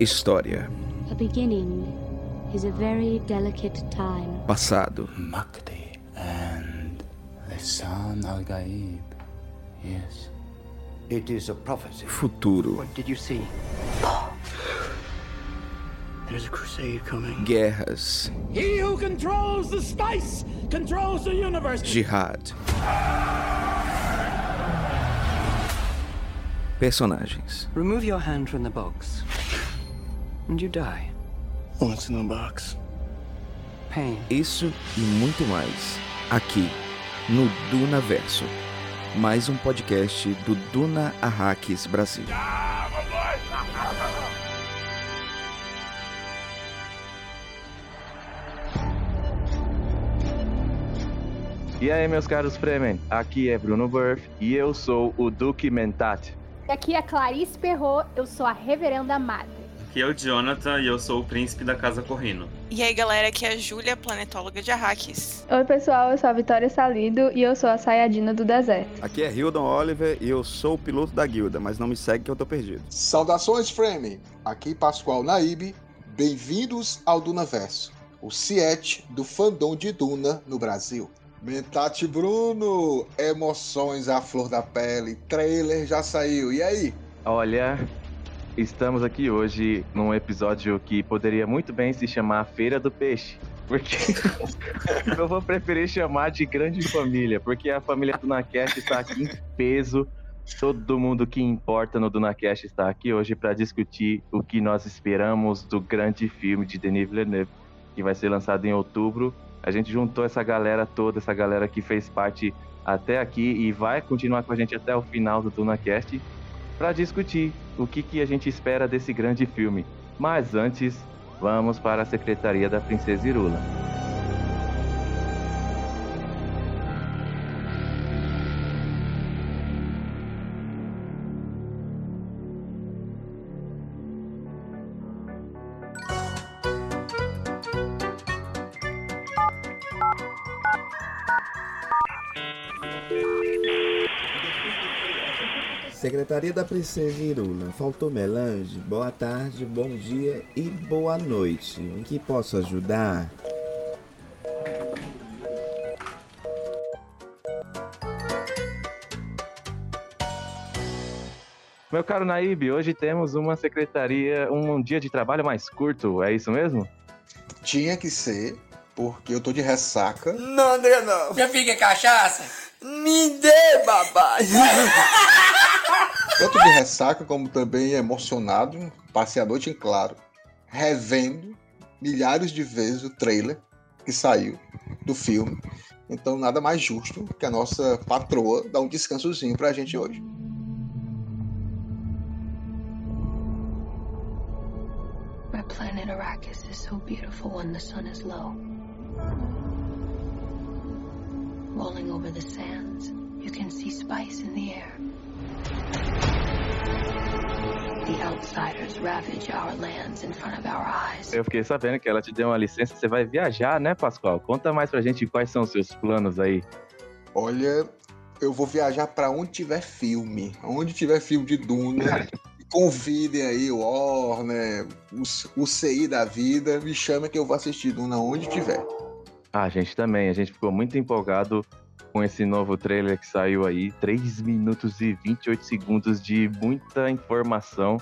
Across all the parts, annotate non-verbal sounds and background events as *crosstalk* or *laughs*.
História. A beginning is a very delicate time. Passado. Makti and Lisan Al Gaib. Yes. It is a prophecy. Futuro. What did you see? There's a crusade coming. Guerras. He who controls the spice controls the universe. Jihad. Personagens. Remove your hand from the box. And you die. What's in the box? Pain. Isso e muito mais. Aqui, no Duna Verso. Mais um podcast do Duna Arraques Brasil. E aí, meus caros Fremen, aqui é Bruno Burff e eu sou o Duque Mentat. Aqui é Clarice Perrot, eu sou a Reverenda Madre. Aqui é o Jonathan e eu sou o príncipe da Casa Corrino. E aí, galera, aqui é a Júlia, planetóloga de Arrakis. Oi, pessoal, eu sou a Vitória Salido e eu sou a Sayadina do Deserto. Aqui é Hildon Oliver e eu sou o piloto da guilda, mas não me segue que eu tô perdido. Saudações, Frame! Aqui Pascoal Naíbe, bem-vindos ao Dunaverso, o CIET do fandom de Duna no Brasil. Mentate Bruno, emoções à flor da pele, trailer já saiu, e aí? Olha, estamos aqui hoje num episódio que poderia muito bem se chamar Feira do Peixe. Porque *laughs* eu vou preferir chamar de Grande Família, porque a família Dunacast está aqui em peso. Todo mundo que importa no Dunacast está aqui hoje para discutir o que nós esperamos do grande filme de Denis Villeneuve, que vai ser lançado em outubro. A gente juntou essa galera toda, essa galera que fez parte até aqui e vai continuar com a gente até o final do DunaCast para discutir o que, que a gente espera desse grande filme. Mas antes, vamos para a Secretaria da Princesa Irula. Secretaria da Princesa Irula, faltou melange? Boa tarde, bom dia e boa noite. Em que posso ajudar? Meu caro Naíbe, hoje temos uma secretaria, um dia de trabalho mais curto, é isso mesmo? Tinha que ser, porque eu tô de ressaca. Não, André, não. Já fica cachaça? Me dê, babai. *laughs* Tanto de ressaca como também emocionado, passei a noite em claro, revendo milhares de vezes o trailer que saiu do filme. Então nada mais justo que a nossa patroa dar um descansozinho pra gente hoje. My planet Arrakis is so beautiful when the sun is low. Rolling over the sands, you can see spice in the air. Eu fiquei sabendo que ela te deu uma licença, você vai viajar, né, Pascoal? Conta mais pra gente quais são os seus planos aí. Olha, eu vou viajar para onde tiver filme, onde tiver filme de Duna. *laughs* Convidem aí o Warner, o, o CI da vida, me chama que eu vou assistir Duna onde tiver. Ah, a gente também, a gente ficou muito empolgado com esse novo trailer que saiu aí, 3 minutos e 28 segundos de muita informação,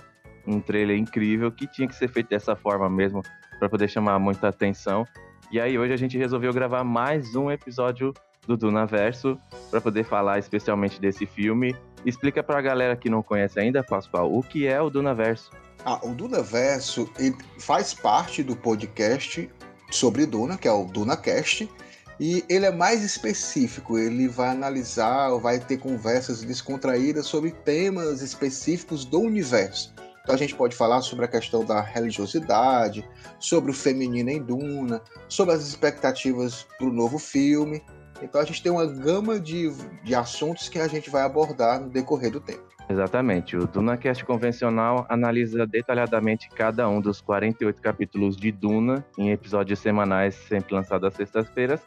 um trailer incrível que tinha que ser feito dessa forma mesmo para poder chamar muita atenção. E aí hoje a gente resolveu gravar mais um episódio do Dunaverso para poder falar especialmente desse filme. Explica para a galera que não conhece ainda, Pascoal, o que é o Dunaverso? Ah, o Dunaverso faz parte do podcast sobre Duna, que é o DunaCast, e ele é mais específico, ele vai analisar, vai ter conversas descontraídas sobre temas específicos do universo. Então a gente pode falar sobre a questão da religiosidade, sobre o feminino em Duna, sobre as expectativas para o novo filme. Então a gente tem uma gama de, de assuntos que a gente vai abordar no decorrer do tempo. Exatamente. O DunaCast convencional analisa detalhadamente cada um dos 48 capítulos de Duna em episódios semanais, sempre lançados às sextas-feiras.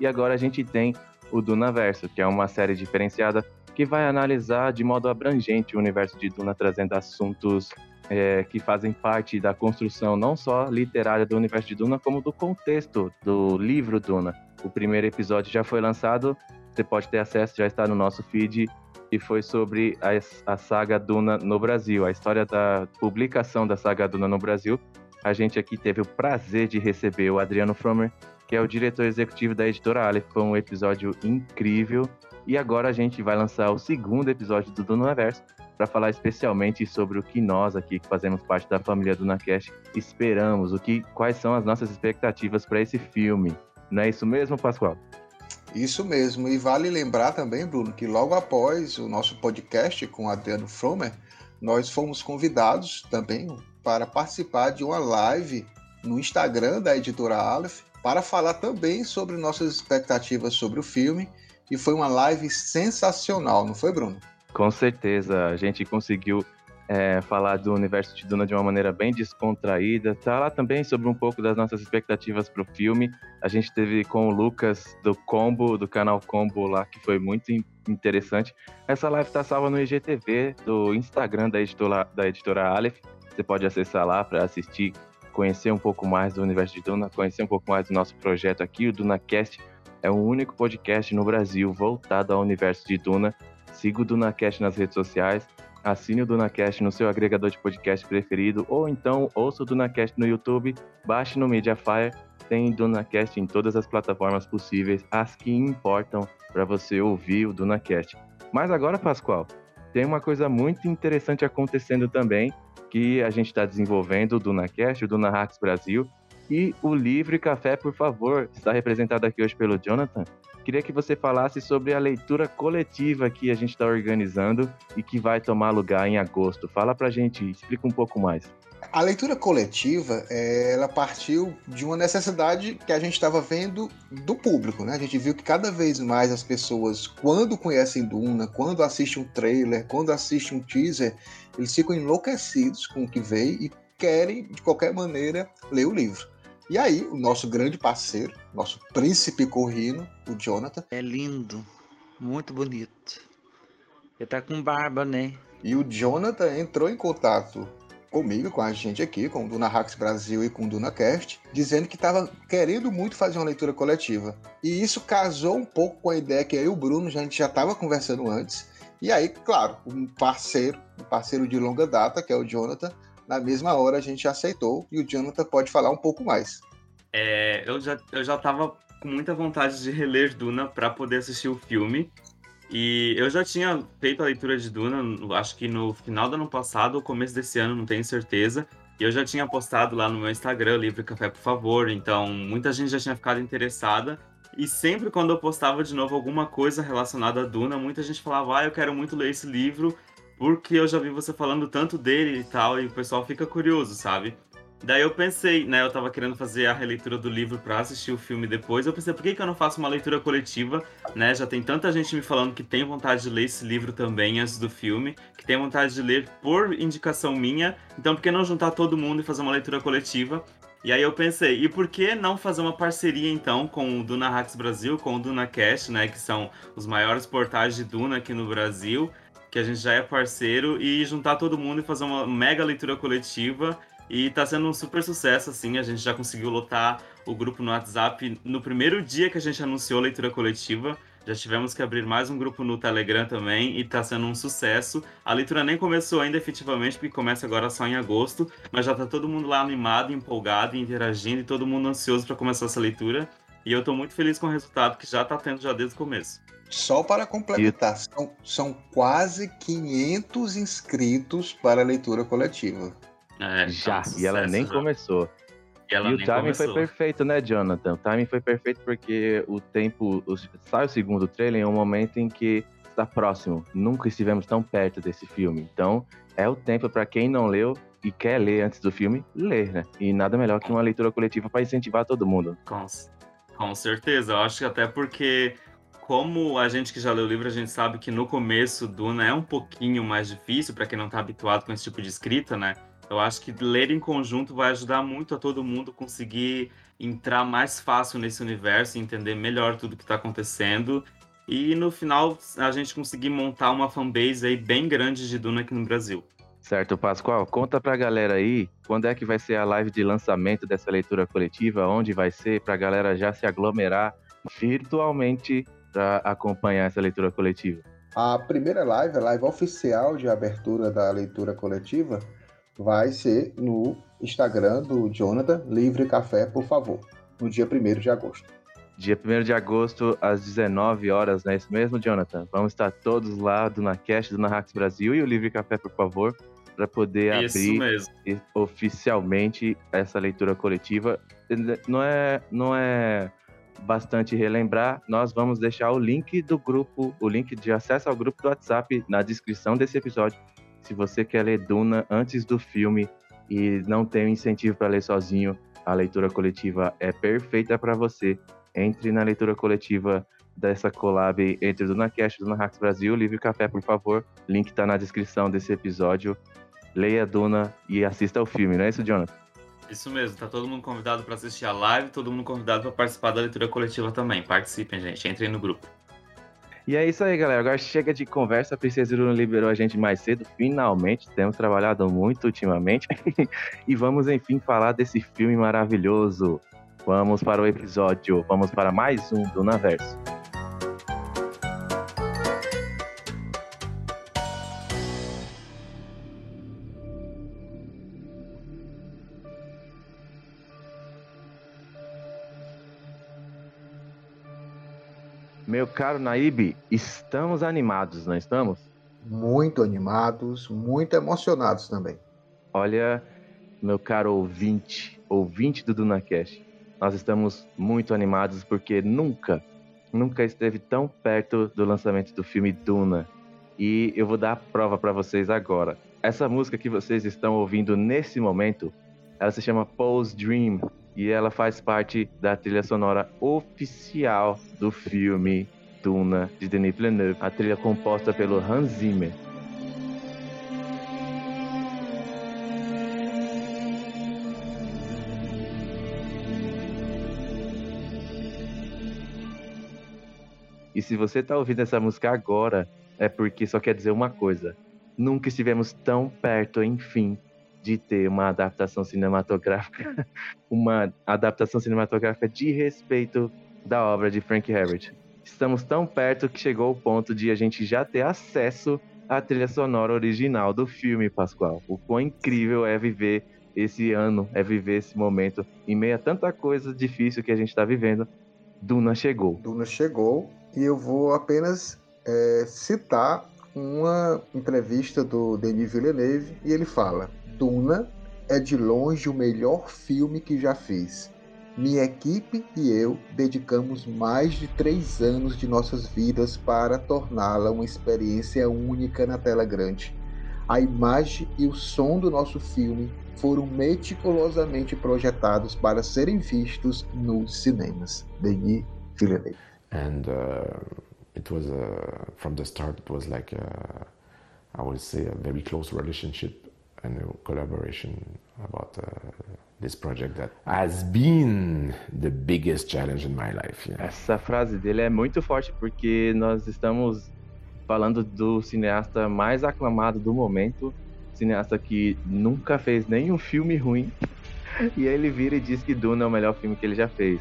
E agora a gente tem o Dunaverso, que é uma série diferenciada que vai analisar de modo abrangente o universo de Duna, trazendo assuntos é, que fazem parte da construção não só literária do universo de Duna, como do contexto do livro Duna. O primeiro episódio já foi lançado, você pode ter acesso, já está no nosso feed, e foi sobre a, a saga Duna no Brasil, a história da publicação da saga Duna no Brasil. A gente aqui teve o prazer de receber o Adriano Fromer, que é o diretor executivo da editora Aleph. Foi um episódio incrível. E agora a gente vai lançar o segundo episódio do Dunaverso para falar especialmente sobre o que nós aqui, que fazemos parte da família DunaCast, esperamos, o que, quais são as nossas expectativas para esse filme. Não é isso mesmo, Pascoal? Isso mesmo. E vale lembrar também, Bruno, que logo após o nosso podcast com Adriano Fromer, nós fomos convidados também para participar de uma live no Instagram da editora Aleph para falar também sobre nossas expectativas sobre o filme. E foi uma live sensacional, não foi, Bruno? Com certeza, a gente conseguiu é, falar do universo de Duna de uma maneira bem descontraída. Lá também sobre um pouco das nossas expectativas para o filme. A gente teve com o Lucas do Combo, do canal Combo lá, que foi muito interessante. Essa live está salva no IGTV do Instagram da editora, da editora Aleph. Você pode acessar lá para assistir, conhecer um pouco mais do universo de Duna, conhecer um pouco mais do nosso projeto aqui, o DunaCast. É o único podcast no Brasil voltado ao universo de Duna. Siga o DunaCast nas redes sociais assine o DunaCast no seu agregador de podcast preferido, ou então ouça o DunaCast no YouTube, baixe no Mediafire, tem DunaCast em todas as plataformas possíveis, as que importam para você ouvir o DunaCast. Mas agora, Pascoal, tem uma coisa muito interessante acontecendo também, que a gente está desenvolvendo o DunaCast, o Duna Hacks Brasil, e o Livre Café, por favor, está representado aqui hoje pelo Jonathan queria que você falasse sobre a leitura coletiva que a gente está organizando e que vai tomar lugar em agosto. Fala pra gente, explica um pouco mais. A leitura coletiva, ela partiu de uma necessidade que a gente estava vendo do público, né? A gente viu que cada vez mais as pessoas, quando conhecem Duna, quando assistem um trailer, quando assistem um teaser, eles ficam enlouquecidos com o que vê e querem, de qualquer maneira, ler o livro. E aí, o nosso grande parceiro, nosso príncipe corrino, o Jonathan. É lindo, muito bonito. Ele tá com barba, né? E o Jonathan entrou em contato comigo, com a gente aqui, com o Duna Hacks Brasil e com o DunaCast, dizendo que estava querendo muito fazer uma leitura coletiva. E isso casou um pouco com a ideia que e o Bruno a gente já estava conversando antes. E aí, claro, um parceiro, um parceiro de longa data, que é o Jonathan, na mesma hora a gente aceitou e o Jonathan pode falar um pouco mais. É, eu já eu já tava com muita vontade de reler Duna para poder assistir o filme. E eu já tinha feito a leitura de Duna, acho que no final do ano passado ou começo desse ano, não tenho certeza. E eu já tinha postado lá no meu Instagram, Livre Café, por favor. Então, muita gente já tinha ficado interessada. E sempre quando eu postava de novo alguma coisa relacionada a Duna, muita gente falava: Ah, eu quero muito ler esse livro porque eu já vi você falando tanto dele e tal, e o pessoal fica curioso, sabe? Daí eu pensei, né? Eu tava querendo fazer a releitura do livro para assistir o filme depois. Eu pensei, por que, que eu não faço uma leitura coletiva, né? Já tem tanta gente me falando que tem vontade de ler esse livro também antes do filme, que tem vontade de ler por indicação minha. Então, por que não juntar todo mundo e fazer uma leitura coletiva? E aí eu pensei, e por que não fazer uma parceria então com o Duna Hacks Brasil, com o Duna Cast, né? Que são os maiores portais de Duna aqui no Brasil que a gente já é parceiro, e juntar todo mundo e fazer uma mega leitura coletiva. E tá sendo um super sucesso, assim. A gente já conseguiu lotar o grupo no WhatsApp no primeiro dia que a gente anunciou a leitura coletiva. Já tivemos que abrir mais um grupo no Telegram também e tá sendo um sucesso. A leitura nem começou ainda efetivamente, porque começa agora só em agosto, mas já tá todo mundo lá animado, empolgado, interagindo e todo mundo ansioso para começar essa leitura. E eu tô muito feliz com o resultado que já tá tendo já desde o começo. Só para complementar, são, são quase 500 inscritos para a leitura coletiva. É, já, e ela nem já. começou. E, e o timing começou. foi perfeito, né, Jonathan? O timing foi perfeito porque o tempo. O, sai o segundo trailer em um momento em que está próximo. Nunca estivemos tão perto desse filme. Então, é o tempo para quem não leu e quer ler antes do filme, ler, né? E nada melhor que uma leitura coletiva para incentivar todo mundo. Com, com certeza. Eu acho que até porque como a gente que já leu o livro, a gente sabe que no começo Duna é um pouquinho mais difícil para quem não está habituado com esse tipo de escrita, né? Eu acho que ler em conjunto vai ajudar muito a todo mundo conseguir entrar mais fácil nesse universo, entender melhor tudo que está acontecendo e no final a gente conseguir montar uma fanbase aí bem grande de Duna aqui no Brasil. Certo, Pascoal, conta pra galera aí quando é que vai ser a live de lançamento dessa leitura coletiva, onde vai ser, pra galera já se aglomerar virtualmente para acompanhar essa leitura coletiva. A primeira live, a live oficial de abertura da leitura coletiva, vai ser no Instagram do Jonathan, Livre Café, por favor, no dia 1 de agosto. Dia 1 de agosto, às 19 horas, não é isso mesmo, Jonathan? Vamos estar todos lá do NaCast, do Narrax Brasil e o Livre Café, por favor, para poder Isso abrir mesmo. oficialmente essa leitura coletiva. Não é, não é bastante relembrar, nós vamos deixar o link do grupo, o link de acesso ao grupo do WhatsApp na descrição desse episódio. Se você quer ler Duna antes do filme e não tem um incentivo para ler sozinho, a leitura coletiva é perfeita para você. Entre na leitura coletiva dessa collab entre DunaCast e Duna Hacks Brasil, Livre Café, por favor. Link está na descrição desse episódio. Leia Duna e assista ao filme, não é isso, Jonathan? Isso mesmo, tá todo mundo convidado para assistir a live, todo mundo convidado para participar da leitura coletiva também. Participem, gente, entrem no grupo. E é isso aí, galera. Agora chega de conversa. A Princesa Iruna liberou a gente mais cedo. Finalmente, temos trabalhado muito ultimamente. *laughs* e vamos, enfim, falar desse filme maravilhoso. Vamos para o episódio. Vamos para mais um do Naverso. Meu caro Naíbe, estamos animados, não estamos? Muito animados, muito emocionados também. Olha, meu caro ouvinte, ouvinte do DunaCast, nós estamos muito animados porque nunca, nunca esteve tão perto do lançamento do filme Duna. E eu vou dar a prova para vocês agora. Essa música que vocês estão ouvindo nesse momento, ela se chama Paul's Dream e ela faz parte da trilha sonora oficial do filme Duna de Denis Villeneuve, a trilha composta pelo Hans Zimmer. E se você tá ouvindo essa música agora, é porque só quer dizer uma coisa. Nunca estivemos tão perto, enfim, de ter uma adaptação cinematográfica, *laughs* uma adaptação cinematográfica de respeito da obra de Frank Herbert. Estamos tão perto que chegou o ponto de a gente já ter acesso à trilha sonora original do filme, Pascoal. O quão incrível é viver esse ano, é viver esse momento em meio a tanta coisa difícil que a gente está vivendo. Duna chegou. Duna chegou e eu vou apenas é, citar uma entrevista do Denis Villeneuve e ele fala: Duna é de longe o melhor filme que já fiz. Minha equipe e eu dedicamos mais de três anos de nossas vidas para torná-la uma experiência única na tela grande. A imagem e o som do nosso filme foram meticulosamente projetados para serem vistos nos cinemas. Denis Villeneuve. And uh, it was, uh, from the start, it was like, a, I would say, a very close relationship a collaboration about uh, this project that has been the biggest challenge in my life. Yeah. Essa frase dele é muito forte porque nós estamos falando do cineasta mais aclamado do momento, cineasta que nunca fez nenhum filme ruim, *laughs* e aí ele vira e diz que Duna é o melhor filme que ele já fez.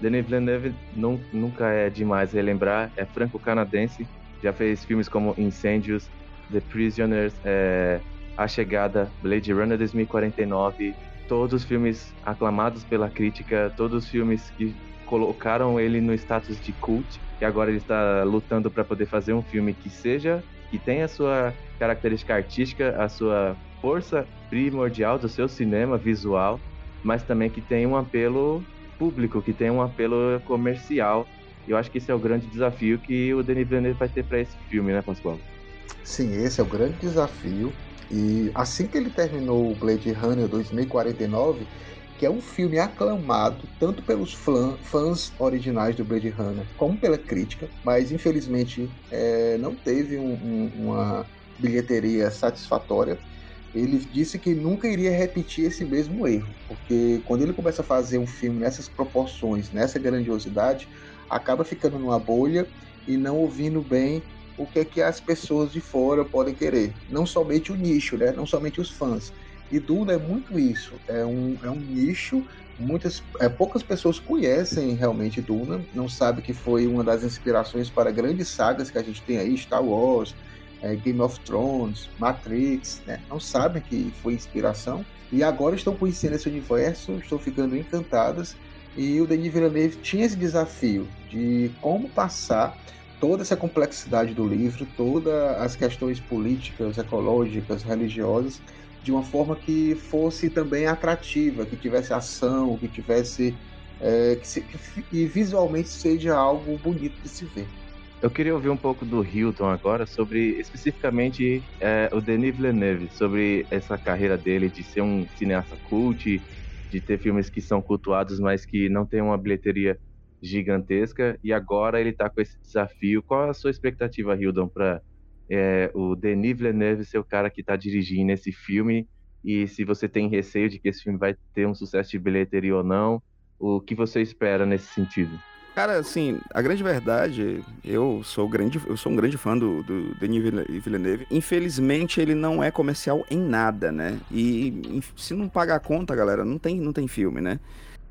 Denis Villeneuve não, nunca é demais relembrar, é franco-canadense, já fez filmes como Incêndios, The Prisoners, é, A Chegada, Blade Runner 2049, todos filmes aclamados pela crítica, todos os filmes que colocaram ele no status de cult, e agora ele está lutando para poder fazer um filme que seja, que tenha a sua característica artística, a sua força primordial do seu cinema visual, mas também que tenha um apelo público, que tenha um apelo comercial. Eu acho que esse é o grande desafio que o Denis Villeneuve vai ter para esse filme, né, Pascoal? Sim, esse é o grande desafio. E assim que ele terminou o Blade Runner 2049, que é um filme aclamado tanto pelos fãs originais do Blade Runner como pela crítica, mas infelizmente é, não teve um, um, uma bilheteria satisfatória. Ele disse que nunca iria repetir esse mesmo erro, porque quando ele começa a fazer um filme nessas proporções, nessa grandiosidade, acaba ficando numa bolha e não ouvindo bem o que é que as pessoas de fora podem querer. Não somente o nicho, né? Não somente os fãs. E Duna é muito isso. É um, é um nicho. Muitas, é, poucas pessoas conhecem realmente Duna, não sabem que foi uma das inspirações para grandes sagas que a gente tem aí, Star Wars, é, Game of Thrones, Matrix, né? Não sabem que foi inspiração. E agora estão conhecendo esse universo, estão ficando encantadas. E o Denis Villeneuve tinha esse desafio de como passar toda essa complexidade do livro, todas as questões políticas, ecológicas, religiosas, de uma forma que fosse também atrativa, que tivesse ação, que tivesse. É, que se, visualmente seja algo bonito de se ver. Eu queria ouvir um pouco do Hilton agora sobre especificamente é, o Denis Villeneuve, sobre essa carreira dele de ser um cineasta cult, de ter filmes que são cultuados, mas que não tem uma bilheteria gigantesca, e agora ele está com esse desafio. Qual a sua expectativa, Hildon, para é, o Denis Villeneuve ser o cara que está dirigindo esse filme? E se você tem receio de que esse filme vai ter um sucesso de bilheteria ou não, o que você espera nesse sentido? Cara, assim, a grande verdade, eu sou grande, eu sou um grande fã do, do Denis Villeneuve. Infelizmente, ele não é comercial em nada, né? E se não pagar a conta, galera, não tem, não tem filme, né?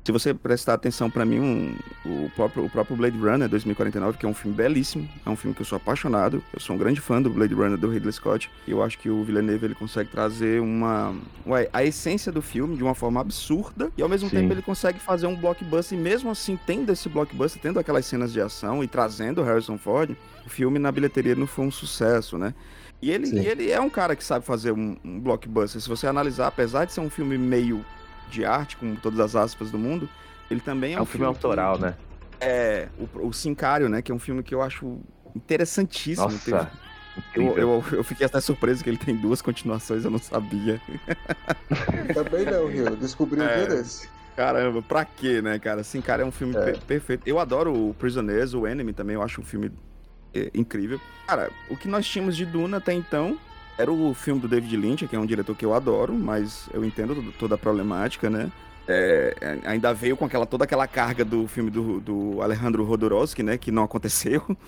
Se você prestar atenção para mim, um, o, próprio, o próprio Blade Runner 2049, que é um filme belíssimo, é um filme que eu sou apaixonado, eu sou um grande fã do Blade Runner do Ridley Scott, e eu acho que o Villeneuve ele consegue trazer uma, ué, a essência do filme de uma forma absurda, e ao mesmo Sim. tempo ele consegue fazer um blockbuster, e mesmo assim, tendo esse blockbuster, tendo aquelas cenas de ação e trazendo Harrison Ford, o filme na bilheteria não foi um sucesso, né? E ele, e ele é um cara que sabe fazer um, um blockbuster. Se você analisar, apesar de ser um filme meio de arte, com todas as aspas do mundo, ele também é, é um, um filme, filme autoral, que, né? É, o, o Sincário, né? Que é um filme que eu acho interessantíssimo. Nossa, eu, eu, eu, fiquei até surpreso que ele tem duas continuações, eu não sabia. *laughs* Também não, Rio. Descobri é, desse. Caramba, pra quê, né, cara? Sincário é um filme é. perfeito. Eu adoro o Prisoners, o Enemy também, eu acho um filme é, incrível. Cara, o que nós tínhamos de Duna até então era o filme do David Lynch, que é um diretor que eu adoro, mas eu entendo toda a problemática, né? É, é, ainda veio com aquela, toda aquela carga do filme do, do Alejandro Rodorowski, né? Que não aconteceu. *laughs*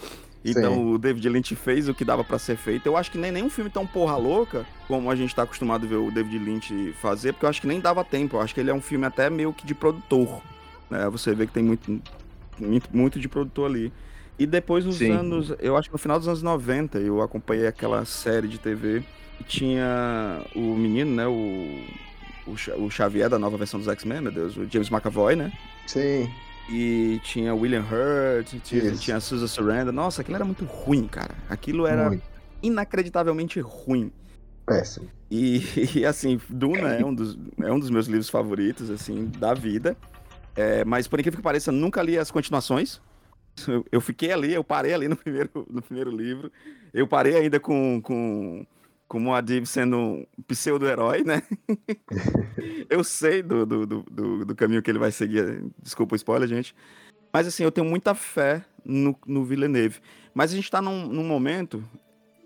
Então Sim. o David Lynch fez o que dava para ser feito. Eu acho que nem nenhum filme tão porra louca como a gente tá acostumado a ver o David Lynch fazer, porque eu acho que nem dava tempo. Eu acho que ele é um filme até meio que de produtor. Né? Você vê que tem muito, muito, muito de produtor ali. E depois nos Sim. anos, eu acho que no final dos anos 90, eu acompanhei aquela série de TV que tinha o menino, né, o, o, o Xavier da nova versão dos X-Men, meu Deus, o James McAvoy, né? Sim. E tinha William Hurt, tinha, tinha a Susan Surrender. Nossa, aquilo era muito ruim, cara. Aquilo era muito. inacreditavelmente ruim. Péssimo. E, *laughs* e, assim, Duna é um, dos, é um dos meus livros favoritos, assim, da vida. É, mas por incrível que pareça, nunca li as continuações. Eu, fiquei ali, eu parei ali no primeiro, no primeiro livro. Eu parei ainda com, com, com o Moadib sendo um pseudo-herói, né? *laughs* eu sei do, do, do, do, caminho que ele vai seguir. Desculpa o spoiler, gente. Mas assim, eu tenho muita fé no, no Villeneuve. Mas a gente tá num, num momento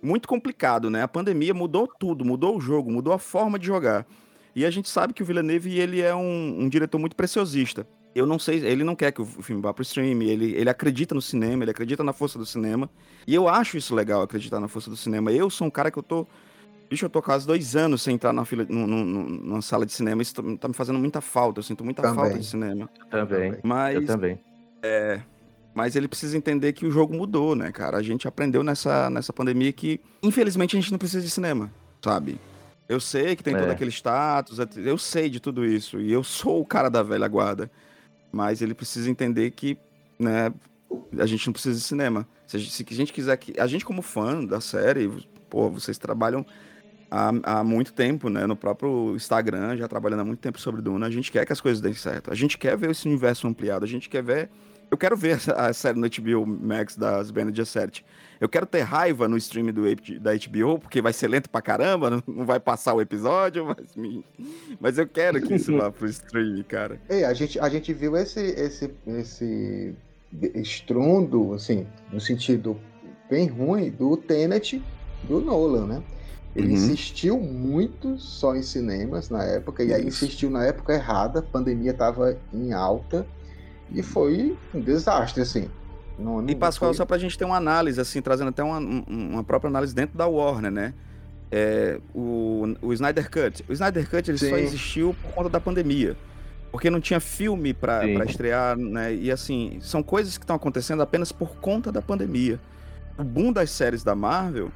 muito complicado, né? A pandemia mudou tudo, mudou o jogo, mudou a forma de jogar. E a gente sabe que o Villeneuve ele é um, um diretor muito preciosista eu não sei, ele não quer que o filme vá pro stream, ele, ele acredita no cinema, ele acredita na força do cinema. E eu acho isso legal, acreditar na força do cinema. Eu sou um cara que eu tô. Bicho, eu tô quase dois anos sem entrar na fila, numa sala de cinema. Isso tá, tá me fazendo muita falta. Eu sinto muita também. falta de cinema. Eu também. Mas, eu também. É, mas ele precisa entender que o jogo mudou, né, cara? A gente aprendeu nessa, nessa pandemia que, infelizmente, a gente não precisa de cinema, sabe? Eu sei que tem é. todo aquele status, eu sei de tudo isso. E eu sou o cara da velha guarda. Mas ele precisa entender que, né, a gente não precisa de cinema. Se a gente, se a gente quiser que. A gente, como fã da série, pô, vocês trabalham há, há muito tempo, né? No próprio Instagram, já trabalhando há muito tempo sobre Duna. A gente quer que as coisas deem certo. A gente quer ver esse universo ampliado. A gente quer ver. Eu quero ver *laughs* a série no HBO Max das Bene Gesserit. Eu quero ter raiva no stream do, da HBO, porque vai ser lento pra caramba, *laughs* não, vai passar o episódio, *laughs* mas, me... mas eu quero que isso vá pro stream, cara. Ei, a gente, a gente viu esse, esse, esse estrondo, assim, no sentido bem ruim, do Tenet do Nolan, né? Ele uhum. insistiu muito só em cinemas na época, e aí insistiu na época errada, a pandemia estava em alta, e foi um desastre, assim. Não, e Pascoal, foi... só pra gente ter uma análise, assim, trazendo até uma, uma própria análise dentro da Warner, né? É, o, o Snyder Cut. O Snyder Cut ele só existiu por conta da pandemia. Porque não tinha filme para estrear, né? E assim, são coisas que estão acontecendo apenas por conta da pandemia. O boom das séries da Marvel,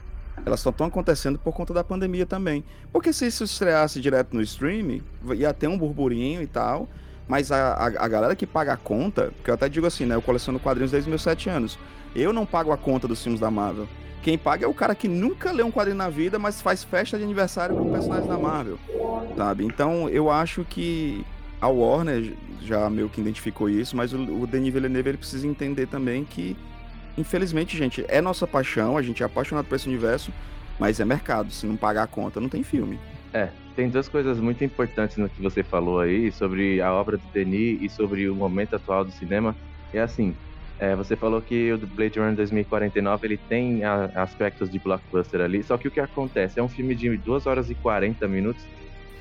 elas só estão acontecendo por conta da pandemia também. Porque se isso estreasse direto no streaming, ia ter um burburinho e tal. Mas a, a, a, galera que paga a conta, que eu até digo assim, né? Eu coleciono quadrinhos desde meus sete anos. Eu não pago a conta dos filmes da Marvel. Quem paga é o cara que nunca leu um quadrinho na vida, mas faz festa de aniversário com personagens da Marvel. Sabe? Então eu acho que a Warner já meio que identificou isso, mas o, o Denis Villeneuve ele precisa entender também que, infelizmente, gente, é nossa paixão, a gente é apaixonado por esse universo, mas é mercado. Se não pagar a conta, não tem filme. É, tem duas coisas muito importantes no que você falou aí, sobre a obra do Denis e sobre o momento atual do cinema. É assim, é, você falou que o Blade Runner 2049 ele tem a, aspectos de blockbuster ali, só que o que acontece? É um filme de 2 horas e 40 minutos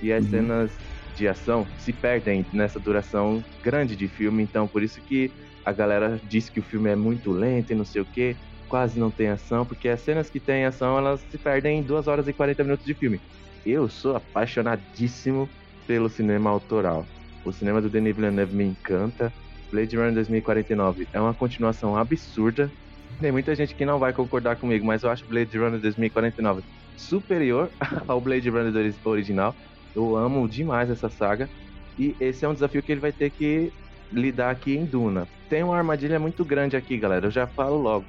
e as uhum. cenas de ação se perdem nessa duração grande de filme, então por isso que a galera diz que o filme é muito lento e não sei o que, quase não tem ação, porque as cenas que tem ação elas se perdem em 2 horas e 40 minutos de filme eu sou apaixonadíssimo pelo cinema autoral. O cinema do Denis Villeneuve me encanta. Blade Runner 2049 é uma continuação absurda. Tem muita gente que não vai concordar comigo, mas eu acho Blade Runner 2049 superior *laughs* ao Blade Runner original. Eu amo demais essa saga. E esse é um desafio que ele vai ter que lidar aqui em Duna. Tem uma armadilha muito grande aqui, galera. Eu já falo logo.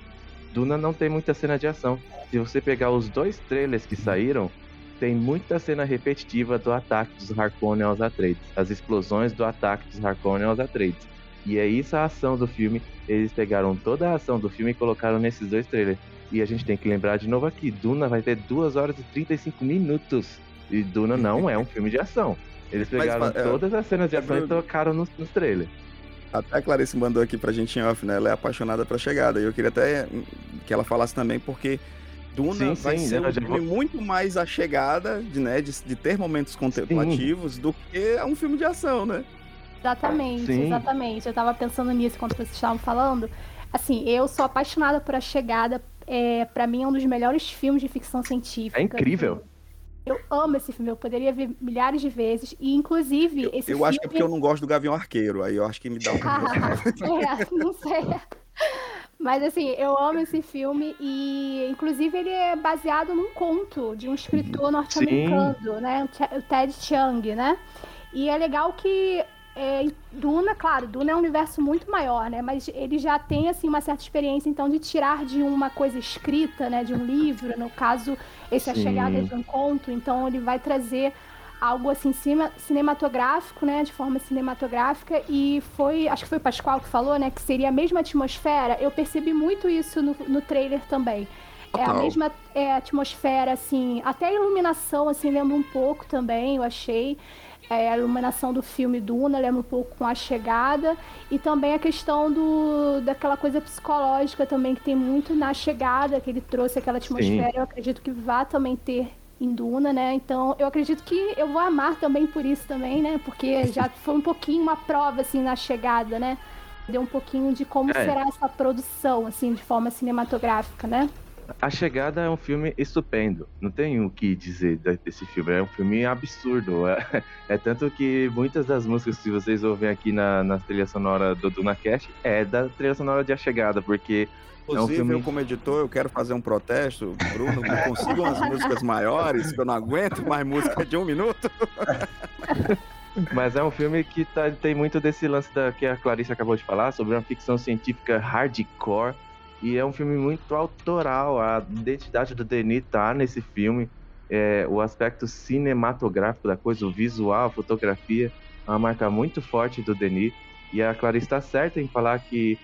Duna não tem muita cena de ação. Se você pegar os dois trailers que saíram, tem muita cena repetitiva do ataque dos Harkonnen aos Atreides, as explosões do ataque dos Harkonnen aos Atreides. E é isso a ação do filme. Eles pegaram toda a ação do filme e colocaram nesses dois trailers. E a gente tem que lembrar de novo aqui, Duna vai ter 2 horas e 35 minutos. E Duna não é um *laughs* filme de ação. Eles pegaram Mas, é, todas as cenas de ação e tocaram nos, nos trailers. Até a Clarice mandou aqui pra gente em off, né? Ela é apaixonada pra chegada. E eu queria até que ela falasse também, porque Duna sim, vai sim, ser um filme muito mais a chegada de, né, de, de ter momentos contemplativos sim. do que um filme de ação, né? Exatamente, sim. exatamente. Eu tava pensando nisso quando vocês estavam falando. Assim, eu sou apaixonada por A Chegada. É, para mim é um dos melhores filmes de ficção científica. É incrível. Eu amo esse filme, eu poderia ver milhares de vezes. E, inclusive, eu, esse eu filme... acho que é porque eu não gosto do Gavião Arqueiro. Aí eu acho que me dá um. *laughs* é, não sei. Mas assim, eu amo esse filme e inclusive ele é baseado num conto de um escritor norte-americano, né? O Ted Chiang, né? E é legal que é, Duna, claro, Duna é um universo muito maior, né? Mas ele já tem assim uma certa experiência então de tirar de uma coisa escrita, né, de um livro, no caso, esse é a chegada de um conto, então ele vai trazer algo assim cima, cinematográfico, né, de forma cinematográfica e foi, acho que foi o Pascoal que falou, né, que seria a mesma atmosfera. Eu percebi muito isso no, no trailer também. É a mesma é, atmosfera, assim, até a iluminação, assim, lembra um pouco também, eu achei. É, a iluminação do filme Duna lembra um pouco com a chegada e também a questão do, daquela coisa psicológica também que tem muito na chegada que ele trouxe aquela atmosfera Sim. eu acredito que vá também ter em Duna, né? Então eu acredito que eu vou amar também por isso também, né? Porque já *laughs* foi um pouquinho uma prova assim na chegada, né? Deu um pouquinho de como é. será essa produção assim de forma cinematográfica, né? A Chegada é um filme estupendo, não tenho o que dizer desse filme, é um filme absurdo. É, *laughs* é tanto que muitas das músicas que vocês ouvem aqui na, na trilha sonora do Duna Cast é da trilha sonora de A Chegada, porque Inclusive, é um filme... eu como editor, eu quero fazer um protesto. Bruno, me consiga umas músicas maiores, que eu não aguento mais música de um minuto. *laughs* Mas é um filme que tá, tem muito desse lance da, que a Clarice acabou de falar, sobre uma ficção científica hardcore. E é um filme muito autoral. A identidade do Denis tá nesse filme. É, o aspecto cinematográfico da coisa, o visual, a fotografia, é uma marca muito forte do Denis. E a Clarice está certa em falar que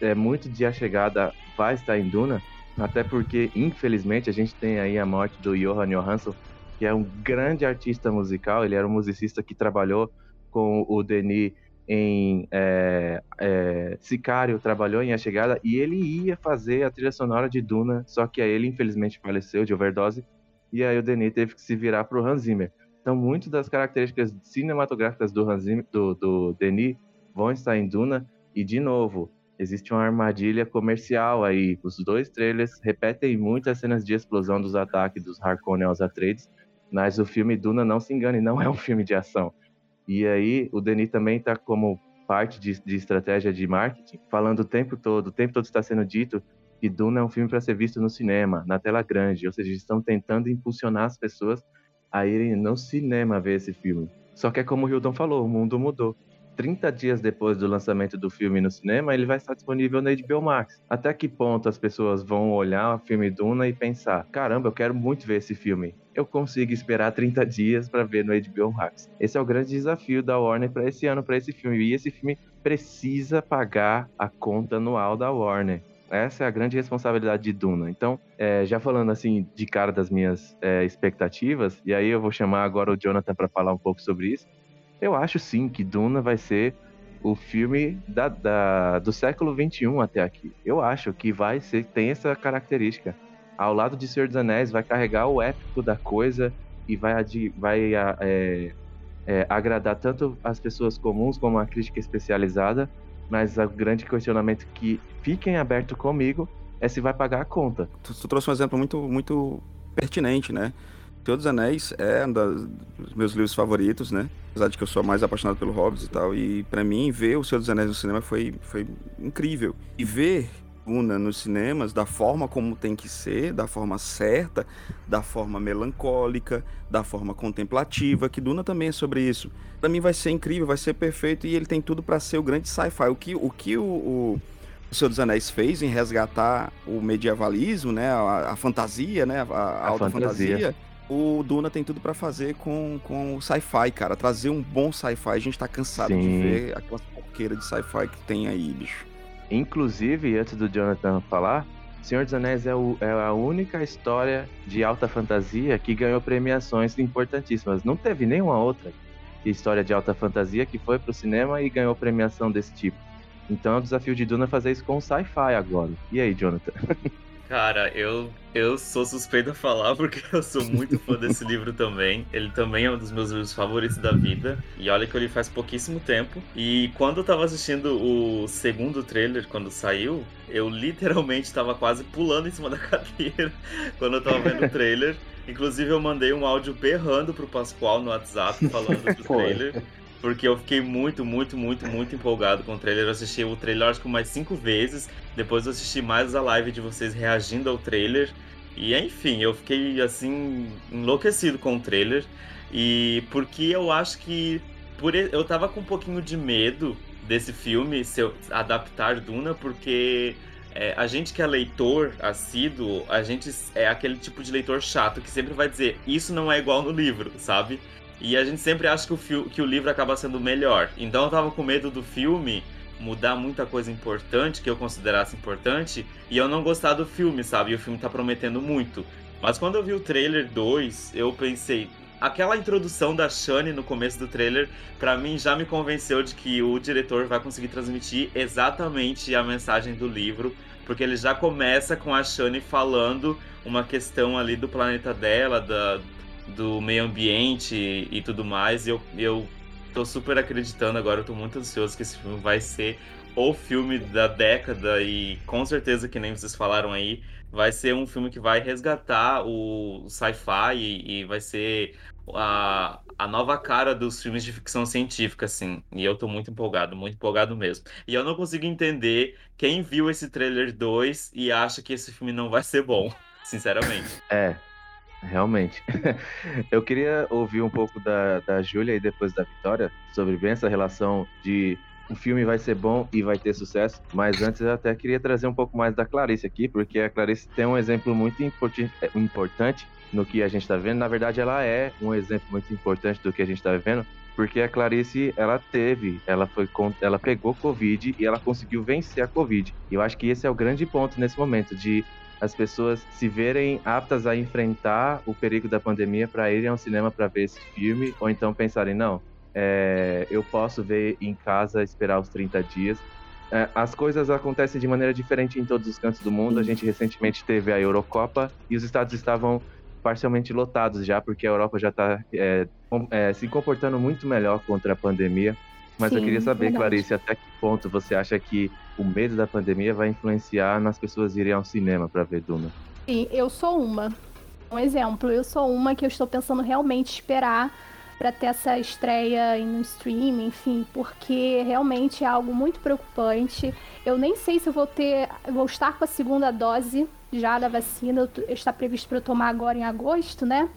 é, muito de A Chegada vai estar em Duna, até porque, infelizmente, a gente tem aí a morte do Johan Johansson, que é um grande artista musical, ele era um musicista que trabalhou com o Denis em é, é, Sicário, trabalhou em A Chegada, e ele ia fazer a trilha sonora de Duna, só que aí ele infelizmente faleceu de overdose, e aí o Denis teve que se virar para o Hans Zimmer. Então, muitas das características cinematográficas do, Hans Zimmer, do, do Denis vão estar em Duna, e de novo, existe uma armadilha comercial aí. Os dois trailers repetem muitas cenas de explosão dos ataques dos Harkonnen aos Atreides, mas o filme Duna, não se engane, não *laughs* é um filme de ação. E aí o Denis também está como parte de, de, estratégia de marketing, falando o tempo todo, o tempo todo está sendo dito que Duna é um filme para ser visto no cinema, na tela grande, ou seja, estão tentando impulsionar as pessoas a irem no cinema ver esse filme. Só que é como o Hilton falou, o mundo mudou. 30 dias depois do lançamento do filme no cinema, ele vai estar disponível na HBO Max. Até que ponto as pessoas vão olhar o filme Duna e pensar: caramba, eu quero muito ver esse filme. Eu consigo esperar 30 dias para ver no HBO Max. Esse é o grande desafio da Warner para esse ano, para esse filme. E esse filme precisa pagar a conta anual da Warner. Essa é a grande responsabilidade de Duna. Então, é, já falando assim de cara das minhas é, expectativas, e aí eu vou chamar agora o Jonathan para falar um pouco sobre isso. Eu acho sim que Duna vai ser o filme da, da, do século XXI até aqui. Eu acho que vai ser, tem essa característica. Ao lado de Senhor dos Anéis, vai carregar o épico da coisa e vai, vai é, é, agradar tanto as pessoas comuns como a crítica especializada mas o grande questionamento que fiquem aberto comigo é se vai pagar a conta. Tu, tu trouxe um exemplo muito, muito pertinente, né? Senhor dos Anéis é um dos meus livros favoritos, né? Apesar de que eu sou mais apaixonado pelo Hobbes e tal. E para mim, ver o Senhor dos Anéis no cinema foi, foi incrível. E ver Duna nos cinemas da forma como tem que ser, da forma certa, da forma melancólica, da forma contemplativa, que Duna também é sobre isso. Para mim vai ser incrível, vai ser perfeito e ele tem tudo para ser o grande sci-fi. O que o, que o, o, o Senhor dos Anéis fez em resgatar o medievalismo, né, a, a fantasia, né, a, a, alta fantasia. fantasia. O Duna tem tudo para fazer com, com o sci-fi, cara. Trazer um bom sci-fi. A gente tá cansado Sim. de ver aquelas porqueiras de sci-fi que tem aí, bicho. Inclusive, antes do Jonathan falar, Senhor dos Anéis é, o, é, a única história de alta fantasia que ganhou premiações importantíssimas. Não teve nenhuma outra história de alta fantasia que foi pro cinema e ganhou premiação desse tipo. Então é o desafio de Duna fazer isso com sci-fi agora. E aí, Jonathan? *laughs* Cara, eu, eu sou suspeito a falar porque *laughs* eu sou muito fã desse livro também. Ele também é um dos meus livros favoritos da vida. E olha que eu li faz pouquíssimo tempo. E quando eu tava assistindo o segundo trailer, quando saiu, eu literalmente tava quase pulando em cima da *laughs* cadeira quando eu tava vendo o trailer. Inclusive, eu mandei um áudio berrando pro Pascoal no WhatsApp falando do *laughs* trailer. Porque eu fiquei muito, muito, muito, muito empolgado com o trailer. Eu assisti o trailer acho que mais cinco vezes. Depois eu assisti mais a live de vocês reagindo ao trailer. E enfim, eu fiquei assim, enlouquecido com o trailer. E porque eu acho que. Por, eu tava com um pouquinho de medo desse filme se eu adaptar Duna, porque é, a gente que é leitor assíduo, a gente é aquele tipo de leitor chato que sempre vai dizer isso não é igual no livro, sabe? E a gente sempre acha que o, que o livro acaba sendo melhor. Então eu tava com medo do filme mudar muita coisa importante que eu considerasse importante e eu não gostar do filme, sabe? E o filme tá prometendo muito. Mas quando eu vi o trailer 2, eu pensei, aquela introdução da Shane no começo do trailer, para mim já me convenceu de que o diretor vai conseguir transmitir exatamente a mensagem do livro, porque ele já começa com a Shane falando uma questão ali do planeta dela, da, do meio ambiente e tudo mais. E eu, eu tô super acreditando agora, eu tô muito ansioso que esse filme vai ser o filme da década e com certeza que nem vocês falaram aí, vai ser um filme que vai resgatar o sci-fi e, e, vai ser a, a nova cara dos filmes de ficção científica, assim. E eu tô muito empolgado, muito empolgado mesmo. E eu não consigo entender quem viu esse trailer 2 e acha que esse filme não vai ser bom, *laughs* sinceramente. É, Realmente. *laughs* Eu queria ouvir um pouco da, da Júlia e depois da Vitória sobre bem essa relação de o filme vai ser bom e vai ter sucesso, mas antes eu até queria trazer um pouco mais da Clarice aqui, porque a Clarice tem um exemplo muito é, importante no que a gente está vendo. Na verdade, ela é um exemplo muito importante do que a gente está vivendo, porque a Clarice, ela teve, ela foi, ela pegou Covid e ela conseguiu vencer a Covid. E eu acho que esse é o grande ponto nesse momento de as pessoas se verem aptas a enfrentar o perigo da pandemia para irem ao cinema para ver esse filme, ou então pensarem, não, é, eu posso ver em casa, esperar os 30 dias. É, as coisas acontecem de maneira diferente em todos os cantos do mundo. A gente recentemente teve a Eurocopa e os estados estavam parcialmente lotados já, porque a Europa já está é, é, se comportando muito melhor contra a pandemia. Mas eu Sim, queria saber, verdade. Clarice, até que ponto você acha que o medo da pandemia vai influenciar nas pessoas irem ao cinema para ver Duna? Sim, eu sou uma. Um exemplo, eu sou uma que eu estou pensando realmente esperar para ter essa estreia um streaming, enfim, porque realmente é algo muito preocupante. Eu nem sei se eu vou ter, eu vou estar com a segunda dose já da vacina, eu está previsto para eu tomar agora em agosto, né?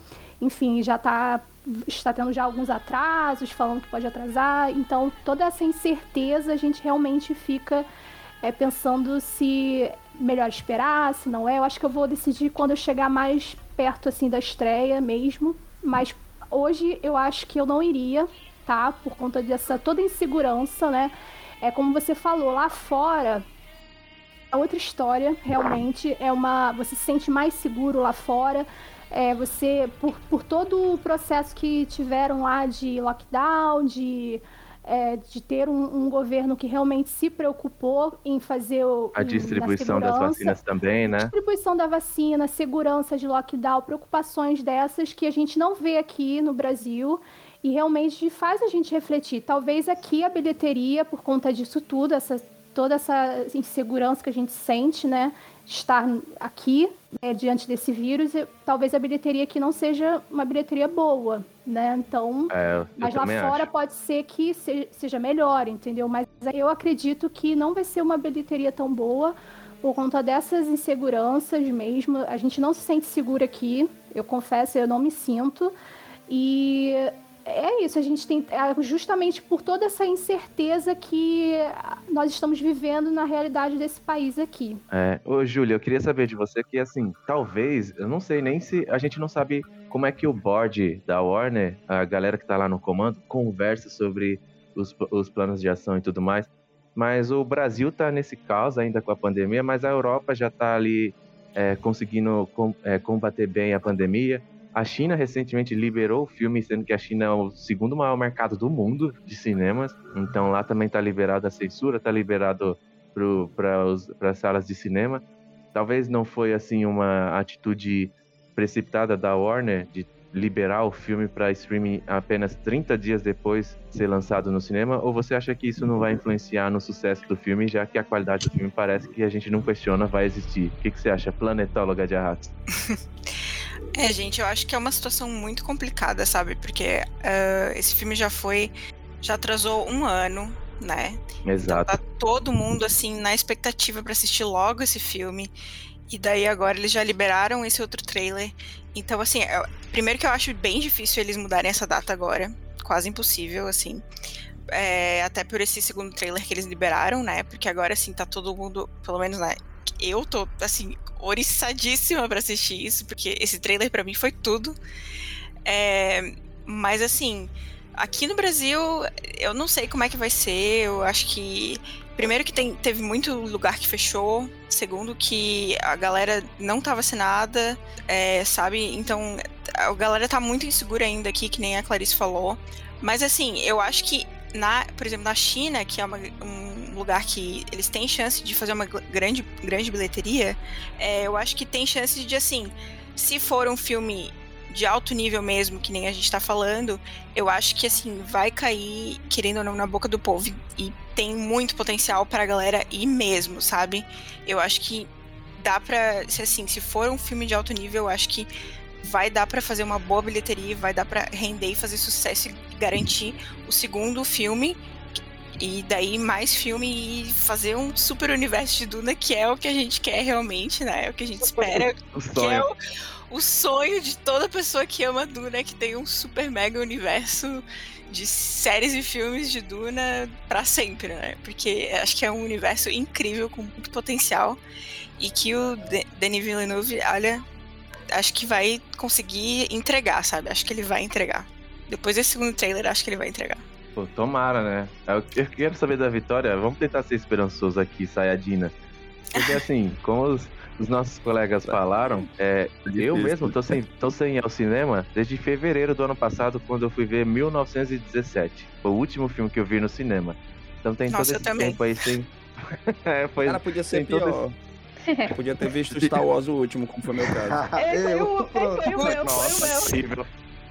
Enfim, já tá está tendo já alguns atrasos, falando que pode atrasar. Então, toda essa incerteza a gente realmente fica é, pensando se melhor esperar, se não é. Eu acho que eu vou decidir quando eu chegar mais perto assim da estreia mesmo. Mas hoje eu acho que eu não iria, tá? Por conta dessa toda insegurança, né? É como você falou, lá fora é outra história, realmente. É uma. Você se sente mais seguro lá fora. É, você, por, por todo o processo que tiveram lá de lockdown, de, é, de ter um, um governo que realmente se preocupou em fazer o, A distribuição das vacinas também, né? Distribuição da vacina, segurança de lockdown, preocupações dessas que a gente não vê aqui no Brasil e realmente faz a gente refletir. Talvez aqui a bilheteria, por conta disso tudo, essa, toda essa insegurança que a gente sente, né? Estar aqui né, diante desse vírus, e talvez a bilheteria aqui não seja uma bilheteria boa, né? Então, É, mas lá fora acho. pode ser que se- seja melhor, entendeu? Mas eu acredito que não vai ser uma bilheteria tão boa por conta dessas inseguranças mesmo. A gente não se sente segura aqui, eu confesso, eu não me sinto. E é isso, a gente tem é justamente por toda essa incerteza que nós estamos vivendo na realidade desse país aqui. É. Ô, Júlia, eu queria saber de você que, assim, talvez, eu não sei nem se. A gente não sabe como é que o board da Warner, a galera que tá lá no comando, conversa sobre os, os planos de ação e tudo mais. Mas o Brasil tá nesse caos ainda com a pandemia, mas a Europa já tá ali é, conseguindo com- é, combater bem a pandemia. A China recentemente liberou o filme, sendo que a China é o segundo maior mercado do mundo de cinemas. Então lá também tá liberado a censura, tá liberado para as salas de cinema. Talvez não foi assim uma atitude precipitada da Warner de liberar o filme para streaming apenas 30 dias depois de ser lançado no cinema, ou você acha que isso não vai influenciar no sucesso do filme, já que a qualidade do filme parece que a gente não questiona vai existir? O que, que você acha, planetóloga de Arrax? *laughs* É, gente, eu acho que é uma situação muito complicada, sabe? Porque ah, esse filme já foi. Já atrasou um ano, né? Exato. Tá todo mundo, assim, na expectativa pra assistir logo esse filme. E daí agora eles já liberaram esse outro trailer. Então, assim, eu- primeiro que eu acho bem difícil eles mudarem essa data agora. Quase impossível, assim. É, até por esse segundo trailer que eles liberaram, né? Porque agora, assim, tá todo mundo, pelo menos, né? Eu tô, assim, oriçadíssima pra assistir isso, porque esse trailer pra mim foi tudo. É, mas, assim, aqui no Brasil, eu não sei como é que vai ser. Eu acho que. Primeiro que tem, teve muito lugar que fechou. Segundo que a galera não tá vacinada, é, sabe? Então a galera tá muito insegura ainda aqui, que nem a Clarice falou. Mas assim, eu acho que na, por exemplo, na China, que é uma- um lugar que eles têm chance de fazer uma gr- grande, grande bilheteria, é, eu acho que tem chance de assim, se for um filme de alto nível mesmo, que nem a gente tá falando, eu acho que assim, vai cair, querendo ou não, na boca do povo. E tem muito potencial pra galera ir mesmo, sabe? Eu acho que dá pra. Se assim, se for um filme de alto nível, eu acho que vai dar pra fazer uma boa bilheteria, vai dar pra render e fazer sucesso e garantir o segundo filme. E daí mais filme e fazer um super universo de Duna, que é o que a gente quer realmente, né? É o que a gente espera. *laughs* O que é sonho. o, o sonho de toda pessoa que ama Duna, que tem um super mega universo de séries e filmes de Duna pra sempre, né? Porque acho que é um universo incrível, com muito potencial. E que o De- Denis Villeneuve, olha, acho que vai conseguir entregar, sabe? Acho que ele vai entregar. Depois desse segundo trailer, acho que ele vai entregar. Pô, tomara, né? Eu, eu quero saber da Vitória. Vamos tentar ser esperançoso aqui, Sayadina. Porque *laughs* assim, como os, os nossos colegas falaram, é, eu mesmo tô sem, tô sem ir ao cinema desde fevereiro do ano passado, quando eu fui ver 1917. Foi o último filme que eu vi no cinema. Então tem Nossa, todo eu esse também. tempo aí sem. *laughs* é, foi, Cara, podia ser pior. *laughs* Podia ter visto Star Wars o último, como foi meu caso. É, foi o- é, foi o meu, foi o meu. Nossa, horrível.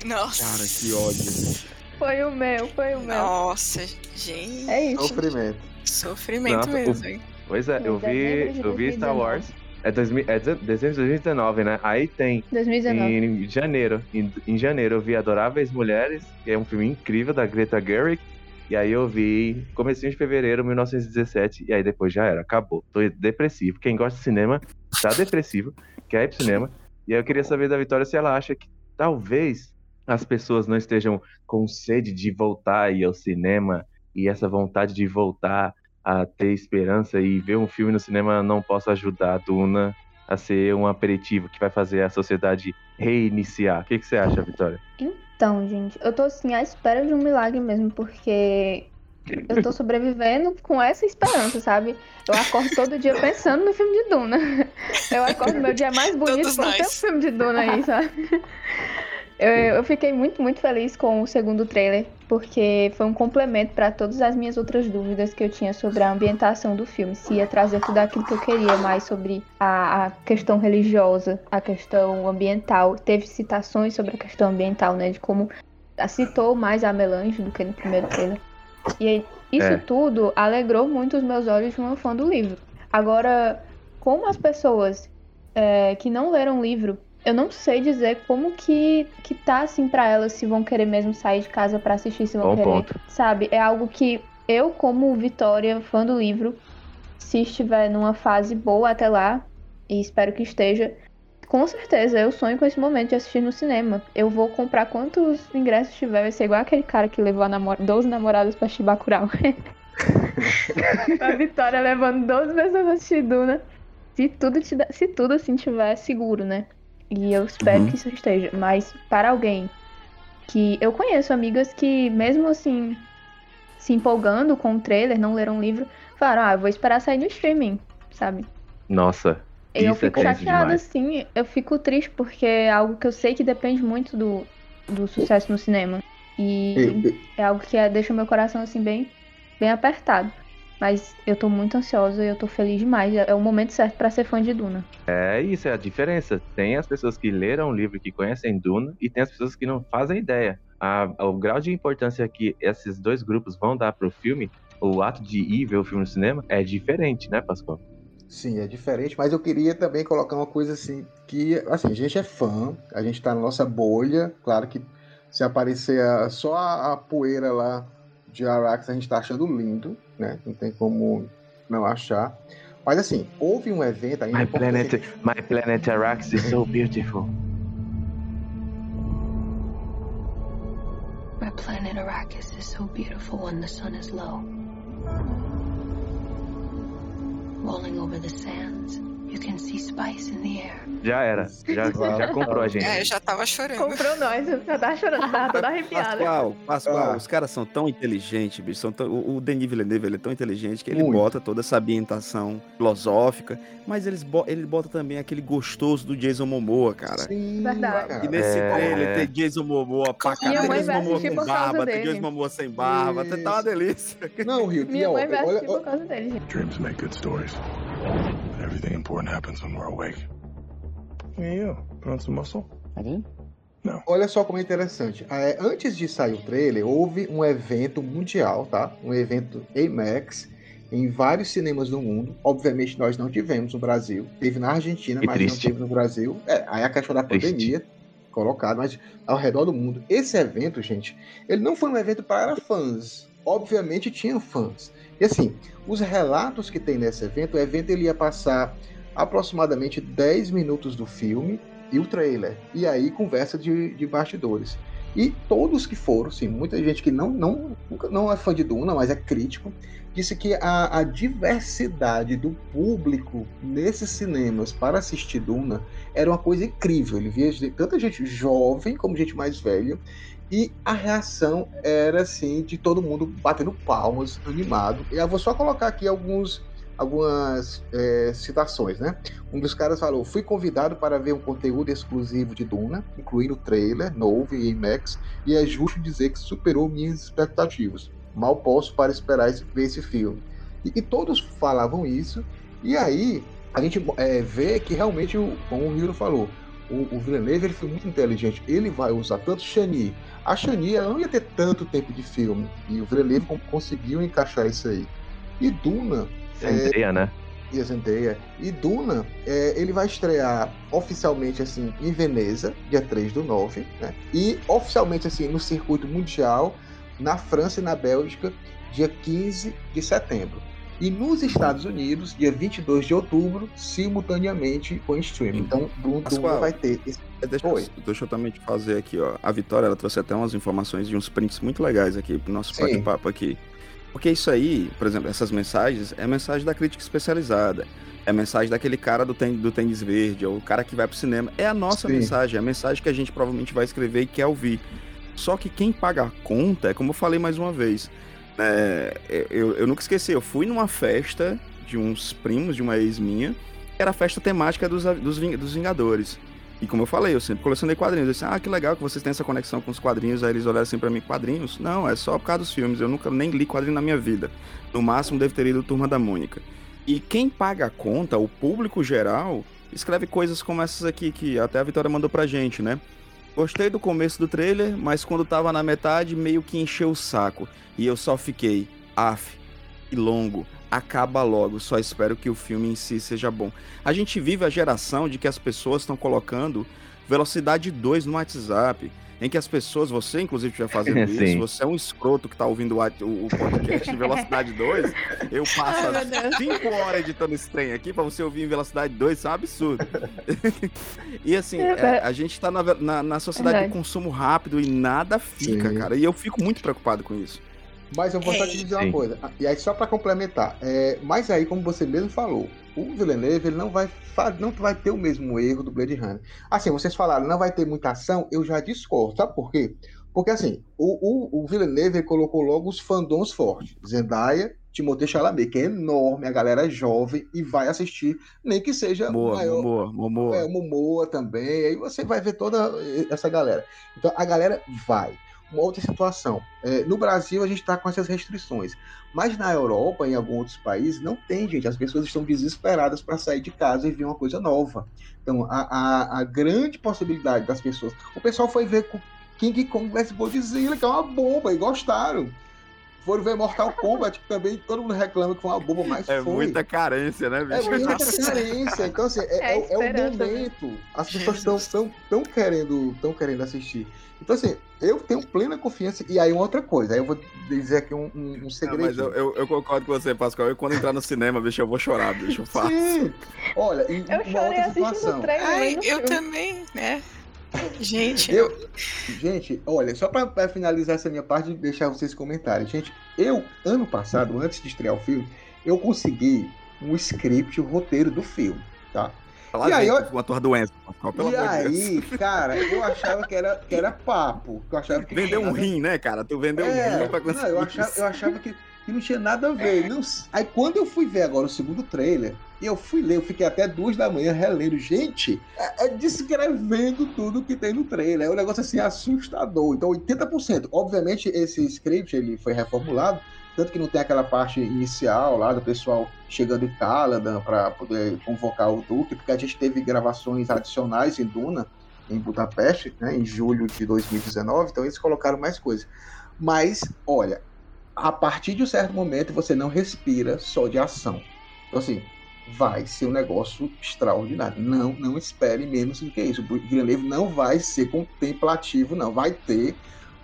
Nossa. Cara, que ódio. Foi o meu, foi o meu. Nossa, gente. É isso. Sofrimento. Sofrimento Nossa, mesmo, o- hein? Pois é, eu vi, eu vi Star 2019. Wars. É, 2000, é deze- dezembro de 2019, né? Aí tem 2019. em janeiro. Em, em janeiro eu vi Adoráveis Mulheres, que é um filme incrível da Greta Gerwig. E aí eu vi comecinho de fevereiro, 1917, e aí depois já era, acabou. Tô depressivo. Quem gosta de cinema tá depressivo, quer ir pro cinema. E aí eu queria saber da Vitória se ela acha que talvez as pessoas não estejam com sede de voltar aí ao cinema e essa vontade de voltar a ter esperança e ver um filme no cinema não possa ajudar a Duna a ser um aperitivo que vai fazer a sociedade reiniciar. O que, que você acha, Vitória? Então, gente, eu tô assim à espera de um milagre mesmo, porque eu tô sobrevivendo com essa esperança, sabe? Eu acordo todo dia pensando no filme de Duna. Eu acordo, meu dia é mais bonito Todos por ter um nós. filme de Duna aí, sabe? Eu, eu fiquei muito, muito feliz com o segundo trailer, porque foi um complemento para todas as minhas outras dúvidas que eu tinha sobre a ambientação do filme. Se ia trazer tudo aquilo que eu queria, mais sobre a, a questão religiosa, a questão ambiental. Teve citações sobre a questão ambiental, né? De como citou mais a Melange do que no primeiro trailer. E isso É. tudo alegrou muito os meus olhos de uma fã do livro. Agora, como as pessoas é, que não leram o livro, eu não sei dizer como que, que tá assim pra elas, se vão querer mesmo sair de casa pra assistir, se vão Bom querer. ponto. Sabe? É algo que eu, como Vitória, fã do livro, se estiver numa fase boa até lá, e espero que esteja, com certeza eu sonho com esse momento de assistir no cinema. Eu vou comprar quantos ingressos tiver, vai ser igual aquele cara que levou a namor 12 namoradas pra Bacurau. *laughs* a Vitória levando 12 pessoas pra assistir Duna. Se tudo, te dá- se tudo assim tiver seguro, né? E eu espero Uhum. que isso esteja. Mas para alguém que eu conheço amigas que, mesmo assim, se empolgando com o trailer, não leram o livro, falaram, ah, eu vou esperar sair no streaming, sabe? Nossa, E eu isso é fico triste chateada, assim, eu fico triste porque é algo que eu sei que depende muito do, do sucesso no cinema. E é algo que é- deixa o meu coração, assim, bem, bem apertado. Mas eu tô muito ansiosa e eu tô feliz demais. É o momento certo pra ser fã de Duna. É isso, é a diferença. Tem as pessoas que leram o livro, que conhecem Duna, e tem as pessoas que não fazem ideia. A- o grau de importância que esses dois grupos vão dar pro filme, o ato de ir ver o filme no cinema, é diferente, né, Pascoal? Sim, é diferente, mas eu queria também colocar uma coisa assim, que assim, a gente é fã, a gente tá na nossa bolha, claro que se aparecer a- só a, a poeira lá de Arax, a gente tá achando lindo, né? Não tem como não achar. Mas assim, houve um evento ainda. My planet, my planet Arax is so beautiful. My planet Arrakis is so beautiful when the sun is low. Rolling over the sands, you can see spice in the air. Já era, já, *laughs* já comprou a gente. É, eu já tava chorando. Comprou nós, eu já tava chorando, tava toda arrepiada. Pascoal, Pascoal, Ah. os caras são tão inteligentes, bicho. São tão- o Denis Villeneuve ele é tão inteligente que ele Muito. bota toda essa ambientação filosófica, mas eles ele bota também aquele gostoso do Jason Momoa, cara. Sim, Verdade. E nesse É. trailer tem Jason Momoa pra caralho. Tem Jason Momoa assistir com barba, tem. Jason Momoa sem barba. Tá, tá uma delícia. Não, Rio, Minha mãe vai olha, assistir por causa dele. Dreams make good stories. Everything important happens when we're awake. You. Put on some muscle? I did? Olha só como é interessante. É, antes de sair o trailer, houve um evento mundial, tá? Um evento IMAX em vários cinemas do mundo. Obviamente nós não tivemos no Brasil. Teve na Argentina, Que mas triste. não teve no Brasil. É, aí a questão da Triste. pandemia colocado, mas ao redor do mundo. Esse evento, gente, ele não foi um evento para fãs. Obviamente tinha fãs. E assim, os relatos que tem nesse evento, o evento ele ia passar aproximadamente 10 minutos do filme e o trailer. E aí conversa de, de bastidores. E todos que foram, sim, muita gente que não, não, não é fã de Duna, mas é crítico, disse que a, a diversidade do público nesses cinemas para assistir Duna era uma coisa incrível. Ele via tanta gente jovem como gente mais velha. E a reação era assim de todo mundo batendo palmas, animado. E eu vou só colocar aqui alguns algumas é, citações, né? Um dos caras falou: fui convidado para ver um conteúdo exclusivo de Duna, incluindo trailer novo e IMAX, e é justo dizer que superou minhas expectativas. Mal posso para esperar esse, ver esse filme. E, e todos falavam isso, e aí a gente é, vê que realmente, o- como o Miro falou, o, o Villeneuve ele foi muito inteligente. Ele vai usar tanto Shani. A Shani ela não ia ter tanto tempo de filme. E o Villeneuve conseguiu encaixar isso aí. E Duna. Zendaya, é, né? E a Zendaya. E Duna, é, ele vai estrear oficialmente assim em Veneza, dia 3 do 9, né? E oficialmente assim no circuito mundial, na França e na Bélgica, dia 15 de setembro. E nos Estados Unidos, dia 22 de outubro, simultaneamente com streaming. Então, Duna, Duna vai ter esse Deixa eu, deixa eu também te fazer aqui, ó. A Vitória, ela trouxe até umas informações de uns prints muito legais aqui pro nosso bate-papo aqui. Porque isso aí, por exemplo, essas mensagens, é mensagem da crítica especializada. É mensagem daquele cara do, ten, do tênis verde, ou o cara que vai pro cinema. É a nossa Sim. mensagem, é a mensagem que a gente provavelmente vai escrever e quer ouvir. Só que quem paga a conta, é como eu falei mais uma vez, é, eu, eu nunca esqueci, eu fui numa festa de uns primos de uma ex minha, era a festa temática dos, dos, dos Vingadores. E como eu falei, eu sempre colecionei quadrinhos. Eu disse, ah, que legal que vocês têm essa conexão com os quadrinhos. Aí eles olharam assim pra mim, quadrinhos? Não, é só por causa dos filmes. Eu nunca nem li quadrinho na minha vida. No máximo, deve ter lido Turma da Mônica. E quem paga a conta, o público geral, escreve coisas como essas aqui que até a Vitória mandou pra gente, né? Gostei do começo do trailer, mas quando tava na metade, meio que encheu o saco. E eu só fiquei, af, e longo, acaba logo, só espero que o filme em si seja bom. A gente vive a geração de que as pessoas estão colocando velocidade 2 no WhatsApp, em que as pessoas, você inclusive estiver fazendo *laughs* isso, você é um escroto que está ouvindo o, o, podcast em velocidade 2, eu passo 5 horas editando esse trem aqui para você ouvir em velocidade 2, isso é um absurdo. *laughs* e assim, é, é, a gente está na, na, na, sociedade do consumo rápido e nada fica, Sim. cara, e eu fico muito preocupado com isso. Mas eu vou só te dizer uma coisa, e aí só para complementar, é, mas aí, como você mesmo falou, o Villeneuve ele não vai não vai ter o mesmo erro do Blade Runner. Assim, vocês falaram, não vai ter muita ação, eu já discordo. Sabe por quê? Porque assim, o, o, o Villeneuve colocou logo os fandoms fortes. Zendaya, Timothée Chalamet, que é enorme, a galera é jovem e vai assistir, nem que seja Momoa, maior. Momoa, Momoa. É, Momoa também, aí você vai ver toda essa galera. Então a galera vai uma outra situação. É, no Brasil, a gente está com essas restrições. Mas na Europa, em alguns outros países, não tem, gente. As pessoas estão desesperadas para sair de casa e ver uma coisa nova. Então, a, a, a, grande possibilidade das pessoas. O pessoal foi ver King Kong vs Godzilla, que é uma bomba, e gostaram. Foram ver Mortal Kombat, que também todo mundo reclama que foi uma bomba, mas é foi. muita carência, né, bicho? É muita carência. Então, assim, é, é, é, é o né? momento. As pessoas estão tão, tão querendo, tão querendo assistir. Então, assim, eu tenho plena confiança. E aí, uma outra coisa, aí eu vou dizer aqui um, um, um segredo. mas eu, eu, eu, concordo com você, Pascoal. Eu, quando entrar no cinema, bicho, eu vou chorar, bicho. Eu faço. Sim. Olha, em eu uma outra situação. Trailer, Ai, eu filme. também, né? Gente. Eu, gente, olha, só para finalizar essa minha parte e deixar vocês comentarem. Gente, eu, ano passado, antes de estrear o filme, eu consegui um script, o um roteiro do filme, tá? Fala e aí, eu... com a tua doença. Pelo e aí, Deus. *laughs* cara, eu achava que era, que era papo. Eu achava que vendeu um rim, né, cara? Tu vendeu é, um rim pra conseguir. Não, eu, achava, eu achava que, que não tinha nada a ver. Não... Aí quando eu fui ver agora o segundo trailer, eu fui ler, eu fiquei até duas da manhã relendo. Gente, é, é descrevendo tudo que tem no trailer. É um negócio assim assustador. Então, 80%. Obviamente, esse script ele foi reformulado tanto que não tem aquela parte inicial lá do pessoal chegando em Caladan para poder convocar o Duque, porque a gente teve gravações adicionais em Duna, em Budapeste, né, em julho de 2019, então eles colocaram mais coisas. Mas, olha, a partir de um certo momento você não respira só de ação. Então, assim, vai ser um negócio extraordinário. Não, não espere menos do que isso. O Villeneuve não vai ser contemplativo, não. Vai ter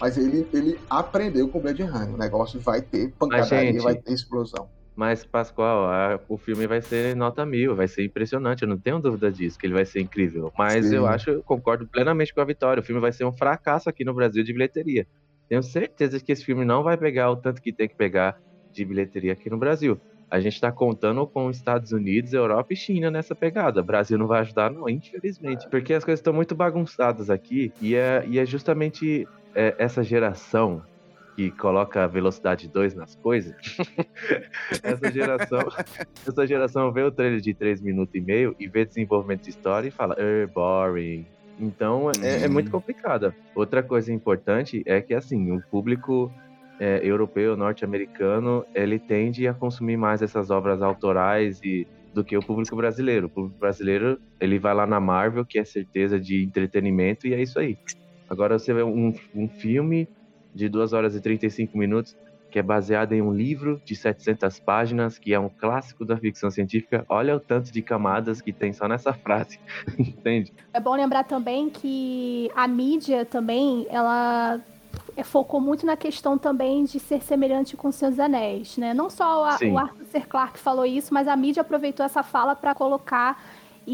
mas ele, ele aprendeu com o Blade Runner. O negócio vai ter pancadaria, gente, vai ter explosão. Mas, Pascoal, a, o filme vai ser nota mil, vai ser impressionante, eu não tenho dúvida disso, que ele vai ser incrível. Mas Sim. eu acho, eu concordo plenamente com a Vitória, o filme vai ser um fracasso aqui no Brasil de bilheteria. Tenho certeza que esse filme não vai pegar o tanto que tem que pegar de bilheteria aqui no Brasil. A gente está contando com Estados Unidos, Europa e China nessa pegada. O Brasil não vai ajudar, não, infelizmente. Porque as coisas estão muito bagunçadas aqui e é, e é justamente é, essa geração que coloca velocidade 2 nas coisas, *laughs* essa geração, *laughs* essa geração vê o trailer de 3 minutos e meio e vê desenvolvimento de história e fala, er, boring. Então é, é, muito complicada. Outra coisa importante é que assim, o público é, europeu, norte-americano, ele tende a consumir mais essas obras autorais e do que o público brasileiro. O público brasileiro, ele vai lá na Marvel, que é certeza de entretenimento, e é isso aí. Agora você vê um, um filme de 2 horas e 35 minutos, que é baseado em um livro de 700 páginas, que é um clássico da ficção científica. Olha o tanto de camadas que tem só nessa frase, *laughs* entende? É bom lembrar também que a mídia também, ela focou muito na questão também de ser semelhante com seus anéis, né? Não só a, o Arthur C. Clarke falou isso, mas a mídia aproveitou essa fala para colocar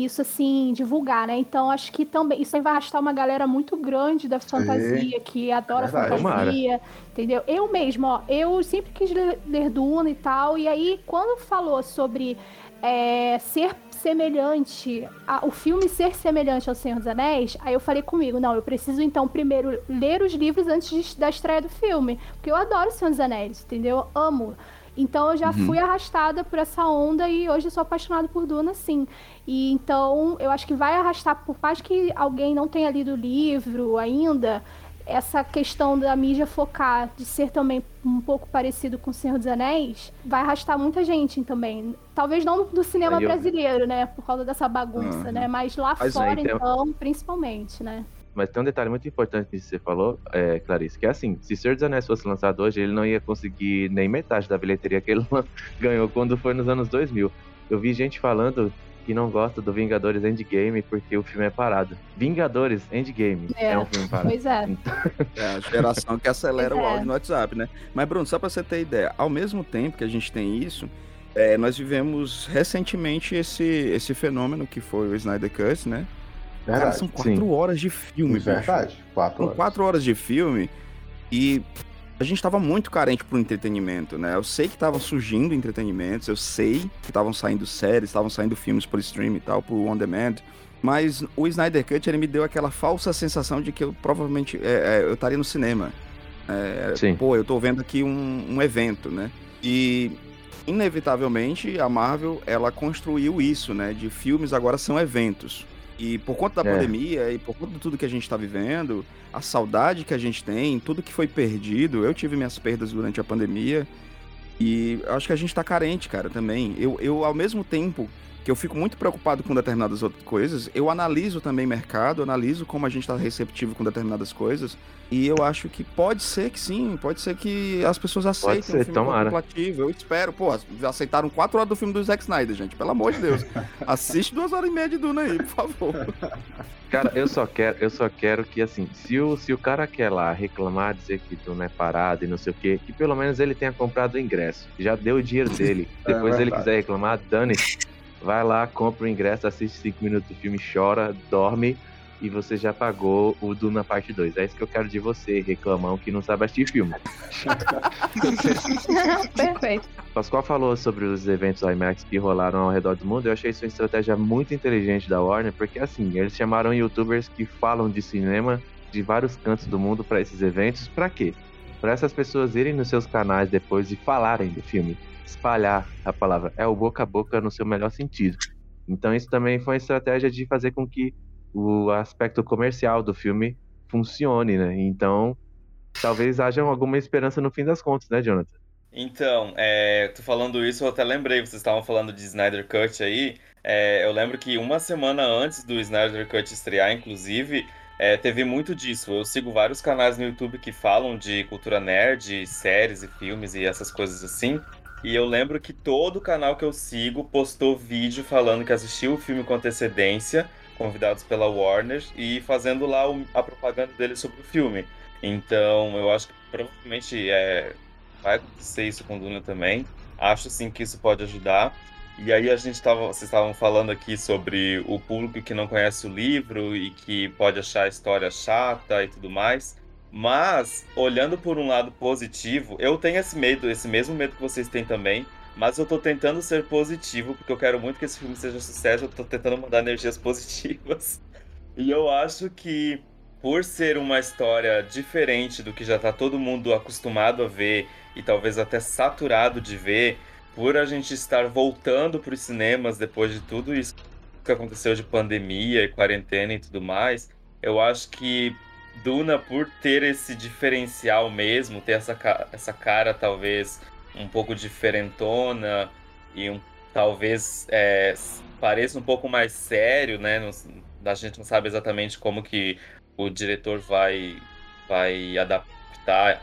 isso assim, divulgar, né? Então acho que também isso aí vai arrastar uma galera muito grande da fantasia, que adora Verdade. fantasia, entendeu? Eu mesmo, ó, eu sempre quis ler, ler Duna e tal, e aí quando falou sobre é, ser semelhante, a, o filme ser semelhante ao Senhor dos Anéis, aí eu falei comigo, não, eu preciso então primeiro ler os livros antes de, da estreia do filme, porque eu adoro o Senhor dos Anéis, entendeu? Eu amo. Então eu já Uhum. fui arrastada por essa onda e hoje eu sou apaixonada por Duna, sim. E então eu acho que vai arrastar, por mais que alguém não tenha lido o livro ainda, essa questão da mídia focar de ser também um pouco parecido com o Senhor dos Anéis, vai arrastar muita gente também. Talvez não do cinema eu- brasileiro, né? Por causa dessa bagunça, Uhum. né? Mas lá Mas fora, então, principalmente, né? Mas tem um detalhe muito importante que você falou, é, Clarice, que é assim, se Senhor dos Anéis fosse lançado hoje, ele não ia conseguir nem metade da bilheteria que ele *laughs* ganhou quando foi nos anos 2000. Eu vi gente falando que não gosta do Vingadores Endgame porque o filme é parado. Vingadores Endgame é, É, um filme parado. pois é. É a geração que acelera *laughs* Pois o é. áudio no WhatsApp, né? Mas, Bruno, só pra você ter ideia, ao mesmo tempo que a gente tem isso, é, nós vivemos recentemente esse, esse fenômeno que foi o Snyder Cut, né? Cara, Verdade, são quatro sim. horas de filme, Isso é verdade, quatro São horas. quatro horas de filme e a gente tava muito carente pro entretenimento, né? Eu sei que estavam surgindo entretenimentos, eu sei que estavam saindo séries, estavam saindo filmes por stream e tal, por on demand, mas o Snyder Cut ele me deu aquela falsa sensação de que eu provavelmente é, é, eu estaria no cinema. É, Sim. Pô, eu tô vendo aqui um, um evento, né? E inevitavelmente a Marvel ela construiu isso, né? De filmes agora são eventos. E por conta da É. pandemia e por conta de tudo que a gente tá vivendo, a saudade que a gente tem, tudo que foi perdido, eu tive minhas perdas durante a pandemia e acho que a gente tá carente, cara, também. Eu, eu ao mesmo tempo que eu fico muito preocupado com determinadas outras coisas, eu analiso também mercado, analiso como a gente tá receptivo com determinadas coisas, e eu acho que pode ser que sim, pode ser que as pessoas aceitem ser, um filme tomara. contemplativo. Eu espero, pô, aceitaram quatro horas do filme do Zack Snyder, gente, pelo amor de Deus. *laughs* Assiste duas horas e meia de Duna aí, por favor. Cara, eu só quero, eu só quero que assim, se o, se o cara quer lá reclamar, dizer que tu não é parado e não sei o quê, que pelo menos ele tenha comprado o ingresso. Já deu o dinheiro *laughs* dele. É Depois ele verdade. quiser reclamar, dane Vai lá, compra o ingresso, assiste 5 minutos do filme, chora, dorme e você já pagou o Duna parte 2. É isso que eu quero de você, reclamão que não sabe assistir filme. *laughs* Perfeito. Pascoal falou sobre os eventos IMAX que rolaram ao redor do mundo. Eu achei isso uma estratégia muito inteligente da Warner, porque assim, eles chamaram youtubers que falam de cinema de vários cantos do mundo para esses eventos. Para quê? Para essas pessoas irem nos seus canais depois e falarem do filme, espalhar a palavra. É o boca a boca no seu melhor sentido. Então isso também foi uma estratégia de fazer com que o aspecto comercial do filme funcione, né? Então, talvez haja alguma esperança no fim das contas, né, Jonathan? Então, é, tô falando isso, eu até lembrei, vocês estavam falando de Snyder Cut aí. É, eu lembro que uma semana antes do Snyder Cut estrear, inclusive, é, teve muito disso. Eu sigo vários canais no YouTube que falam de cultura nerd, séries e filmes e essas coisas assim. E eu lembro que todo canal que eu sigo postou vídeo falando que assistiu o filme com antecedência, convidados pela Warner, e fazendo lá a propaganda dele sobre o filme. Então, eu acho que provavelmente é, vai acontecer isso com Duna também. Acho sim que isso pode ajudar. E aí a gente tava, vocês estavam falando aqui sobre o público que não conhece o livro e que pode achar a história chata e tudo mais. Mas, olhando por um lado positivo, eu tenho esse medo, esse mesmo medo que vocês têm também. Mas eu tô tentando ser positivo, porque eu quero muito que esse filme seja sucesso. Eu tô tentando mandar energias positivas. *laughs* E eu acho que, por ser uma história diferente do que já tá todo mundo acostumado a ver e talvez até saturado de ver, por a gente estar voltando para os cinemas depois de tudo isso que aconteceu de pandemia e quarentena e tudo mais, eu acho que Duna, por ter esse diferencial mesmo, ter essa, essa cara talvez um pouco diferentona e um- talvez é, pareça um pouco mais sério, né? Não, a gente não sabe exatamente como que o diretor vai, vai adaptar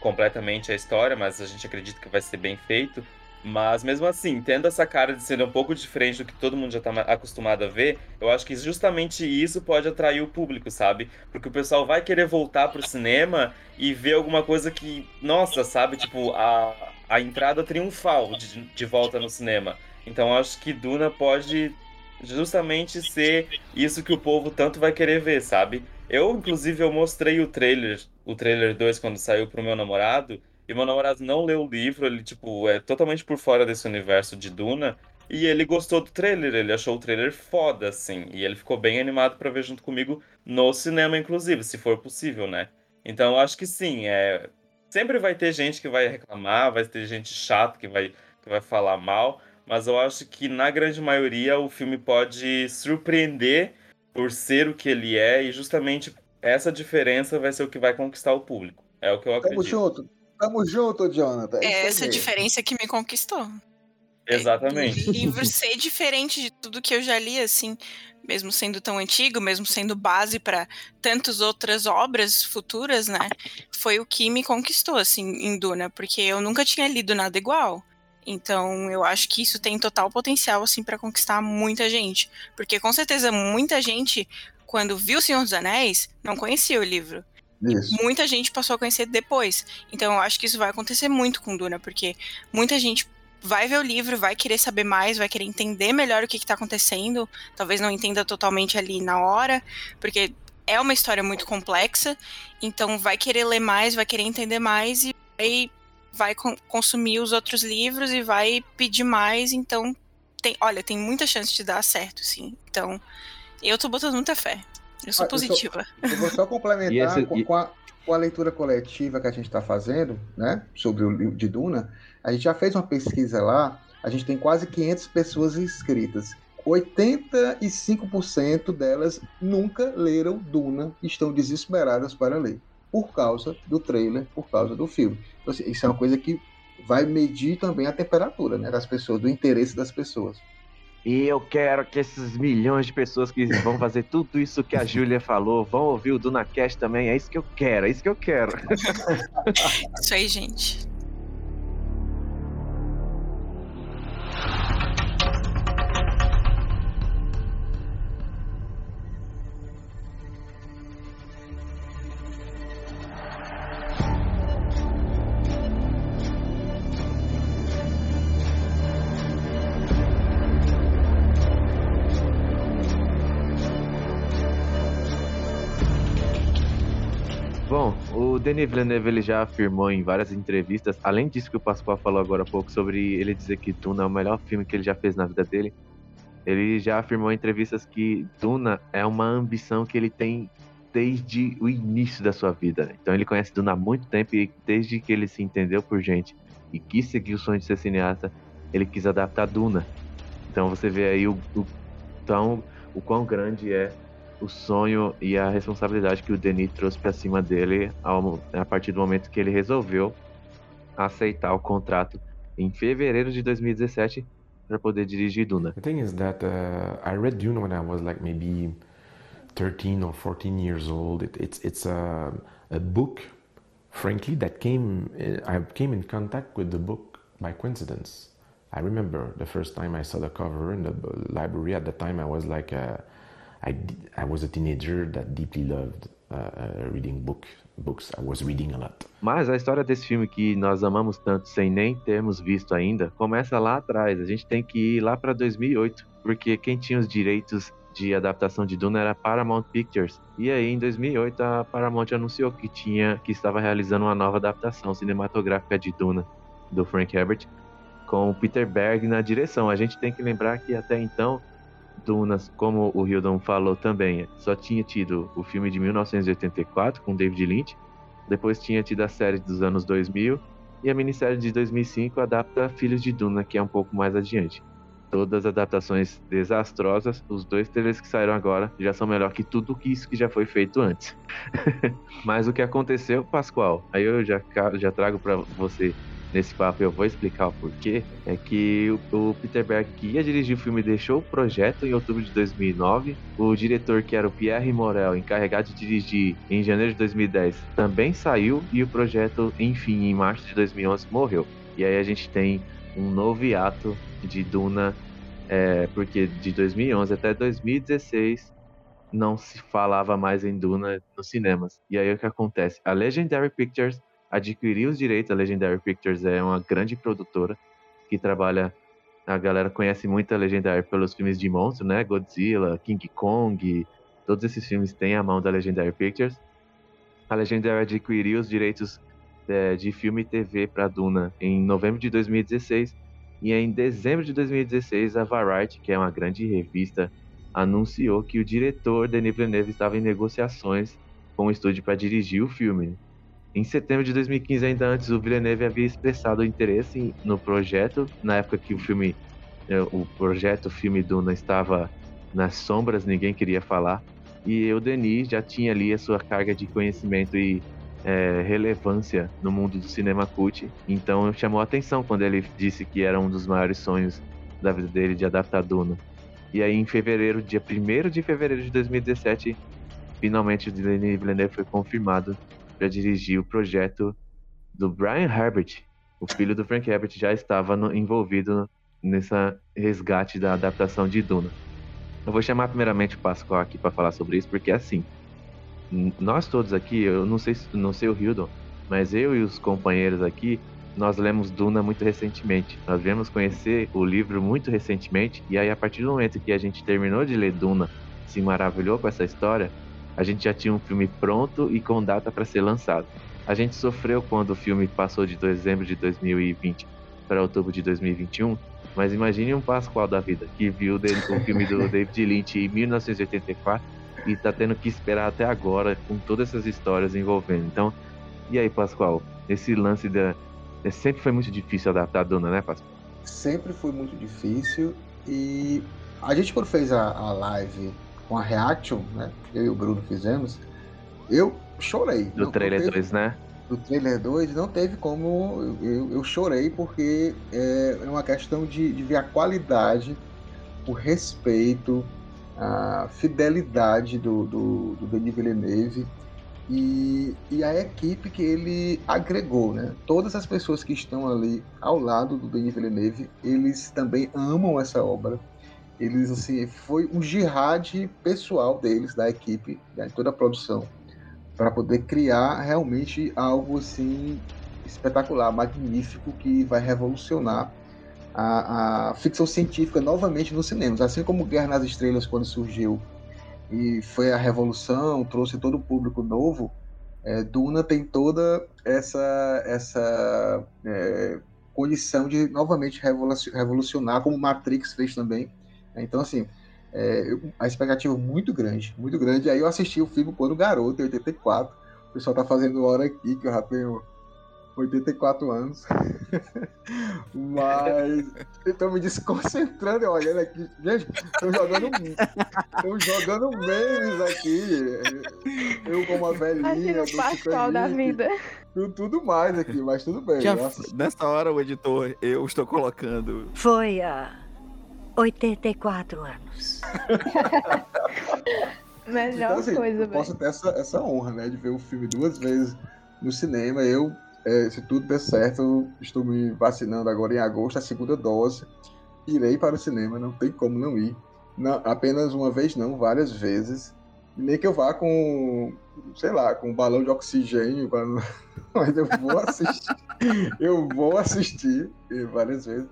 completamente a história, mas a gente acredita que vai ser bem feito. Mas mesmo assim, tendo essa cara de ser um pouco diferente do que todo mundo já tá acostumado a ver, eu acho que justamente isso pode atrair o público, sabe? Porque o pessoal vai querer voltar pro cinema e ver alguma coisa que, nossa, sabe? Tipo, a, a entrada triunfal de, de volta no cinema. Então eu acho que Duna pode justamente ser isso que o povo tanto vai querer ver, sabe? Eu, inclusive, eu mostrei o trailer, o trailer 2 quando saiu pro meu namorado, e meu namorado não leu o livro, ele, tipo, é totalmente por fora desse universo de Duna. E ele gostou do trailer, ele achou o trailer foda, assim. E ele ficou bem animado para ver junto comigo no cinema, inclusive, se for possível, né? Então eu acho que sim, é. Sempre vai ter gente que vai reclamar, vai ter gente chata que vai, que vai falar mal, mas eu acho que na grande maioria o filme pode surpreender por ser o que ele é, e justamente essa diferença vai ser o que vai conquistar o público. É o que eu acredito. Tamo junto. Tamo junto, Jonathan. É essa diferença que me conquistou. Exatamente. O livro ser diferente de tudo que eu já li, assim, mesmo sendo tão antigo, mesmo sendo base para tantas outras obras futuras, né? Foi o que me conquistou, assim, em Duna, porque eu nunca tinha lido nada igual. Então, eu acho que isso tem total potencial, assim, para conquistar muita gente. Porque, com certeza, muita gente, quando viu O Senhor dos Anéis, não conhecia o livro. Isso. Muita gente passou a conhecer depois. Então, eu acho que isso vai acontecer muito com Duna, porque muita gente vai ver o livro, vai querer saber mais, vai querer entender melhor o que está acontecendo. Talvez não entenda totalmente ali na hora, porque é uma história muito complexa. Então, vai querer ler mais, vai querer entender mais e vai, vai con consumir os outros livros e vai pedir mais. Então, tem, olha, tem muita chance de dar certo, sim. Então, eu tô botando muita fé. Eu sou Ah, eu sou- positiva. Eu vou só complementar *laughs* E esse- com, e- com a, com a leitura coletiva que a gente está fazendo, né, sobre o livro de Duna. A gente já fez uma pesquisa lá, a gente tem quase 500 pessoas inscritas. 85% delas nunca leram Duna e estão desesperadas para ler, por causa do trailer, por causa do filme. Então, assim, isso é uma coisa que vai medir também a temperatura né, das pessoas, do interesse das pessoas. E eu quero que esses milhões de pessoas que vão fazer tudo isso que a Júlia falou, vão ouvir o DunaCast também. É isso que eu quero, é isso que eu quero. *laughs* Isso aí, gente. Denis Villeneuve ele já afirmou em várias entrevistas, além disso que o Pascoal falou agora há pouco, sobre ele dizer que Duna é o melhor filme que ele já fez na vida dele. Ele já afirmou em entrevistas que Duna é uma ambição que ele tem desde o início da sua vida. né? Então ele conhece Duna há muito tempo e desde que ele se entendeu por gente e quis seguir o sonho de ser cineasta, ele quis adaptar Duna. Então você vê aí o, o, tão, o quão grande é o sonho e a responsabilidade que o Denis trouxe para cima dele ao, a partir do momento que ele resolveu aceitar o contrato em fevereiro de 2017 para poder dirigir Duna. The thing is that uh, I read Dune when I was like maybe 13 or 14 years old. It, it's it's a, a book, frankly, that came. I came in contact with the book by coincidence. I remember the first time I saw the cover in the library. At the time, I was like, uh, I I was a teenager that deeply loved uh, uh, reading book books. I was reading a lot. Mas a história desse filme que nós amamos tanto sem nem termos visto ainda começa lá atrás. A gente tem que ir lá para 2008, porque quem tinha os direitos de adaptação de Duna era Paramount Pictures. E aí em 2008 a Paramount anunciou que tinha que estava realizando uma nova adaptação cinematográfica de Duna do Frank Herbert com Peter Berg na direção. A gente tem que lembrar que até então Dunas, como o Hildon falou também, só tinha tido o filme de 1984 com David Lynch, depois tinha tido a série dos anos 2000 e a minissérie de 2005 adapta Filhos de Duna, que é um pouco mais adiante. Todas adaptações desastrosas, os dois trailers que saíram agora já são melhor que tudo que isso que já foi feito antes. *laughs* Mas o que aconteceu, Pascoal? Aí eu já, já trago para você nesse papo, eu vou explicar o porquê, é que o, Peter Berg, que ia dirigir o filme, deixou o projeto em outubro de 2009. O diretor, que era o Pierre Morel, encarregado de dirigir em janeiro de 2010, também saiu e o projeto, enfim, em março de 2011, morreu. E aí a gente tem um novo hiato de Duna, é, porque de 2011 até 2016 não se falava mais em Duna nos cinemas. E aí o que acontece? A Legendary Pictures adquiriu os direitos. A Legendary Pictures é uma grande produtora que trabalha. A galera conhece muito a Legendary pelos filmes de monstro, né? Godzilla, King Kong, todos esses filmes têm a mão da Legendary Pictures. A Legendary adquiriu os direitos é, de filme e TV para Duna em novembro de 2016 e em dezembro de 2016 a Variety, que é uma grande revista, anunciou que o diretor Denis Villeneuve estava em negociações com o estúdio para dirigir o filme. Em setembro de 2015, ainda antes, o Villeneuve havia expressado interesse no projeto, na época que o filme, é, o projeto o filme Duna estava nas sombras, ninguém queria falar. E o Denis já tinha ali a sua carga de conhecimento e é, relevância no mundo do cinema cult. Então chamou a atenção quando ele disse que era um dos maiores sonhos da vida dele de adaptar Duna. E aí em fevereiro, dia 1 de fevereiro de 2017, finalmente o Denis Villeneuve foi confirmado para dirigir o projeto do Brian Herbert. O filho do Frank Herbert já estava no, envolvido nessa resgate da adaptação de Duna. Eu vou chamar primeiramente o Pascoal aqui para falar sobre isso, porque assim, nós todos aqui, eu não sei, não sei o Hildon, mas eu e os companheiros aqui, nós lemos Duna muito recentemente. Nós viemos conhecer o livro muito recentemente, e aí a partir do momento que a gente terminou de ler Duna, se maravilhou com essa história, a gente já tinha um filme pronto e com data para ser lançado. A gente sofreu quando o filme passou de dezembro de 2020 para outubro de 2021, mas imagine um Pascoal da vida que viu o filme do *laughs* David Lynch em 1984 e está tendo que esperar até agora com todas essas histórias envolvendo. Então, e aí, Pascoal? Esse lance da. É, sempre foi muito difícil adaptar a Dona, né, Pascoal? Sempre foi muito difícil e a gente quando fez a, a live com a Reaction, né? Eu e o Bruno fizemos, eu chorei. Do trailer 2, né? Do trailer 2, não teve como. Eu, eu chorei porque é, é uma questão de, de ver a qualidade, o respeito, a fidelidade do, do, do Denis Villeneuve e, e a equipe que ele agregou, né? Todas as pessoas que estão ali ao lado do Denis Villeneuve, eles também amam essa obra eles, assim, foi um jihad pessoal deles, da equipe, né, de toda a produção, para poder criar realmente algo, assim, espetacular, magnífico, que vai revolucionar a, a ficção científica novamente nos cinemas. Assim como Guerra nas Estrelas, quando surgiu e foi a revolução, trouxe todo o público novo, é, Duna tem toda essa, essa é, condição de novamente revolucionar, como Matrix fez também, então, assim, é, a expectativa muito grande, muito grande. Aí eu assisti o filme quando garoto, em 84. O pessoal tá fazendo hora aqui, que eu já tenho 84 anos. *laughs* Mas eu me desconcentrando olhando aqui. Gente, estão jogando, estão jogando memes aqui. Eu como uma velhinha. o Pascal da vida. Tudo, tudo mais aqui, mas tudo bem. Já, nessa hora, o editor, eu estou colocando. Foi a 84 anos. *laughs* Melhor então, assim, coisa, velho. Posso ter essa, essa honra, né, de ver o filme duas vezes no cinema. Eu, é, se tudo der certo, eu estou me vacinando agora em agosto, a segunda dose. Irei para o cinema, não tem como não ir. Não, apenas uma vez, não, várias vezes. Nem que eu vá com, sei lá, com um balão de oxigênio, pra... *laughs* mas eu vou assistir. eu vou assistir várias vezes.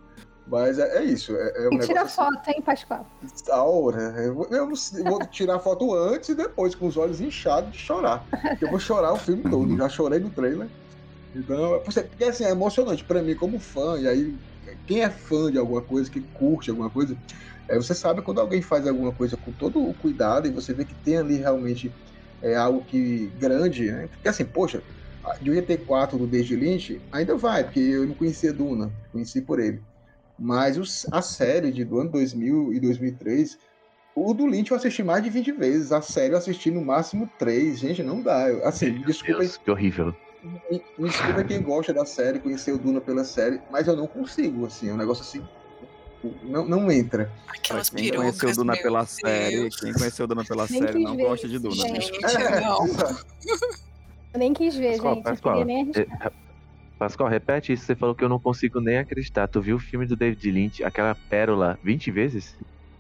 Mas é, é isso. É, é um e tira foto, assim. hein, Pascoal? A hora. Eu, vou, eu vou tirar foto antes e depois, com os olhos inchados de chorar. Eu vou chorar o filme todo. Já chorei no trailer. Então, porque assim, é emocionante para mim como fã. E aí, quem é fã de alguma coisa, que curte alguma coisa, é, você sabe quando alguém faz alguma coisa com todo o cuidado e você vê que tem ali realmente é algo que grande, né? Porque assim, poxa, de 84 do David Lynch ainda vai, porque eu não conhecia Duna, conheci por ele. Mas os, a série de, do ano 2000 e 2003, o do Lynch eu assisti mais de 20 vezes. A série eu assisti no máximo 3. Gente, não dá. Assim, Meu desculpa. Deus, que horrível. Me, me desculpa quem gosta da série, conheceu o Duna pela série, mas eu não consigo, assim, é um negócio assim. Não, não entra. Aquelas Quem conheceu Duna pela série, quem conheceu Duna pela Nem série não ver gosta de Duna. gente. É, não. Eu nem quis ver, gente. Eu nem eh, Pascoal, repete isso. Você falou que eu não consigo nem acreditar. Tu viu o filme do David Lynch, aquela pérola, 20 vezes?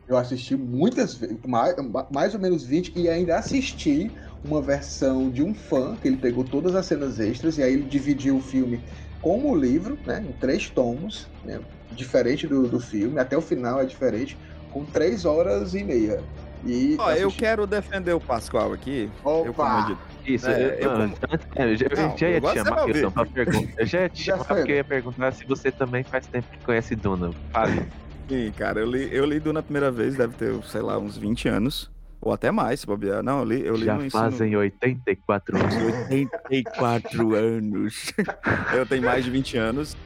Eu assisti muitas vezes, mais, mais ou menos 20, e ainda assisti uma versão de um fã, que ele pegou todas as cenas extras, e aí ele dividiu o filme como o livro, né, em três tomos, né, diferente do, do filme, até o final é diferente, com três horas e meia. E Ó, eu quero defender o Pascoal aqui. Opa! Eu como Isso, É, eu, eu não, antes- é, eu já, eu Não, já ia te chamar, Wilson, pra pergunta. Eu já ia te *laughs* Já chamar porque eu ia perguntar se você também faz tempo que conhece Duna. Fale. Sim, cara, eu li, eu li Duna a primeira vez, deve ter, sei lá, uns 20 anos. Ou até mais, se bobear. Não, eu li, eu li Já no ensino... fazem 84 anos. 84 anos. *laughs* Eu tenho mais de 20 anos.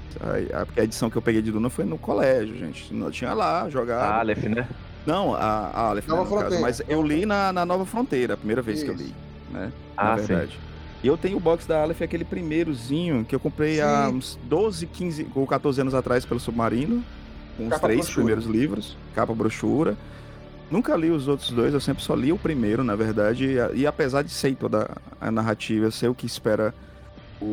Porque a edição que eu peguei de Duna foi no colégio, gente. Eu tinha lá, jogado. A Aleph, né? Não, a, a Aleph, né, Nova no caso, Fronteira. mas eu li na, na Nova Fronteira, a primeira vez que eu li, né? Ah, na sim. verdade. E eu tenho o box da Aleph, aquele primeirozinho que eu comprei há Sim. uns 12, 15 ou 14 anos atrás pelo Submarino, com os três brochura. primeiros livros, capa brochura. Nunca li os outros dois, eu sempre só li o primeiro, na verdade, e, e apesar de ser toda a narrativa, eu sei o que espera o,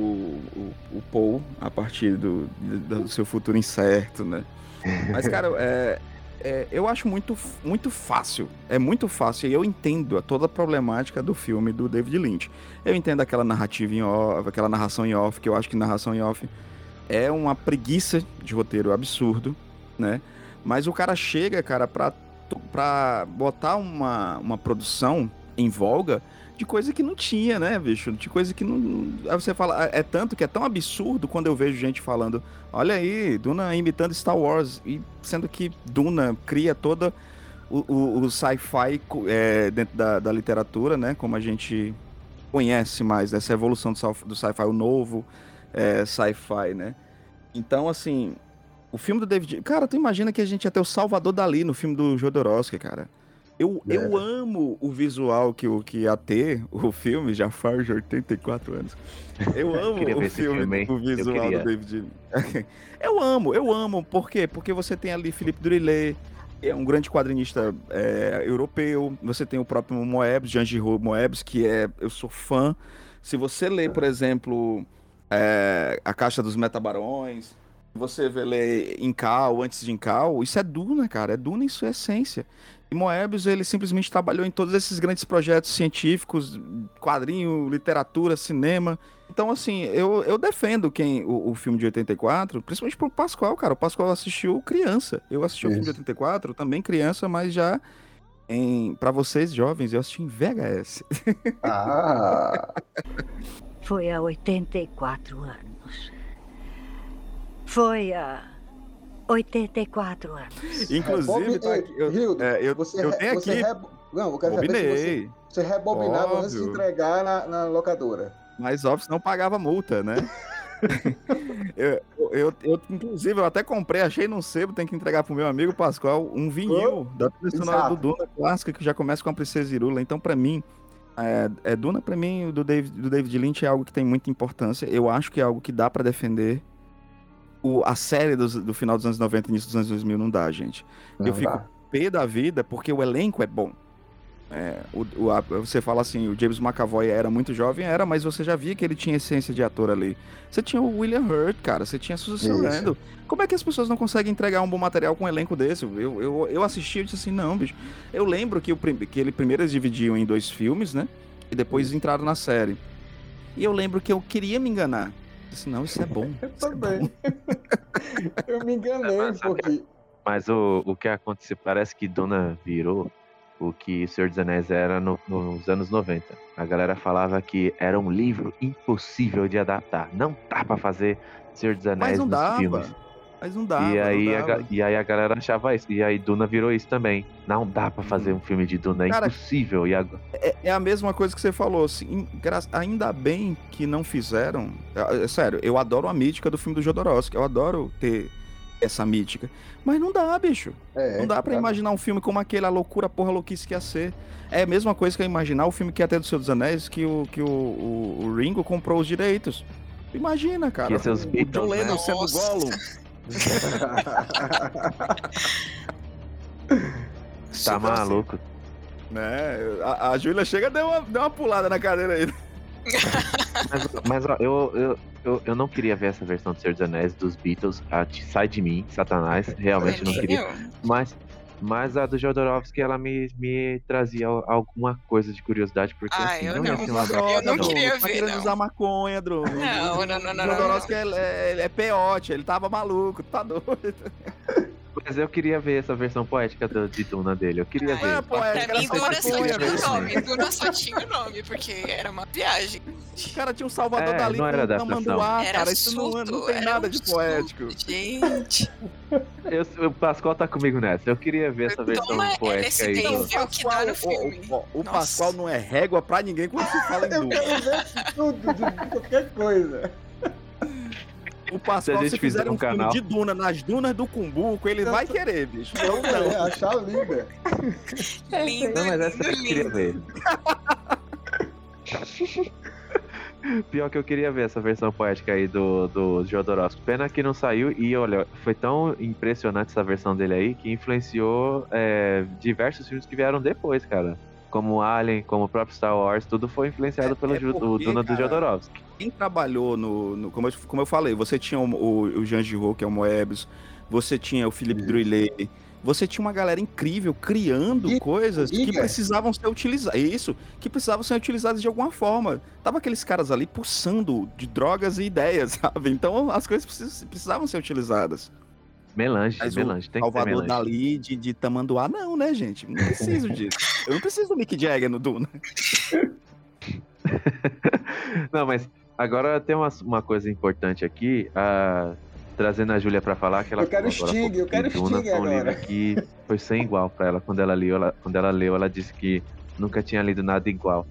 o, o Paul a partir do, do seu futuro incerto, né? Mas, cara, é, é, eu acho muito, muito fácil. É muito fácil. E eu entendo a toda a problemática do filme do David Lynch. Eu entendo aquela narrativa em off, aquela narração em off, que eu acho que narração em off é uma preguiça de roteiro absurdo, né? Mas o cara chega, cara, pra, pra botar uma, uma produção em voga de coisa que não tinha, né, bicho? De coisa que não. Aí você fala, é tanto que é tão absurdo quando eu vejo gente falando, olha aí, Duna imitando Star Wars, e sendo que Duna cria toda o, o- o sci-fi é, dentro da, da literatura, né? Como a gente conhece mais dessa evolução do sci-fi, o novo é, sci-fi, né? Então, assim, o filme do David. Cara, tu imagina que a gente ia ter o Salvador Dali no filme do Jodorowsky, cara. Eu, É. eu amo o visual que, o- que ia ter o filme, já faz 84 anos. Eu *laughs* amo o filme, filme, o visual do David. *laughs* eu amo, eu amo. Por quê? Porque você tem ali Philippe Druillet, que é um grande quadrinista é, europeu. Você tem o próprio Moebius, Jean Giraud Moebius, que é. Eu sou fã. Se você lê, por exemplo, é, A Caixa dos Metabarões, você vê ler Incal, antes de Incal, isso é Duna, cara. É Duna em sua essência. E Moebius, ele simplesmente trabalhou em todos esses grandes projetos científicos, quadrinho, literatura, cinema. Então, assim, eu, eu defendo quem o, o filme de 84, principalmente pro Pascoal, cara. O Pascoal assistiu criança. Eu assisti o filme de Isso. 84, também criança, mas já em para vocês jovens, eu assisti em VHS. *laughs* Ah, Foi há 84 anos. Foi há 84 anos. Inclusive, tá aqui, eu, Hildo, é, eu, você, eu tenho você aqui. rebo- Não, eu quero saber se você, Bobinei. você rebobinava antes de entregar na, na locadora. Mas óbvio, não pagava multa, né? *laughs* eu, eu, eu, inclusive, eu até comprei, achei num sebo, tem que entregar pro meu amigo Pascoal, um vinil da trilha do. Duna clássica, que já começa com a Princesa Irula. Então, pra mim, é, é, Duna, pra mim, do David, do David Lynch é algo que tem muita importância. Eu acho que é algo que dá pra defender. O, a série dos- do final dos anos 90 e início dos anos 2000 não dá, gente. Não eu fico dá. pé da vida porque o elenco é bom. É, o, o- a- você fala assim, o James McAvoy era muito jovem, era, mas você já via que ele tinha essência de ator ali. Você tinha o William Hurt, cara, você tinha Susan. Sarandon. Como é que as pessoas não conseguem entregar um bom material com um elenco desse? Eu, eu, eu assisti e disse assim, não, bicho. Eu lembro que, o, que ele primeiro eles dividiam em dois filmes, né? E depois entraram na série. E eu lembro que eu queria me enganar. Eu Disse, não, isso é bom. *laughs* Eu também. eu me enganei um pouquinho. Mas o, o que aconteceu, parece que Duna virou o que Senhor dos Anéis era no- nos anos 90. A galera falava que era um livro impossível de adaptar. Não dá pra fazer Senhor dos Anéis Mas não nos dava. filmes. Mas não dava. e, aí não a, e aí a galera achava isso. E aí Duna virou isso também. Não dá pra fazer um filme de Duna, é Cara, impossível. E agora... É, é a mesma coisa que você falou, assim, gra- ainda bem que não fizeram. É, é sério, eu adoro a mítica do filme do Jodorowsky, eu adoro ter essa mítica. Mas não dá, bicho. É, não dá pra dá. imaginar um filme como aquele, a loucura, porra, louquice que ia ser. É a mesma coisa que eu imaginar o filme que ia ter do Senhor dos Anéis, que o, que o, o, o Ringo comprou os direitos. Imagina, cara. Ser os o Beatles, John Lennon né? sendo Nossa. Gollum. *laughs* Tá maluco. Né? A, a Júlia chega e deu uma, deu uma pulada na cadeira aí. Mas, mas, ó, eu, eu, eu, eu não queria ver essa versão do Senhor dos Anéis dos Beatles. A, sai de mim, Satanás. Realmente não queria. Mas, mas a do Jodorowsky, ela me, me trazia al- alguma coisa de curiosidade, porque Ah, assim, eu não ia não. ser uma Eu não queria Bruno, tá ver, querendo não. usar maconha, Bruno. Não, não, não, não, O não, Jodorowsky é, é, é peote, ele tava maluco, tá doido. *laughs* Mas eu queria ver essa versão poética do, de Duna dele. Eu queria ver. É, poética, Pra mim, Duna só tinha o nome. Duna só tinha o nome, porque era uma viagem. O cara tinha um Salvador É, Dali não era com tamanduá, Era cara. Isso não, surto, não tem era nada um de poético. Gente. *laughs* Eu, o Pascoal tá comigo nessa. Eu queria ver essa versão Toma poética aí. LSD do- o que dá no filme. Ó, o Pascoal não é régua pra ninguém quando se fala em Eu Duna. quero ver tudo, de qualquer coisa. O Se Pascoal, a se, gente fizer fizer um um filme canal- de Duna nas dunas do Cumbuco, ele vai querer, bicho. Eu É, não. achar linda. Lindo, Não, mas essa lindo, eu queria ver. Pior que eu queria ver essa versão poética aí do, do Jodorowsky. Pena que não saiu e olha, foi tão impressionante essa versão dele aí que influenciou é, diversos filmes que vieram depois, cara. Como Alien, como o próprio Star Wars, tudo foi influenciado pelo é porque, o Duna do Jodorowsky. Quem trabalhou no. no- como, eu, como eu falei, você tinha o, o, o Jean Giraud, que é o Moebius, você tinha o Philippe Druillet, você tinha uma galera incrível criando coisas que Giger. precisavam ser utilizadas. Isso, que precisavam ser utilizadas de alguma forma. Tava aqueles caras ali pulsando de drogas e ideias, *laughs* sabe? Então as coisas precis- precisavam ser utilizadas. Melange, Mas melange, tem que ter Salvador melange. Dali de, de Tamanduá, não, né, gente? Não preciso *laughs* disso. Eu não preciso do Mick Jagger no Duna. *laughs* Não, mas agora tem uma, uma coisa importante aqui, trazendo a Júlia pra falar que ela Eu quero agora Sting, eu quero Duna Sting foi um agora. livro que foi sem igual pra ela quando ela leu, ela, quando ela leu, ela disse que nunca tinha lido nada igual.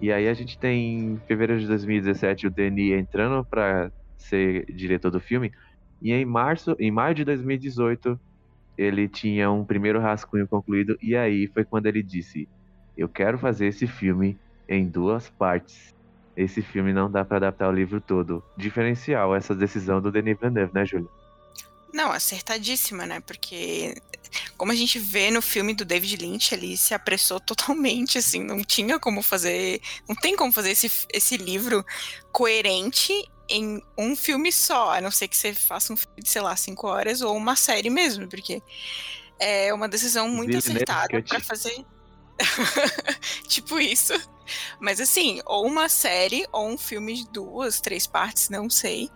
E aí a gente tem em fevereiro de 2017 o Denis entrando pra ser diretor do filme, e em março, em maio de 2018, ele tinha um primeiro rascunho concluído e aí foi quando ele disse: "Eu quero fazer esse filme em duas partes. Esse filme não dá pra adaptar o livro todo. Diferencial essa decisão do Denis Villeneuve, né, Júlia? Não, acertadíssima, né? Porque, como a gente vê no filme do David Lynch, ele se apressou *laughs* totalmente, assim, não tinha como fazer. Não tem como fazer esse, esse livro coerente em um filme só, a não ser que você faça um filme de, sei lá, cinco horas ou uma série mesmo, porque é uma decisão muito Villeneuve acertada pra fazer. *laughs* tipo isso. Mas assim, ou uma série ou um filme de duas, três partes, não sei.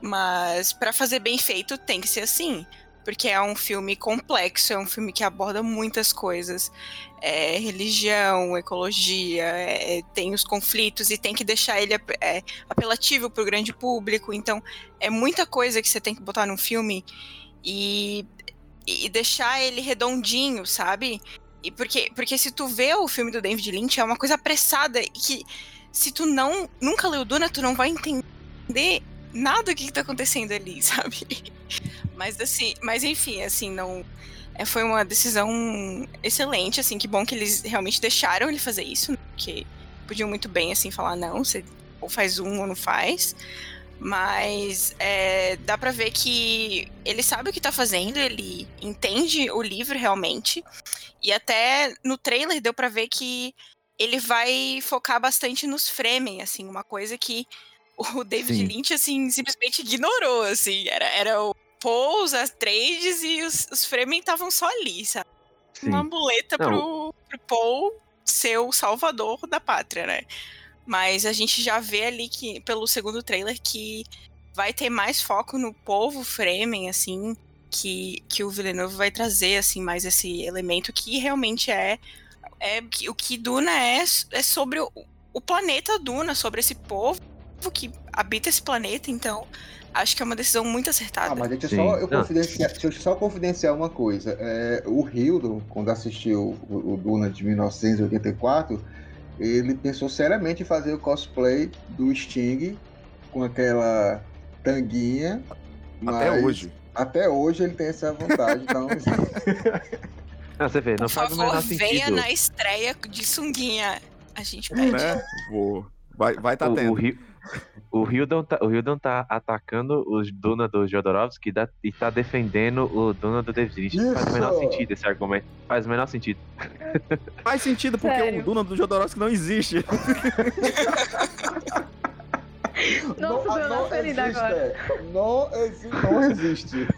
Mas pra fazer bem feito tem que ser assim. Porque é um filme complexo, é um filme que aborda muitas coisas. É, religião, ecologia, é, tem os conflitos e tem que deixar ele é, apelativo pro grande público. Então, é muita coisa que você tem que botar num filme e, e deixar ele redondinho, sabe? E porque, porque se tu vê o filme do David Lynch, é uma coisa apressada e que se tu não nunca leu Duna, tu não vai entender nada do que, que tá acontecendo ali, *laughs* sabe? Mas assim, mas enfim, assim, não é, foi uma decisão excelente, assim, que bom que eles realmente deixaram ele fazer isso, né? porque podiam muito bem assim falar não, você ou faz um ou não faz. Mas é, dá pra ver que ele sabe o que tá fazendo, ele entende o livro realmente. E até no trailer deu pra ver que ele vai focar bastante nos Fremen, assim, uma coisa que o David Sim. Lynch, assim, simplesmente ignorou, assim. Era, era o Paul, os Atreides e os, os Fremen estavam só ali, sabe? Uma muleta pro, pro Paul ser o salvador da pátria, né? Mas a gente já vê ali que, pelo segundo trailer, que vai ter mais foco no povo Fremen, assim, que, que o Villeneuve vai trazer, assim, mais esse elemento que realmente é, é que- o que Duna é, é sobre o, o planeta Duna, sobre esse povo que habita esse planeta, então acho que é uma decisão muito acertada. Ah, mas deixa só eu, confidenciar, deixa eu só confidenciar uma coisa. É, o Hildo, quando assistiu o, o Duna de 1984, ele pensou seriamente em fazer o cosplay do Sting com aquela tanguinha. Até mas- hoje. Até hoje ele tem essa vontade, então. *laughs* Não, você vê, não Por faz favor, menor venha sentido. na estreia de sunguinha. A gente pede. Né? Vou. Vai, vai tá o, tendo. o, o Hildon tá, o Hildon tá atacando os Duna do Jodorowsky e, dá- e tá defendendo o Duna do David Lynch. Não Faz o menor Isso! sentido esse argumento. Faz o menor sentido. *laughs* Faz sentido, porque Sério? o Duna do Jodorowsky não existe. *laughs* Nossa, deu uma ferida agora. Não existe. Não existe.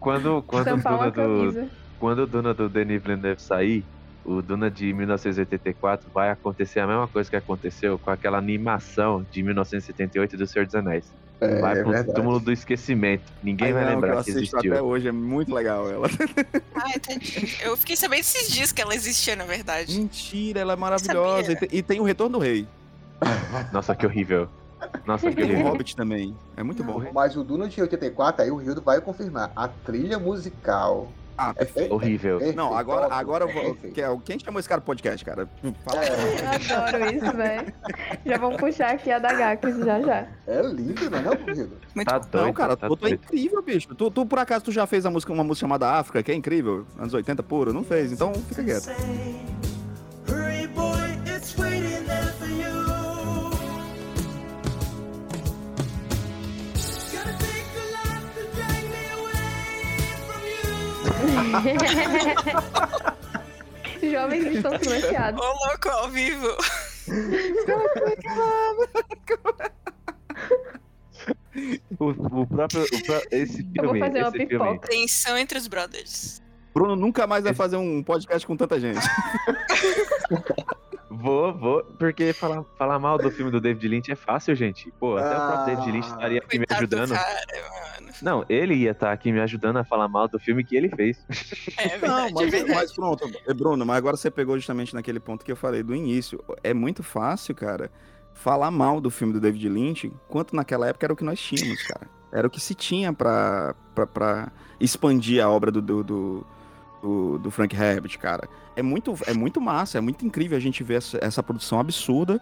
Quando, quando, o Estampar Duna do, camisa. quando o Duna do Denis Villeneuve sair, o Duna de 1984 vai acontecer a mesma coisa que aconteceu com aquela animação de 1978 do Senhor dos Anéis. É, vai é pro verdade. túmulo do esquecimento. Ninguém Ai, vai não, que eu lembrar que assisto existiu. até hoje, é muito legal ela. *laughs* Ai, tadinho. Eu fiquei sabendo esses dias que ela existia, na verdade. Mentira, ela é maravilhosa. E tem, e tem o Retorno do Rei. Nossa, que horrível. Nossa, que o horrível. Hobbit também. É muito bom. Mas o Duna de 84, aí o Rildo vai confirmar. A trilha musical. Ah, perfeito. Horrível. Não, agora, agora eu vou. é o- Quem chamou esse cara pro podcast, cara? Fala. Eu adoro isso, velho. Já vamos puxar aqui a da Gakis já já. É lindo, não é, não, Rildo? Tá doido, Não, cara, tá tu, tu é incrível, bicho. Tu, tu, por acaso, tu já fez a música, uma música chamada África, que é incrível? Anos 80 puro? Não fez, então fica quieto. Hurry, boy, it's waiting there *laughs* Jovens estão silenciados. Ô, louco, ao vivo. O, o próprio. o pró- esse filme. Eu vou fazer uma pipoca. Tensão entre os brothers. Bruno nunca mais vai fazer um podcast com tanta gente. *laughs* Vou, vou, porque falar, falar mal do filme do David Lynch é fácil, gente. Pô, até o próprio David Lynch estaria aqui me ajudando. cara. Não, ele ia estar aqui me ajudando a falar mal do filme que ele fez. É *laughs* Não, verdade, é mas, verdade. mas pronto, eh, Bruno, mas agora você pegou justamente naquele ponto que eu falei do início. É muito fácil, cara, falar mal do filme do David Lynch, quanto naquela época era o que nós tínhamos, cara. Era o que se tinha pra, pra, pra expandir a obra do, do, do, do- do Frank Herbert, cara. É muito, é muito massa, é muito incrível a gente ver essa, essa produção absurda,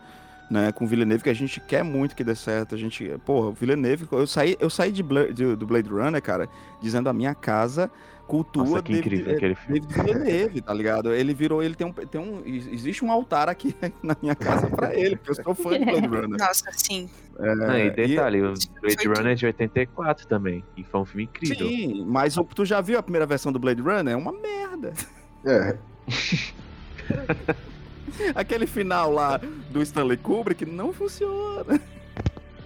né, com o Villeneuve, que a gente quer muito que dê certo. A gente, porra, o Villeneuve, eu saí, eu saí de Bla- de- do Blade Runner, cara, dizendo a minha casa cultua Nossa, que David- incrível aquele filme. David Villeneuve, tá ligado? Ele virou, ele tem um, tem um, existe um altar aqui *laughs* na minha casa pra ele, porque eu sou fã de Blade Runner. *laughs* Nossa, sim. É, Não, e detalhe, o Blade foi Runner é de 84 também. E foi um filme incrível. Sim, mas o- tu já viu a primeira versão do Blade Runner? É uma merda. É. *laughs* *laughs* Aquele final lá do Stanley Kubrick não funciona.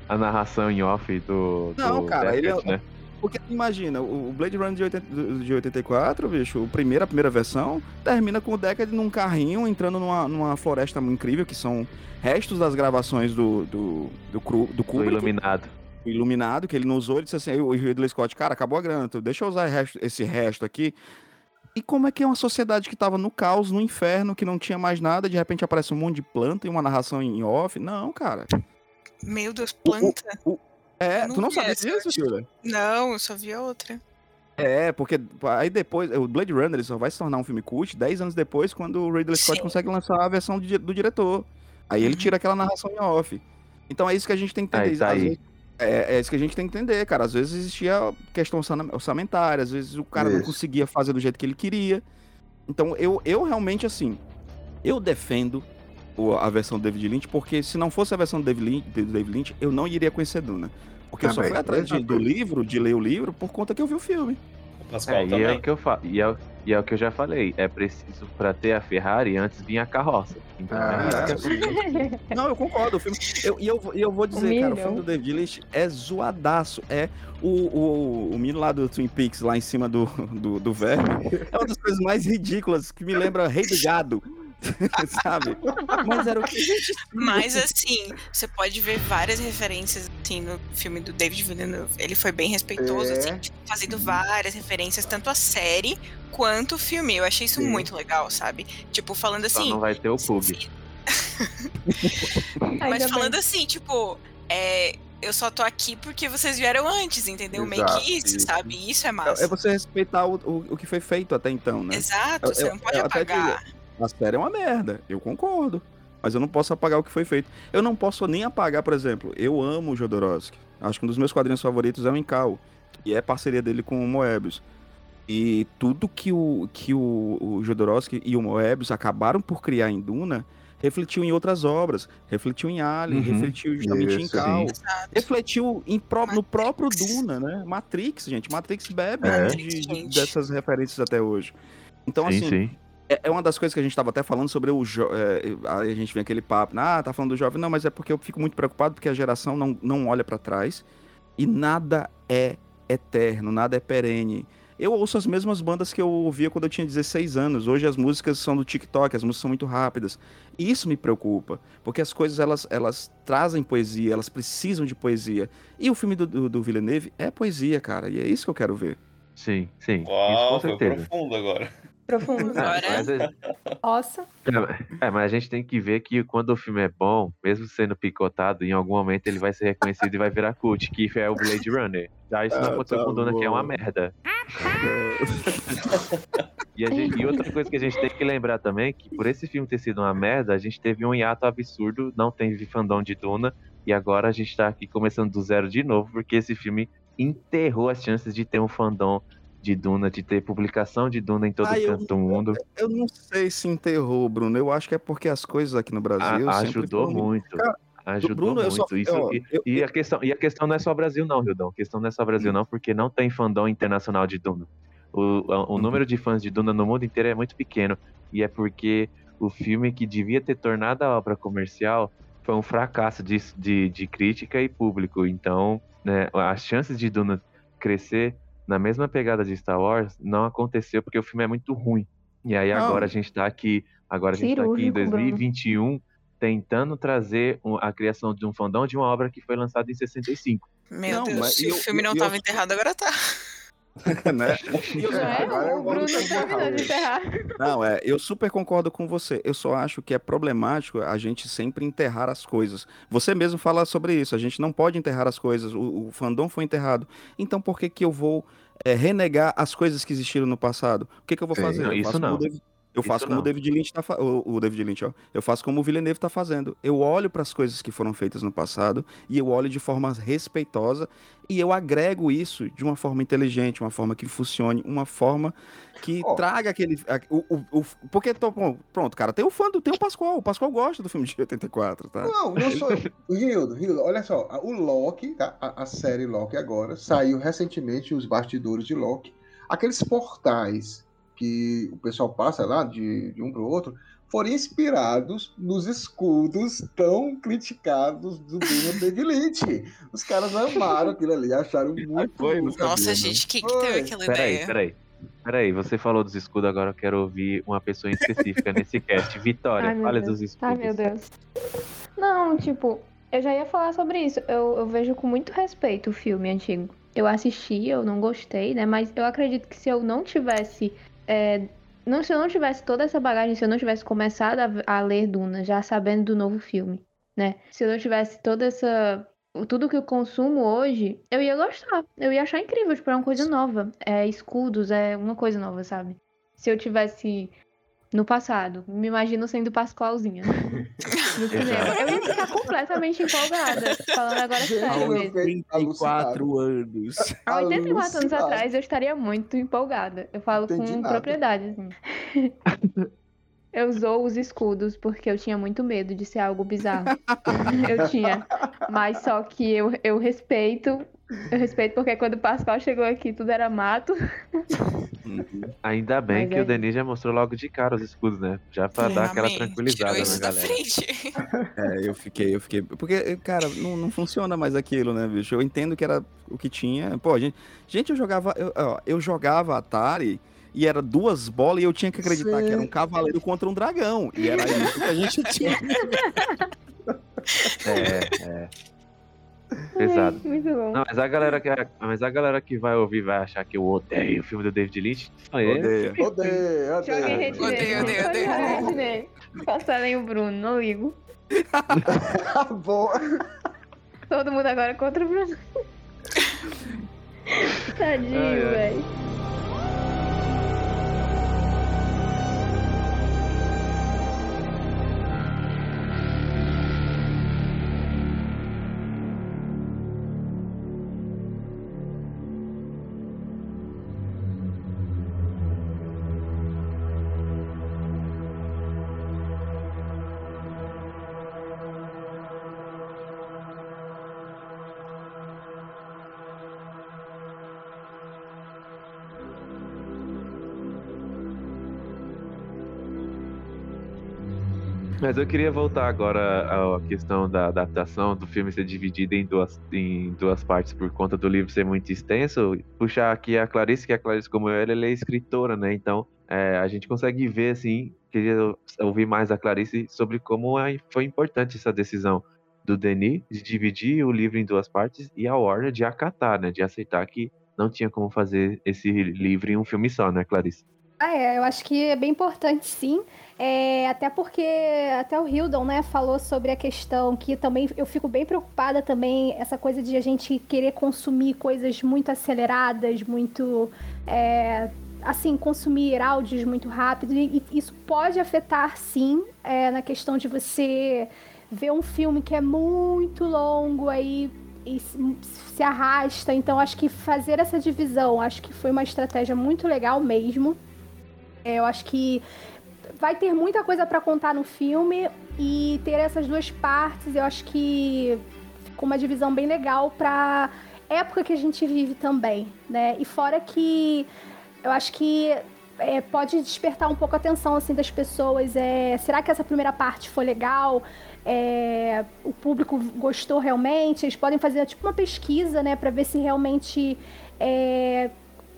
A narração em off do. Não, do cara, ele é- né? Porque imagina, o Blade Runner de, 80 do- de 84, bicho, o primeiro, a primeira versão, termina com o Deckard num carrinho entrando numa, numa floresta incrível, que são restos das gravações do, do, do, Cru- do Do Kubrick. Iluminado. o iluminado, que ele não usou, ele disse assim, o Ridley Scott, cara, acabou a grana, então deixa eu usar resto- esse resto aqui. E como é que é uma sociedade que tava no caos, no inferno, que não tinha mais nada, de repente aparece um monte de planta e uma narração em off? Não, cara. Meu Deus, planta. É, Eu tu não sabia disso, Julia? Não, eu só vi a outra. É, porque aí depois, o Blade Runner ele só vai se tornar um filme cult 10 anos depois, quando o Ridley Scott Sim. consegue lançar a versão do, do diretor. Aí ele tira aquela narração em off. Então é isso que a gente tem que entender. Aí, tá Às aí. vezes- é, é isso que a gente tem que entender, cara. Às vezes existia questão orçamentária, às vezes o cara não Isso. conseguia fazer do jeito que ele queria. Então eu, eu realmente, assim, eu defendo a versão do David Lynch, porque se não fosse a versão do David Lynch, do David Lynch eu não iria conhecer Duna. Porque eu só Também, fui atrás de- do livro, de ler o livro, por conta que eu vi o filme. O Pascoal É, e é também. o que eu falo. E é, e é o que eu já falei. É preciso, pra ter a Ferrari, antes vinha a carroça. Então Ah, é eu Não, eu concordo. O filme, eu, e eu, vou- e eu vou dizer, Um cara, o filme do David Lynch é zoadaço. É o, o, o menino lá do Twin Peaks, lá em cima do, do, do verme, é uma das coisas mais ridículas que me lembra Rei do Gado. *laughs* Sabe? Mas era o que a gente Mas assim, você pode ver várias referências assim, no filme do David Villeneuve. Ele foi bem respeitoso, É. assim, tipo, fazendo várias referências, tanto a série quanto o filme. Eu achei isso Sim. muito legal, sabe? Tipo, falando Só assim. não vai ter o Pug. *laughs* Mas falando bem. assim, tipo, é, eu só tô aqui porque vocês vieram antes, entendeu? Meio Exato, que isso, isso. sabe? Isso é É, massa. é você respeitar o, o, o que foi feito até então, né? Exato, Eu- você não pode eu até apagar. A série é uma merda, eu concordo. Mas eu não posso apagar o que foi feito. Eu não posso nem apagar, por exemplo, eu amo o Jodorowsky. Acho que um dos meus quadrinhos favoritos é o Incal, E é parceria dele com o Moebius. E tudo que o, que o, o Jodorowsky e o Moebius acabaram por criar em Duna refletiu em outras obras, refletiu em Alien, Uhum. refletiu justamente em Isso, Cal, sim. refletiu em pró- no próprio Duna, né? Matrix, gente, Matrix bebe É. de- de- dessas referências até hoje. Então, Sim, assim, sim. É é uma das coisas que a gente estava até falando sobre o. Jo é, aí a gente vem aquele papo, ah, tá falando do jovem. Não, mas é porque eu fico muito preocupado porque a geração não, não olha para trás e nada é eterno, nada é perene. Eu ouço as mesmas bandas que eu ouvia quando eu tinha 16 anos. Hoje as músicas são do TikTok, as músicas são muito rápidas. E isso me preocupa, porque as coisas elas, elas trazem poesia, elas precisam de poesia. E o filme do, do, do Villeneuve é poesia, cara, e é isso que eu quero ver. Sim, sim. Uau, isso foi com certeza. profundo agora. Profundo. É, mas, é- Nossa. é, mas a gente tem que ver que quando o filme é bom, mesmo sendo picotado, em algum momento ele vai ser reconhecido e vai virar cult, que é o Blade Runner. Já isso não Ah, aconteceu tá com Duna, que é uma merda. *laughs* E, a gente- e outra coisa que a gente tem que lembrar também, que por esse filme ter sido uma merda, a gente teve um hiato absurdo, não teve fandom de Duna, e agora a gente tá aqui começando do zero de novo, porque esse filme enterrou as chances de ter um fandom de Duna, de ter publicação de Duna em todo Ah, eu- canto do mundo. Eu não sei se enterrou, Bruno. Eu acho que é porque as coisas aqui no Brasil. A- sempre ajudou muito. Cara, Ajudou Bruno, eu muito. só- Isso, e, eu- e a questão, e a questão não é só Brasil, não, Rildão. A questão não é só Brasil, não, porque não tem fandom internacional de Duna. O, o Uhum. número de fãs de Duna no mundo inteiro é muito pequeno. E é porque o filme que devia ter tornado a obra comercial foi um fracasso de, de, de crítica e público. Então, né, as chances de Duna crescer na mesma pegada de Star Wars não aconteceu porque o filme é muito ruim. E aí Não. agora a gente tá aqui, agora a gente tá aqui em Cirúrgico, Bruno. 2021 tentando trazer a criação de um fandom de uma obra que foi lançada em 65. Meu Não, Deus, se o eu- filme não eu- tava enterrado, agora tá. *laughs* né? Eu- É, agora eu vou. Não, é, eu super concordo com você. Eu só acho que é problemático a gente sempre enterrar as coisas. Você mesmo fala sobre isso. A gente não pode enterrar as coisas. O, o fandom foi enterrado. Então por que que eu vou é, renegar as coisas que existiram no passado? O que que eu vou fazer? Não, eu isso não. Eu Isso faço como não. o David Lynch tá fa- o, David Lynch, ó. Eu faço como o Villeneuve tá fazendo. Eu olho para as coisas que foram feitas no passado e eu olho de forma respeitosa e eu agrego isso de uma forma inteligente, uma forma que funcione, uma forma que Ó. traga aquele. O, o, o- porque, tô, pronto, cara, tem o fã do. Tem o Pascoal. O Pascoal gosta do filme de 84, tá? Não, não sou. *laughs* Rildo, Rildo, olha só. O Loki, tá? a, a série Loki agora, saiu recentemente os bastidores de Loki. Aqueles portais que o pessoal passa lá de, de um para o outro foram inspirados nos escudos tão criticados do Bruno David Lynch. Os caras amaram aquilo ali, acharam muito foi. Nossa, sabia, gente, quem que teve aquela Peraí, ideia? peraí. Peraí, você falou dos escudos, agora eu quero ouvir uma pessoa específica nesse cast. *laughs* Vitória, Ai, fale Deus. dos escudos. Ai, meu Deus. Não, tipo, eu já ia falar sobre isso. Eu, eu vejo com muito respeito o filme antigo. Eu assisti, eu não gostei, né? Mas eu acredito que se eu não tivesse. É, não, se eu não tivesse toda essa bagagem, se eu não tivesse começado a, a ler Duna, já sabendo do novo filme, né? Se eu não tivesse toda essa. Tudo que eu consumo hoje, eu ia gostar. Eu ia achar incrível, tipo, é uma coisa nova. É escudos, é uma coisa nova, sabe? Se eu tivesse no passado, me imagino sendo Pascoalzinha. *laughs* No cinema. Eu ia ficar completamente empolgada. Falando agora sério mesmo. 84 anos. Há 84 anos atrás eu estaria muito empolgada. Eu falo Entendi com nada. propriedade, assim. *laughs* Eu usou os escudos porque eu tinha muito medo de ser algo bizarro. eu tinha. Mas só que eu, eu respeito. Eu respeito porque quando o Pascal chegou aqui tudo era mato. Ainda bem Mas que é o Denis já mostrou logo de cara os escudos, né? Já pra dar aquela tranquilizada Tirou isso na da galera. frente. *laughs* É, eu fiquei, eu fiquei. Porque, cara, não, não funciona mais aquilo, né, bicho? Eu entendo que era o que tinha. Pô, gente, gente eu jogava. Eu, ó, eu jogava Atari e era duas bolas e eu tinha que acreditar que era um cavaleiro contra um dragão. E era isso que a gente *laughs* tinha. É, é. *laughs* Pesado. *laughs* Muito bom. Não, mas a galera que, mas a galera que vai ouvir vai achar que eu odeio o filme do David Lynch. É-. Odeio, Joguei odeio. Odeio, nele. odeio, Pode odeio. rede nele. Cancelem o Bruno, não ligo. *laughs* Boa. Todo mundo agora contra o Bruno. Tadinho, Ai, ai. velho. Mas eu queria voltar agora à questão da adaptação do filme ser dividido em duas, em duas partes por conta do livro ser muito extenso. Puxar aqui a Clarice, que a Clarice, como eu, ela é escritora, né? Então é, a gente consegue ver, assim, queria ouvir mais da Clarice sobre como é, foi importante essa decisão do Denis de dividir o livro em duas partes e a Warner de acatar, né? De aceitar que não tinha como fazer esse livro em um filme só, né, Clarice? Ah, é, eu acho que é bem importante, sim. É, até porque até o Hildon, né, falou sobre a questão que também eu fico bem preocupada também essa coisa de a gente querer consumir coisas muito aceleradas, muito é, assim consumir áudios muito rápido e, e isso pode afetar, sim, é, na questão de você ver um filme que é muito longo aí e se arrasta. Então acho que fazer essa divisão, acho que foi uma estratégia muito legal mesmo. É, eu acho que vai ter muita coisa para contar no filme e ter essas duas partes, eu acho que ficou uma divisão bem legal para época que a gente vive também, né? E fora que eu acho que é, pode despertar um pouco a atenção assim das pessoas. É, será que essa primeira parte foi legal? É, o público gostou realmente? Eles podem fazer tipo uma pesquisa, né, para ver se realmente é,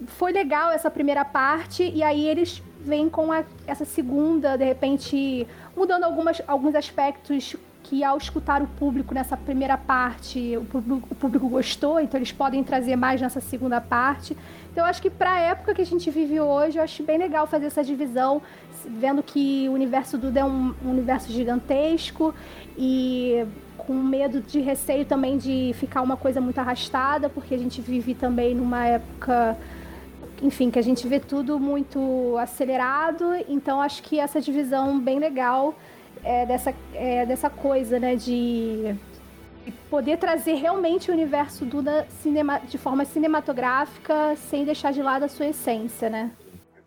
foi legal essa primeira parte e aí eles vêm com a, essa segunda, de repente mudando algumas, alguns aspectos que ao escutar o público nessa primeira parte, o público, o público gostou, então eles podem trazer mais nessa segunda parte. Então eu acho que para a época que a gente vive hoje, eu acho bem legal fazer essa divisão, vendo que o universo do é um, um universo gigantesco e com medo de receio também de ficar uma coisa muito arrastada, porque a gente vive também numa época enfim, que a gente vê tudo muito acelerado, então acho que essa divisão bem legal é dessa, é dessa coisa, né, de poder trazer realmente o universo Duna cinema, de forma cinematográfica sem deixar de lado a sua essência, né?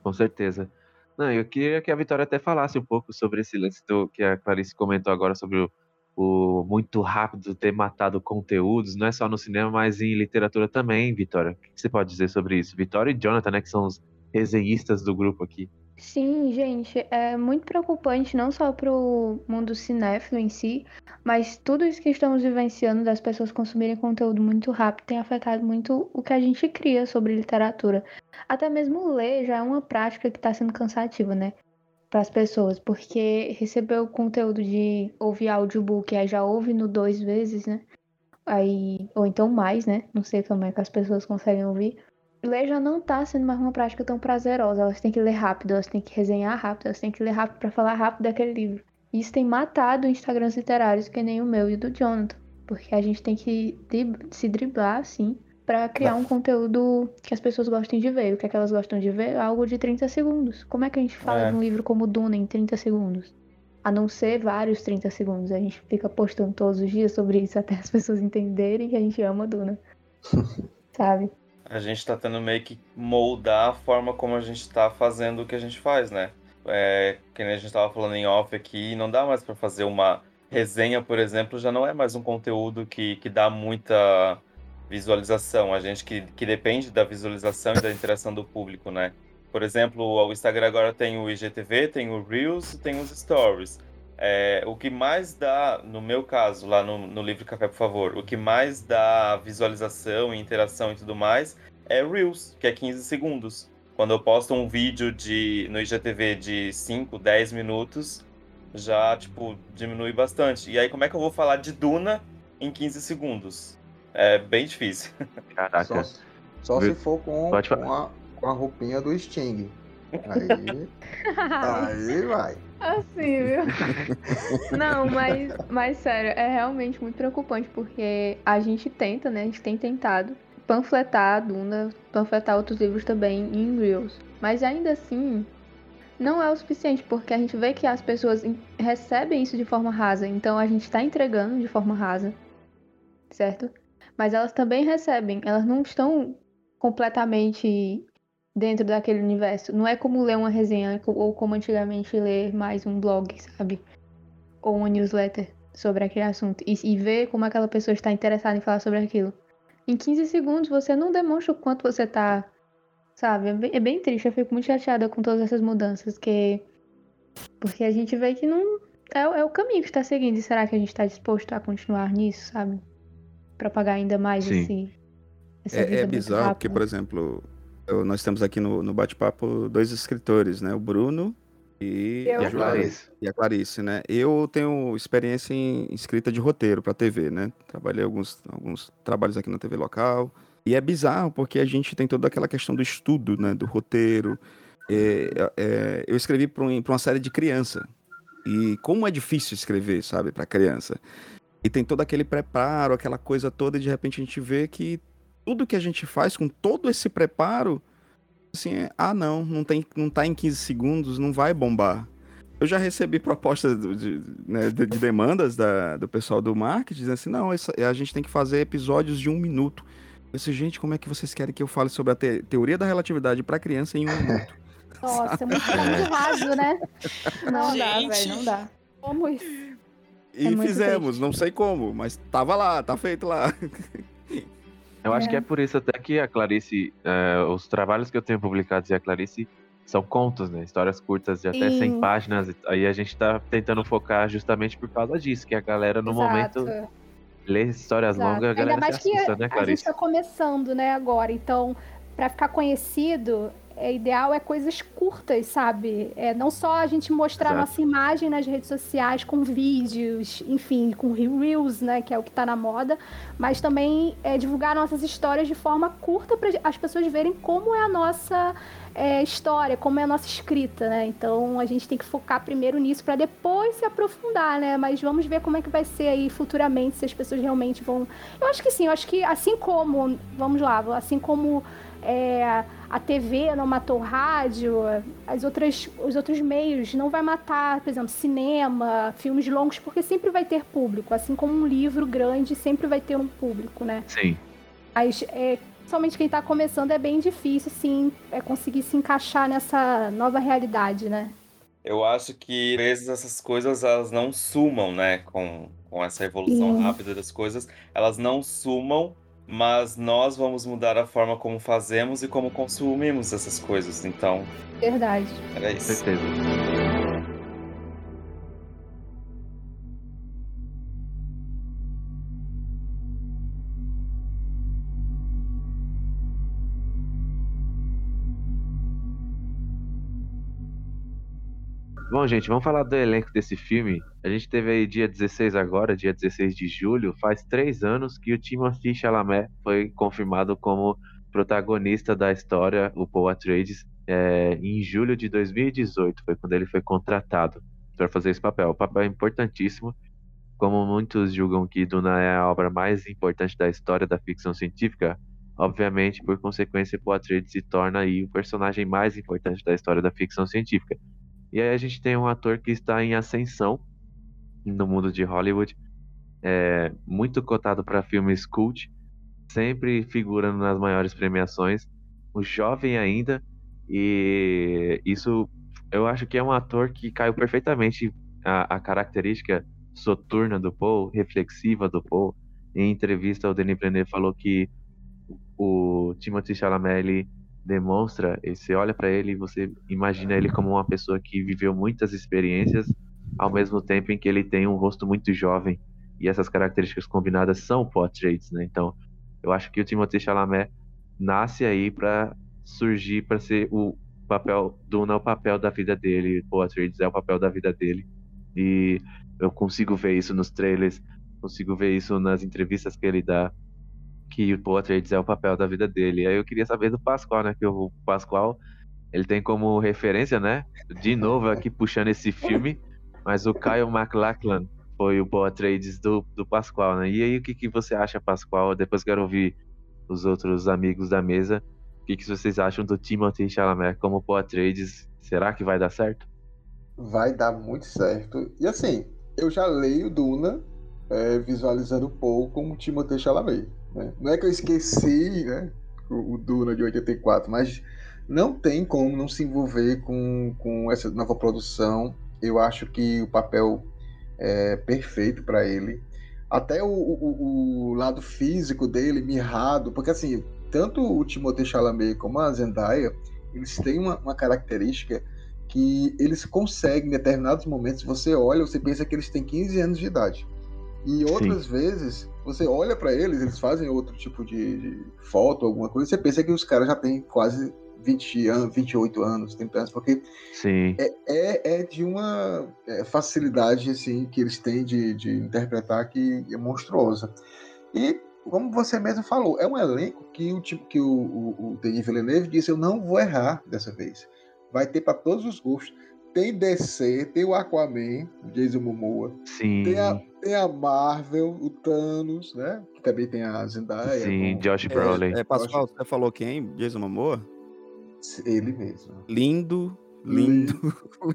Com certeza. Não, eu queria que a Vitória até falasse um pouco sobre esse lance do, que a Clarice comentou agora sobre o, o muito rápido ter matado conteúdos, não é só no cinema, mas em literatura também, Vitória. O que você pode dizer sobre isso? Vitória e Jonathan, né, que são os resenhistas do grupo aqui. Sim, gente, é muito preocupante não só para o mundo cinéfilo em si, mas tudo isso que estamos vivenciando das pessoas consumirem conteúdo muito rápido tem afetado muito o que a gente cria sobre literatura. Até mesmo ler já é uma prática que está sendo cansativa, né? Para as pessoas, porque receber o conteúdo de ouvir audiobook, aí já ouve no dois vezes, né? Aí, ou então mais, né? Não sei como é que as pessoas conseguem ouvir ler já não tá sendo mais uma prática tão prazerosa. Elas têm que ler rápido, elas têm que resenhar rápido, elas têm que ler rápido para falar rápido daquele livro. Isso tem matado Instagrams literários que nem o meu e do Jonathan. Porque a gente tem que se driblar, assim, para criar um conteúdo que as pessoas gostem de ver. O que, é que elas gostam de ver? Algo de 30 segundos. Como é que a gente fala é. de um livro como Duna em 30 segundos? A não ser vários 30 segundos. A gente fica postando todos os dias sobre isso até as *laughs* pessoas entenderem que a gente ama Duna. *laughs* Sabe? a gente tá tendo meio que moldar a forma como a gente tá fazendo o que a gente faz, né? É, que nem a gente tava falando em off aqui, não dá mais para fazer uma resenha, por exemplo, já não é mais um conteúdo que, que dá muita visualização. A gente que, que depende da visualização e da interação do público, né? Por exemplo, o Instagram agora tem o IGTV, tem o Reels, tem os Stories. É, o que mais dá, no meu caso, lá no, no Livre Café, por favor, o que mais dá visualização, interação e tudo mais é Reels, que é 15 segundos. Quando eu posto um vídeo de, no IGTV de 5, 10 minutos, já, tipo, diminui bastante. E aí, como é que eu vou falar de Duna em 15 segundos? É bem difícil. *laughs* Caraca. Só, só se for com, com, a, com a roupinha do Sting. Aí, *laughs* aí vai. Assim, viu? *laughs* Não, mas, mas sério, é realmente muito preocupante porque a gente tenta, né? A gente tem tentado panfletar a Duna, panfletar outros livros também em Reels. Mas ainda assim, não é o suficiente, porque a gente vê que as pessoas recebem isso de forma rasa. Então a gente está entregando de forma rasa, certo? Mas elas também recebem, elas não estão completamente dentro daquele universo. Não é como ler uma resenha ou como antigamente ler mais um blog, sabe? Ou uma newsletter sobre aquele assunto. E, e ver como aquela pessoa está interessada em falar sobre aquilo. Em 15 segundos você não demonstra o quanto você tá. Sabe? É bem, é bem triste. Eu fico muito chateada com todas essas mudanças. Que... Porque a gente vê que não, é, é o caminho que está seguindo. E será que a gente está disposto a continuar nisso, sabe? Propagar ainda mais Sim. esse, essa É, é bizarro, porque, rápida. por exemplo, eu- nós temos aqui no, no bate-papo dois escritores, né? O Bruno e, Eu. e a Clarice. E a Clarice, né? Eu tenho experiência em escrita de roteiro para TV, né? Trabalhei alguns, alguns trabalhos aqui na TV local. E é bizarro porque a gente tem toda aquela questão do estudo, né? Do roteiro. É, é, eu escrevi para uma série de criança. E como é difícil escrever, sabe, para criança. E tem todo aquele preparo, aquela coisa toda, e de repente a gente vê que tudo que a gente faz com todo esse preparo, assim, é, ah, não, não, tem, não tá em 15 segundos, não vai bombar. Eu já recebi propostas do- de, né, de- de demandas da- do pessoal do marketing, dizendo assim, não, essa- a gente tem que fazer episódios de um minuto. Eu disse, gente, como é que vocês querem que eu fale sobre a te- teoria da relatividade para criança em um *laughs* minuto? Nossa, é muito, muito raso, né? Não dá, Gente. velho, não dá. Como isso? E É fizemos, não sei como, mas tava lá, tá feito lá. *laughs* Eu acho É. que é por isso até que a Clarice, é, os trabalhos que eu tenho publicados e a Clarice são contos, né? Histórias curtas de até 100 Sim. páginas. Aí a gente tá tentando focar justamente por causa disso, que a galera no momento Exato. lê histórias Exato. longas, a Ainda galera mais se que assusta, né, a gente Clarice? está começando, né, agora. Então, para ficar conhecido, é ideal é coisas curtas, sabe? É não só a gente mostrar a Exato. nossa imagem nas redes sociais com vídeos, enfim, com reels, né, que é o que está na moda, mas também é, divulgar nossas histórias de forma curta para as pessoas verem como é a nossa é, história, como é a nossa escrita, né? Então a gente tem que focar primeiro nisso para depois se aprofundar, né? Mas vamos ver como é que vai ser aí futuramente, se as pessoas realmente vão. Eu acho que sim, eu acho que assim como, vamos lá, assim como é, a TV não matou o rádio, as outras, os outros meios não vai matar, por exemplo, cinema, filmes longos, porque sempre vai ter público, assim como um livro grande sempre vai ter um público, né? Sim. Mas é, somente quem tá começando é bem difícil, sim, é conseguir se encaixar nessa nova realidade, né? Eu acho que às vezes essas coisas elas não sumam, né? Com, com essa evolução Sim. rápida das coisas, elas não sumam, mas nós vamos mudar a forma como fazemos e como consumimos essas coisas. Então, Verdade. era isso. certeza. Bom, gente, vamos falar do elenco desse filme. A gente teve aí dia 16 agora, dia 16 de julho. Faz três anos que o Timothée Chalamet foi confirmado como protagonista da história, o Paul Atreides, é, em julho de 2018. Foi quando ele foi contratado para fazer esse papel. O papel é importantíssimo. Como muitos julgam que Duna é a obra mais importante da história da ficção científica, obviamente, por consequência, Paul Atreides se torna aí o personagem mais importante da história da ficção científica. E aí a gente tem um ator que está em ascensão no mundo de Hollywood, é, muito cotado para filmes cult, sempre figurando nas maiores premiações, um jovem ainda, e isso eu acho que é um ator que caiu perfeitamente a, a característica soturna do Paul, reflexiva do Paul. Em entrevista, o Denis Villeneuve falou que o Timothée Chalamet ele demonstra, e você olha para ele e você imagina ele como uma pessoa que viveu muitas experiências, ao mesmo tempo em que ele tem um rosto muito jovem e essas características combinadas são portraits, né? Então, eu acho que o Timothée Chalamet nasce aí para surgir para ser o papel Duna é o papel da vida dele, Atreides é o papel da vida dele. E eu consigo ver isso nos trailers, consigo ver isso nas entrevistas que ele dá que o Atreides é o papel da vida dele. Aí eu queria saber do Pascoal, né? Que o Pascoal, ele tem como referência, né? De novo aqui puxando esse filme, mas o Kyle MacLachlan foi o Paul Atreides do, do Pascoal, né? E aí o que, que você acha, Pascoal? Depois quero ouvir os outros amigos da mesa. O que, que vocês acham do Timothy Chalamet como Paul Atreides? Será que vai dar certo? Vai dar muito certo. E assim, eu já leio Duna é, visualizando o Paul como Timothée Chalamet. Né? Não é que eu esqueci né, o, o Duna de 84, mas não tem como não se envolver com, com essa nova produção. Eu acho que o papel é perfeito para ele. Até o, o, o, lado físico dele, mirrado, porque assim, tanto o Timothée Chalamet como a Zendaya, eles têm uma, uma característica que eles conseguem, em determinados momentos, você olha, você pensa que eles têm 15 anos de idade. E outras Sim. vezes, você olha para eles, eles fazem outro tipo de, de, foto, alguma coisa, você pensa que os caras já têm quase 20 anos, 28 anos, 30 anos, porque Sim. É, é, é de uma é, facilidade assim, que eles têm de, de interpretar que é monstruosa. E, como você mesmo falou, é um elenco que o tipo que o, o, o Denis Villeneuve disse: eu não vou errar dessa vez. Vai ter para todos os gostos. Tem DC, tem o Aquaman, o Jason Momoa. Sim. Tem a, tem a Marvel, o Thanos, né? Que também tem a Zendaya. Sim, com... Josh Brolin. É, é, Pascoal, você falou quem? Jason Momoa? Ele mesmo. Lindo, lindo. o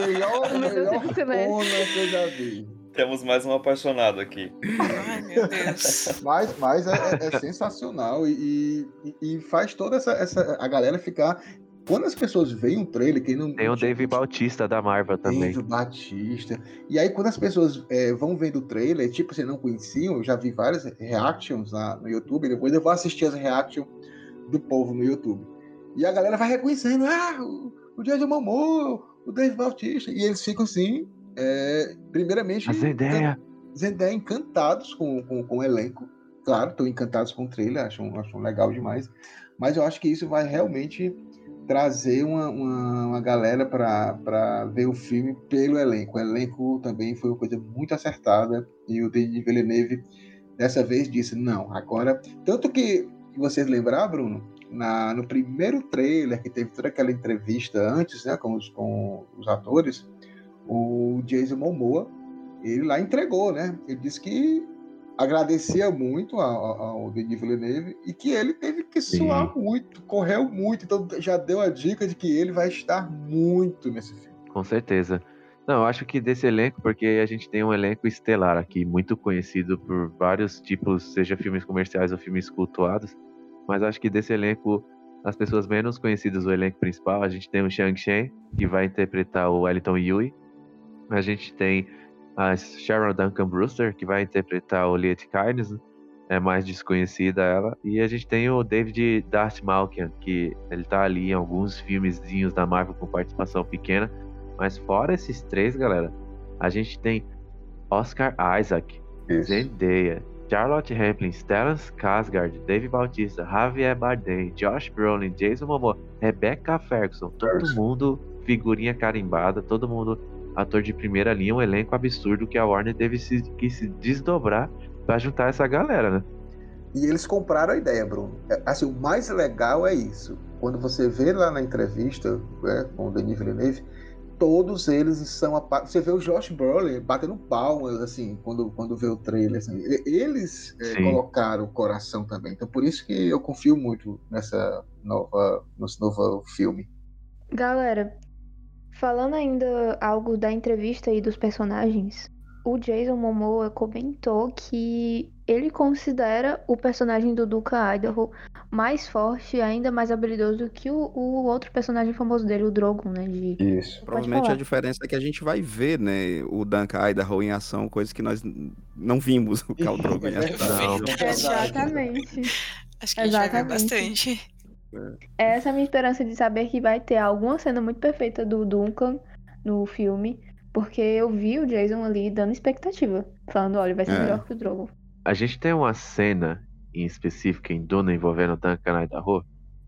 melhor, melhor cona que eu já vi. Temos mais um apaixonado aqui. Ai, meu Deus. Mas, mas é, é, é sensacional e, e, e, faz toda essa, essa. A galera ficar. Quando as pessoas veem um trailer, quem não. Tem o Dave Bautista da Marvel também. Dave Bautista. E aí, quando as pessoas é, vão vendo o trailer, tipo, você não conheciam, eu já vi várias reactions lá no YouTube, depois eu vou assistir as reactions do povo no YouTube. E a galera vai reconhecendo, ah, o, o Jason Momoa, o Dave Bautista. E eles ficam assim, é, primeiramente. A Zendaya. Zendaya encantados com, com, com o elenco. Claro, estão encantados com o trailer, acham, acham legal demais. Mas eu acho que isso vai realmente trazer uma, uma, uma galera para ver o filme pelo elenco. O elenco também foi uma coisa muito acertada. E o Denis Villeneuve dessa vez disse: não, agora. Tanto que vocês lembrar, Bruno, na, no primeiro trailer, que teve toda aquela entrevista antes, né, com os, com os atores, o Jason Momoa, ele lá entregou, né? Ele disse que agradecia muito ao, ao Denis Villeneuve e que ele teve que suar Sim. muito, correu muito, então já deu a dica de que ele vai estar muito nesse filme. Com certeza. Não, eu acho que desse elenco, porque a gente tem um elenco estelar aqui, muito conhecido por vários tipos, seja filmes comerciais ou filmes cultuados, mas acho que desse elenco, as pessoas menos conhecidas do elenco principal, a gente tem o Shang Chen, que vai interpretar o Wellington Yui, a gente tem a Sharon Duncan Brewster, que vai interpretar o Liet Kynes, né? é mais desconhecida ela, e a gente tem o David Darth Malkian, que ele tá ali em alguns filmezinhos da Marvel com participação pequena, mas fora esses três, galera, a gente tem Oscar Isaac, Isso. Zendaya, Charlotte Rampling, Stellan Skarsgård, Dave Bautista, Javier Bardem, Josh Brolin, Jason Momoa, Rebecca Ferguson, todo mundo figurinha carimbada, todo mundo ator de primeira linha, um elenco absurdo que a Warner teve se, que se desdobrar para juntar essa galera, né? E eles compraram a ideia, Bruno. É, assim, o mais legal é isso. Quando você vê lá na entrevista né, com o Denis Villeneuve, todos eles são. A... Você vê o Josh Brolin batendo palmas, assim, quando, quando vê o trailer. Assim. Eles é, colocaram o coração também. Então, por isso que eu confio muito nessa nova, nesse novo filme. Galera, falando ainda algo da entrevista aí dos personagens, o Jason Momoa comentou que ele considera o personagem do Duca Idaho mais forte e ainda mais habilidoso que o, o, outro personagem famoso dele, o Drogon, né? De... Isso. Provavelmente a diferença é que a gente vai ver, né, o Duncan Idaho em ação, coisa que nós não vimos o Khal Drogo em *laughs* ação. Exatamente. Acho que a gente vai ver bastante. Essa é a minha esperança de saber que vai ter alguma cena muito perfeita do Duncan no filme porque eu vi o Jason ali dando expectativa. Falando, olha, vai ser é. melhor que o Drogo. A gente tem uma cena em específico em Duna envolvendo Duncan Idaho,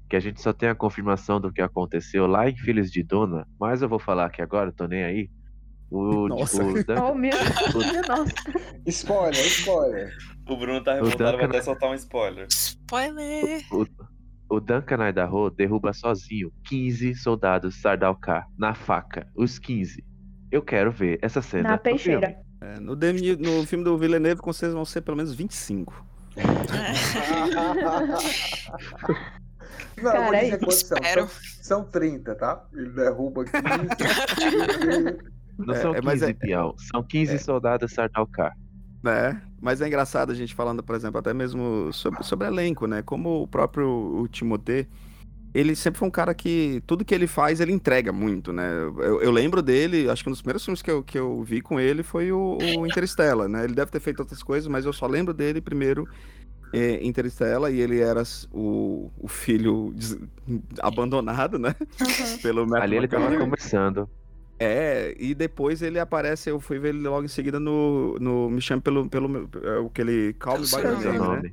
que a gente só tem a confirmação do que aconteceu lá em Filhos de Duna, mas eu vou falar aqui agora, tô nem aí. O, nossa. O Duncan, oh, meu *laughs* nossa. Spoiler, spoiler. O Bruno tá revoltado, Duncan... vai até soltar um spoiler. Spoiler! O, o, o Duncan Idaho derruba sozinho 15 soldados Sardaukar na faca, os 15. Eu quero ver essa cena. Na peixeira. É, no, DM, no filme do Villeneuve, com vocês vão ser pelo menos 25. Não, Cara, é são, são, são 30, tá? Ele derruba 15. *laughs* Não são 15, é, mas é, Piau. São 15 é, soldados Sardaukar. É, mas é engraçado a gente falando, por exemplo, até mesmo sobre, sobre elenco, né? Como o próprio o Timothée ele sempre foi um cara que tudo que ele faz, ele entrega muito, né? Eu, eu, lembro dele, acho que um dos primeiros filmes que eu, que eu vi com ele foi o, o Interstellar, né? Ele deve ter feito outras coisas, mas eu só lembro dele primeiro é, Interstellar e ele era o, o filho des- *laughs* abandonado, né? Pelo Matthew Ali ele tava McConaughey. começando. É, e depois ele aparece, eu fui ver ele logo em seguida no, no Me Chame pelo, pelo meu- é, aquele Call Me By Your. Name, né?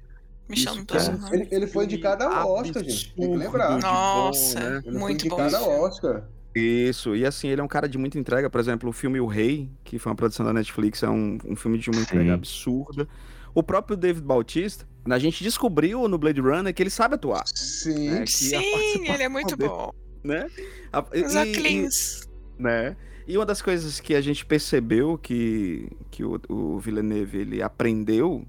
Me Isso, pelo seu nome. Ele, ele foi indicado ao Oscar, gente. Tem que lembrar. De bom, Nossa, né? Ele foi muito bom. indicado ao filme. Oscar. Isso, e assim, ele é um cara de muita entrega. Por exemplo, o filme O Rei, que foi uma produção da Netflix, é um, um filme de uma entrega Sim. absurda. O próprio David Bautista, a gente descobriu no Blade Runner que ele sabe atuar, Sim. né? A Sim, ele é muito dele, bom. né? A- Os e- e-. né? E uma das coisas que a gente percebeu que, que o, o Villeneuve ele aprendeu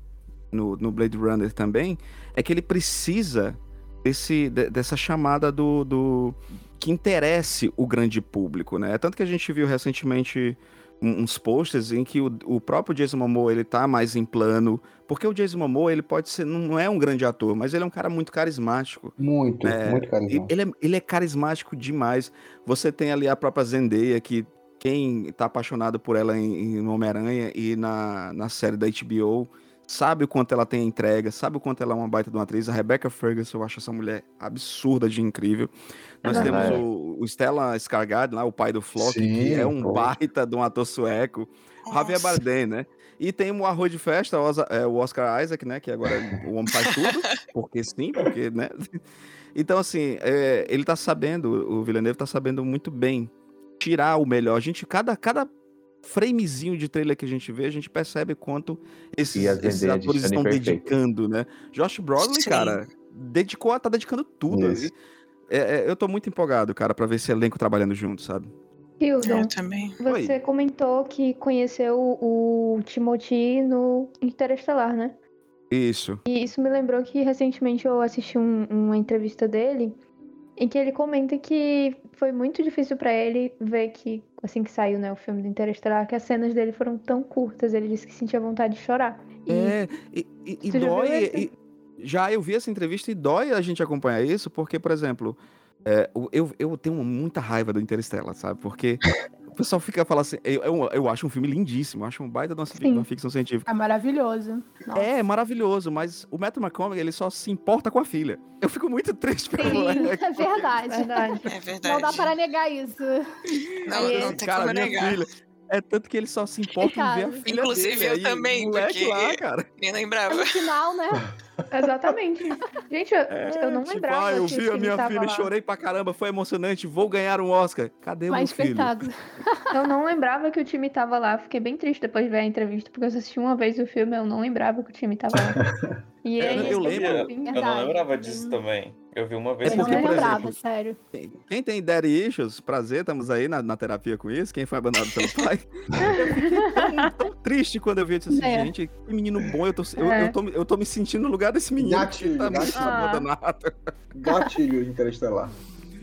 no, no Blade Runner também é que ele precisa desse, de- dessa chamada do, do que interesse o grande público, né? Tanto que a gente viu recentemente uns posters em que o, o próprio Jason Momoa ele tá mais em plano, porque o Jason Momoa ele pode ser não é um grande ator, mas ele é um cara muito carismático. Muito, É, muito carismático. Ele é, ele é carismático demais. Você tem ali a própria Zendaya, que quem tá apaixonado por ela em, em Homem-Aranha e na, na série da HBO sabe o quanto ela tem entrega, sabe o quanto ela é uma baita de uma atriz. A Rebecca Ferguson, eu acho essa mulher absurda de incrível. Nós É temos verdade. o, o Stellan Skarsgård, lá, o pai do Flock, que Sim, é um pô. baita de um ator sueco. Javier Nossa. Bardem, né? E tem o arroz de festa, o é, o Oscar Isaac, né? Que agora o homem faz tudo, *laughs* porque sim, porque, né? Então, assim, é, ele tá sabendo, o Villeneuve tá sabendo muito bem tirar o melhor. A gente, cada, cada framezinho de trailer que a gente vê, a gente percebe quanto esses, E esses atores estão Perfeito. dedicando, né? Josh Brolin, Sim. cara, dedicou, tá dedicando tudo. E, é, é, eu tô muito empolgado, cara, pra ver esse elenco trabalhando junto, sabe? Hilda, Eu também. você comentou que conheceu o Timothy no Interestelar, né? Isso. E isso me lembrou que recentemente eu assisti um- uma entrevista dele em que ele comenta que foi muito difícil pra ele ver que, assim que saiu né, o filme do Interestelar, que as cenas dele foram tão curtas. Ele disse que sentia vontade de chorar. E É, e, e- e já dói. já eu vi essa entrevista e dói a gente acompanhar isso, porque, por exemplo, é, eu, eu tenho muita raiva do Interstellar, sabe? Porque o pessoal fica falando assim. Eu, eu, eu acho um filme lindíssimo, eu acho um baita de uma, uma ficção científica. É maravilhoso. Nossa. É maravilhoso, mas o Matthew McConaughey ele só se importa com a filha. Eu fico muito triste pelo Sim, moleque. é verdade. verdade. É verdade. Não dá para negar isso. Não, não tem cara, como minha negar. filha. É tanto que ele só se importa em ver a filha Inclusive dele. eu aí, também, moleque porque lá, cara. nem lembrava. No final, né? *laughs* Exatamente. Gente, eu, eu não Tipo, lembrava ah, eu que o vi a time minha filha e lá. chorei pra caramba, foi emocionante, vou ganhar um Oscar. Cadê o meu filho? Eu não lembrava que o time tava lá. Fiquei bem triste depois de ver a entrevista, porque eu assisti uma vez o filme, eu não lembrava que o time tava lá. E Eu- aí, eu lembro. Eu, enfim, eu não lembrava disso também. Eu vi uma vez. É Eu não porque, por lembrava, exemplo, sério. Quem tem daddy issues, prazer, estamos aí na, na terapia com isso. Quem foi abandonado pelo pai. eu fiquei tão, tão triste quando eu vi isso assim, É. gente, que menino bom. Eu tô, eu, É. eu tô, eu tô me sentindo no lugar desse menino. Gatilho, tá gatilho. abandonado. Gatilho interestelar.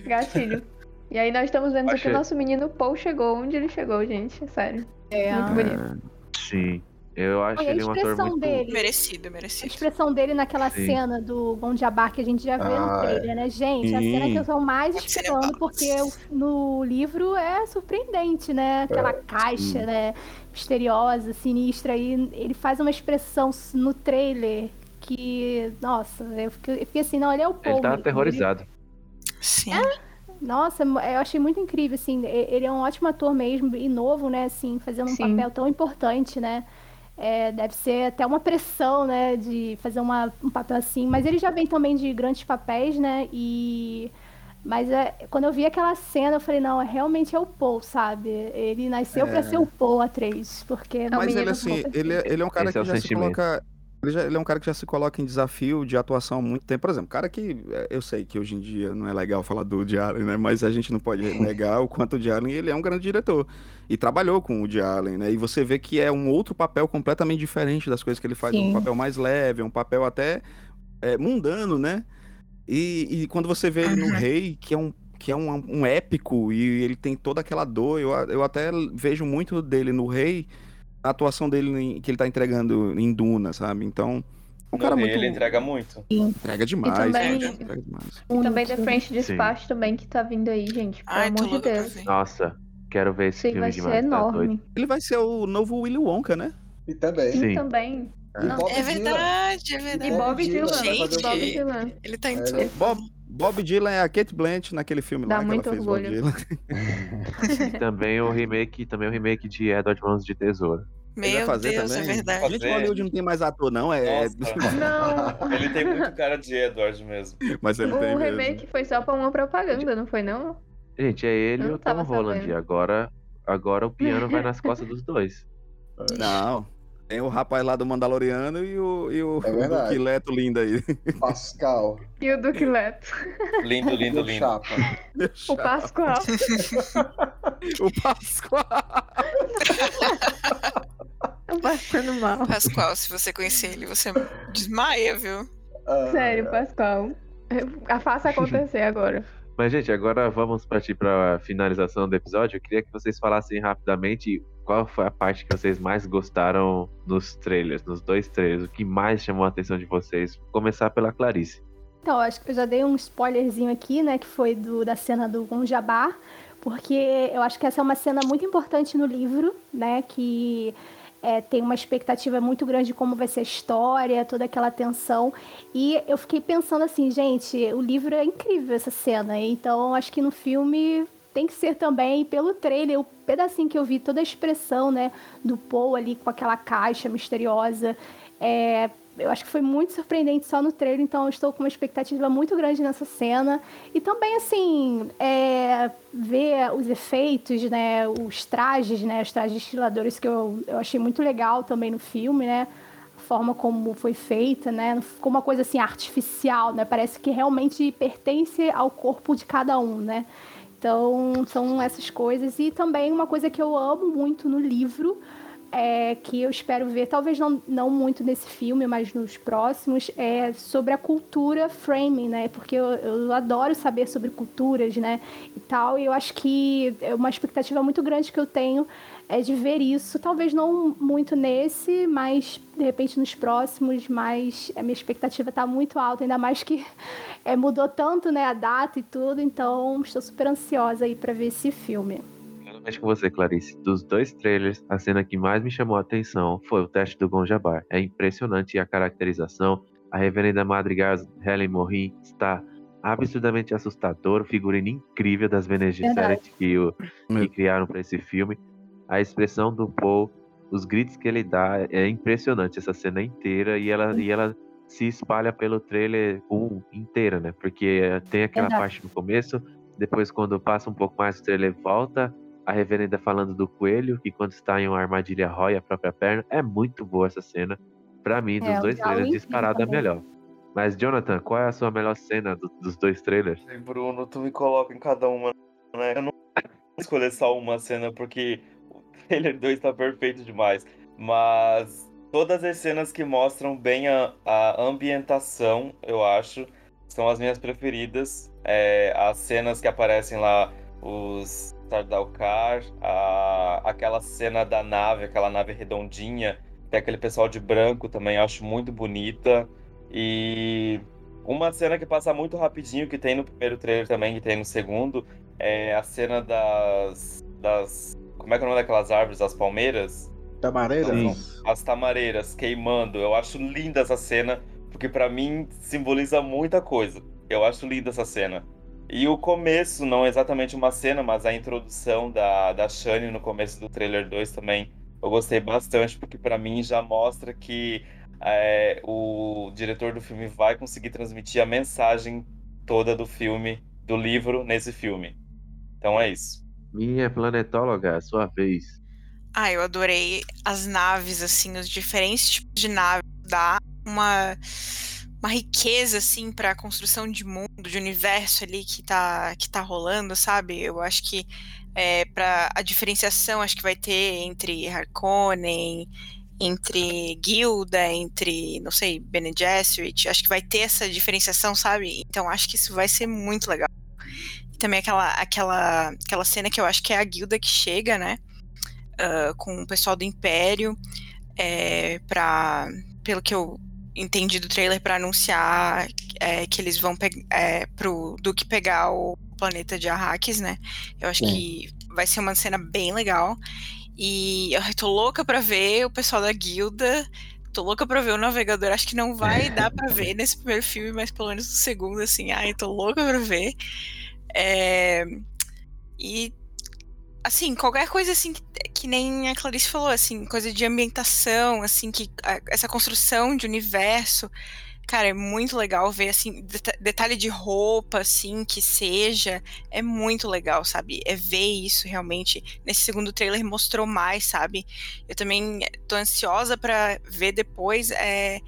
gatilho. E aí nós estamos vendo que o nosso menino Paul chegou onde ele chegou, gente. Sério. É, Muito bonito. Sim. Eu acho Olha, a ele um ator expressão muito. dele. Merecido, A merecido. expressão dele naquela Sim. cena do Bom Jabbar que a gente já vê no Ah, é. trailer, né? Gente, a cena que eu tô mais esperando, porque no livro é surpreendente, né? Aquela caixa, né? Misteriosa, sinistra. E ele faz uma expressão no trailer que, nossa, eu fiquei, eu fiquei assim, não, ele é o Paul. Ele tá aterrorizado. Sim. Nossa, eu achei muito incrível, assim, ele é um ótimo ator mesmo, e novo, né, assim, fazendo um Sim. papel tão importante, né, É, deve ser até uma pressão, né, de fazer uma, um papel assim, mas ele já vem também de grandes papéis, né, e... Mas é, quando eu vi aquela cena, eu falei, não, é- realmente é o Paul, sabe? Ele nasceu pra É. ser o Paul, a atriz, porque... é Mas ele, assim, ele, é- ele é um cara Esse é que o já se sentimento. coloca. Ele, já- ele é um cara que já se coloca em desafio de atuação há muito tempo. Por exemplo, cara que. é, Eu sei que hoje em dia não é legal falar do Allen, né? Mas a gente não pode *laughs* negar o quanto o Allen ele é um grande diretor. E trabalhou com o Allen, né? E você vê que é um outro papel completamente diferente das coisas que ele faz. Sim. Um papel mais leve, um papel até é, mundano, né? E, e quando você vê ele no. Rei, que é um que é um, um épico e ele tem toda aquela dor. Eu, eu até vejo muito dele no Rei, a atuação dele em- que ele tá entregando em Duna, sabe? Então, um cara Rei muito. Ele entrega muito. Entrega demais. também- gente, entrega demais. E também The French Sim. Dispatch também, que tá vindo aí, gente. Pelo Ai, amor de Deus. Nossa, quero ver esse aí filme vai demais. ser tá enorme. doido. Ele vai ser o novo Willy Wonka, né? E também. Sim, Sim. também. Não, é verdade, é verdade. E Bob Dylan. Gente, Bob Dylan. ele tá em É, tudo. Bob, Bob Dylan é a Kate Blanchett naquele filme Dá lá muito que ela fez orgulho. Bob Dylan. *laughs* E também o remake, também o remake de Edward Mãos de Tesoura. Meu fazer Deus, é também? verdade. Gente, Hollywood não tem mais ator, não. É... Não. Ele tem muito cara de Edward mesmo. Mas ele tem O mesmo. remake foi só pra uma propaganda, não foi não? Gente, é ele e o Tom Holland. Agora, agora o piano vai nas costas dos dois. Não. Tem o rapaz lá do Mandaloriano e o, e o, É o. Duque Leto lindo aí. Pascal. E o Duque Leto. Lindo, lindo, lindo. chapa. O Pascoal. *laughs* o Pascoal. Tô passando mal. Pascoal, se você conhecer ele, você desmaia, viu? Ah, Sério, Pascoal. A faça acontecer agora. Mas, gente, agora vamos partir para a finalização do episódio. Eu queria que vocês falassem rapidamente qual foi a parte que vocês mais gostaram nos trailers, nos dois trailers, o que mais chamou a atenção de vocês. Vou começar pela Clarice. Então, acho que eu já dei um spoilerzinho aqui, né? Que foi do, da cena do Gonjabá, porque eu acho que essa é uma cena muito importante no livro, né? Que é, tem uma expectativa muito grande de como vai ser a história, toda aquela tensão. E eu fiquei pensando assim, gente, o livro é incrível essa cena. Então, acho que no filme tem que ser também, pelo trailer, o pedacinho que eu vi, toda a expressão, né? Do Paul ali com aquela caixa misteriosa. É, eu acho que foi muito surpreendente só no trailer, então estou com uma expectativa muito grande nessa cena. E também, assim, é, ver os efeitos, né, os trajes, né, os trajes estiladores que eu, eu achei muito legal também no filme, né, a forma como foi feita, né, ficou uma coisa assim artificial, né, parece que realmente pertence ao corpo de cada um, né. Então, são essas coisas. E também uma coisa que eu amo muito no livro, é, que eu espero ver, talvez não, não muito nesse filme, mas nos próximos, é sobre a cultura framing, né? Porque eu, eu adoro saber sobre culturas, né? E tal, e eu acho que é uma expectativa muito grande que eu tenho é de ver isso, talvez não muito nesse, mas de repente nos próximos, mas a minha expectativa está muito alta, ainda mais que *laughs* é, mudou tanto, né, a data e tudo, então estou super ansiosa aí para ver esse filme. Totalmente com você, Clarice. Dos dois trailers, a cena que mais me chamou a atenção foi o teste do Gonjabar. É impressionante a caracterização. A reverenda Madrigal Helen Morin está absurdamente assustadora, o figurino incrível das Bene Gesserit que, o- que criaram para esse filme. A expressão do Paul, os gritos que ele dá, é impressionante essa cena inteira e ela, e ela se espalha pelo trailer um inteira, né? Porque tem aquela Exato. parte no começo, depois quando passa um pouco mais o trailer volta, a reverenda falando do coelho, que quando está em uma armadilha rói a própria perna. É muito boa essa cena. Pra mim, dos É, dois trailers, disparada a também. melhor. Mas, Jonathan, qual é a sua melhor cena do- dos dois trailers? Ai, Bruno, tu me coloca em cada uma, né? Eu não vou escolher só uma cena porque o trailer 2 tá perfeito demais. Mas todas as cenas que mostram bem a, a ambientação, eu acho, são as minhas preferidas. É, as cenas que aparecem lá, os Sardaukar, a, aquela cena da nave, aquela nave redondinha, tem aquele pessoal de branco também, acho muito bonita. E uma cena que passa muito rapidinho, que tem no primeiro trailer também, que tem no segundo, é a cena das. das como é que é o nome daquelas árvores? As palmeiras? Tamareiras? As tamareiras queimando. Eu acho linda essa cena, porque pra mim simboliza muita coisa. Eu acho linda essa cena. E o começo, não exatamente uma cena, mas a introdução da, da Shani no começo do trailer 2 também, eu gostei bastante, porque pra mim já mostra que é, o diretor do filme vai conseguir transmitir a mensagem toda do filme, do livro, nesse filme. Então é isso. Minha planetóloga, sua vez. Ah, eu adorei as naves, assim, os diferentes tipos de naves. Dá uma, uma riqueza, assim, pra construção de mundo, de universo ali que tá, que tá rolando, sabe? Eu acho que é, para a diferenciação, acho que vai ter entre Harkonnen, entre Guilda, entre, não sei, Bene Gesserit. Acho que vai ter essa diferenciação, sabe? Então acho que isso vai ser muito legal. E também aquela, aquela, aquela cena que eu acho que é a Guilda que chega, né? ah, com o pessoal do Império, é, pelo que eu entendi do trailer, para anunciar é, que eles vão é, pro Duque pegar o planeta de Arrakis, né? Eu acho Sim. que vai ser uma cena bem legal. E eu tô louca pra ver o pessoal da guilda tô louca pra ver o navegador. Acho que não vai dar pra ver nesse primeiro filme, mas pelo menos no segundo, assim, ai, tô louca pra ver. É... E assim, qualquer coisa assim que, que, nem a Clarice falou, assim, coisa de ambientação, assim, que a, essa construção de universo, cara, é muito legal ver assim, detalhe de roupa, assim, que seja, é muito legal, sabe? É ver isso realmente. Nesse segundo trailer mostrou mais, sabe? Eu também tô ansiosa para ver depois é,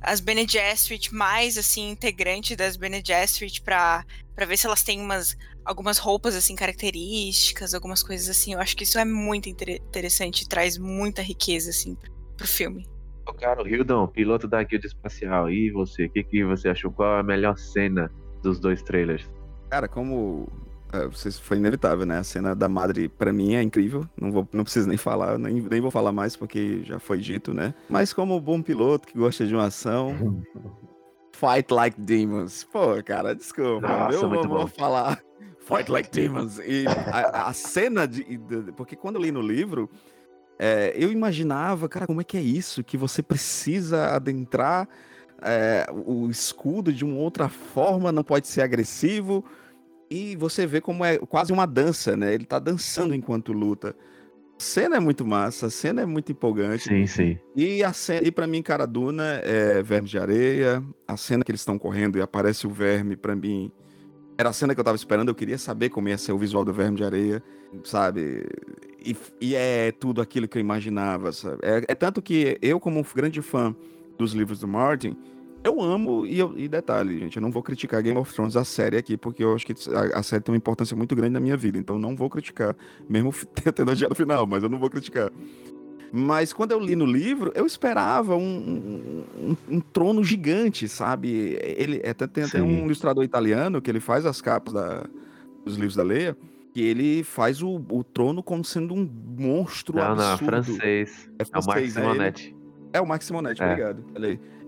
as Bene Gesserit mais assim integrante das Bene Gesserit para para ver se elas têm umas algumas roupas assim características, algumas coisas assim. Eu acho que isso é muito interessante, traz muita riqueza assim pro filme. Ô, caro Hildon, piloto da Guilda Espacial, e você? O que, que você achou? Qual a melhor cena dos dois trailers? Cara, como é, foi inevitável, né? A cena da Madre, para mim, é incrível. Não, vou, não preciso nem falar, nem, nem vou falar mais porque já foi dito, né? Mas como bom piloto que gosta de uma ação, *laughs* Fight Like Demons. Pô, cara, desculpa. Nossa, eu vou, bom. falar Fight Like Demons. E a, a cena de, de- Porque quando eu li no livro, é, eu imaginava, cara, como é que é isso? Que você precisa adentrar é, o escudo de uma outra forma, não pode ser agressivo. E você vê como é quase uma dança, né? Ele tá dançando enquanto luta. A cena é muito massa, a cena é muito empolgante. Sim, sim. E a cena, e para mim, cara, Duna é Verme de Areia. A cena que eles estão correndo e aparece o verme, pra mim, era a cena que eu tava esperando. Eu queria saber como ia ser o visual do Verme de Areia, sabe? E, e é tudo aquilo que eu imaginava, sabe? É, é tanto que eu, como um grande fã dos livros do Martin, eu amo, e, eu- e detalhe, gente, eu não vou criticar Game of Thrones, a série aqui, porque eu acho que a, a série tem uma importância muito grande na minha vida, então não vou criticar, mesmo *laughs* tendo odiado o final, mas eu não vou criticar. Mas quando eu li no livro, eu esperava um, um- um trono gigante, sabe? Ele é, até- tem até Sim. um ilustrador italiano que ele faz as capas da- dos livros da Leia, que ele faz o, o trono como sendo um monstro Não, não, é absurdo. francês. É, o francês, é. É o Max Simonetti, É. obrigado.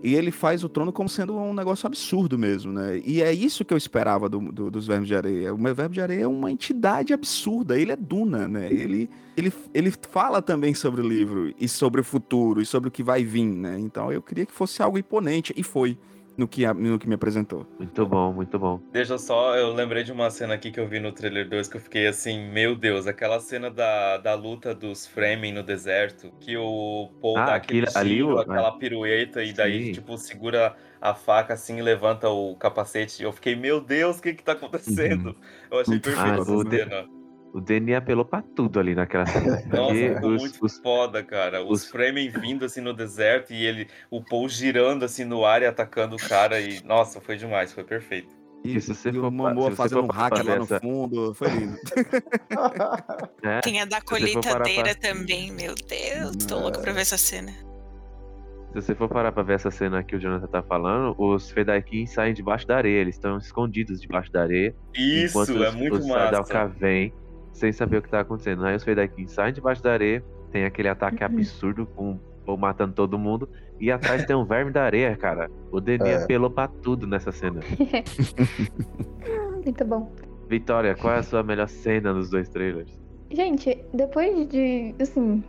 E ele faz o trono como sendo um negócio absurdo mesmo, né? E é isso que eu esperava do, do- dos Vermes de Areia. O meu Verme de Areia é uma entidade absurda. Ele é Duna, né? Ele, ele, ele fala também sobre o livro e sobre o futuro e sobre o que vai vir, né? Então eu queria que fosse algo imponente e foi no que, no que me apresentou. Muito bom, muito bom. Deixa só, eu lembrei de uma cena aqui que eu vi no trailer 2 que eu fiquei assim, meu Deus, aquela cena da, da luta dos Fremen no deserto, que o Paul Ah, dá aquele aquilo- ali tiro, o- aquela pirueta e daí, Sim. tipo, segura a faca assim e levanta o capacete. Eu fiquei, meu Deus, o que que tá acontecendo? Eu achei perfeito Ah, essa cena. O Denis apelou pra tudo ali naquela cena. *laughs* Nossa, Porque ficou os- muito foda, cara. Os, Fremen vindo assim no deserto e ele, o Paul girando assim no ar e atacando o cara e, nossa, foi demais, foi perfeito. E se você E for o você fazendo um fazer lá no essa- fundo. Foi lindo. *laughs* É, Tem a da for parar colheitadeira pra- também, meu Deus, tô louca pra ver essa cena. Se você for parar pra ver essa cena que o Jonathan tá falando, os Fedaikin saem debaixo da areia, eles estão escondidos debaixo da areia. Isso, enquanto é os, muito os massa. Sardaukar vêm sem saber o que tá acontecendo. Aí os Fedaikin saem debaixo da areia, tem aquele ataque Uhum. absurdo com ou matando todo mundo, e atrás tem um verme da areia, cara. O Denis É. apelou pra tudo nessa cena. *laughs* Muito bom. Vitória, qual é a sua melhor cena nos dois trailers? Gente, depois de, assim,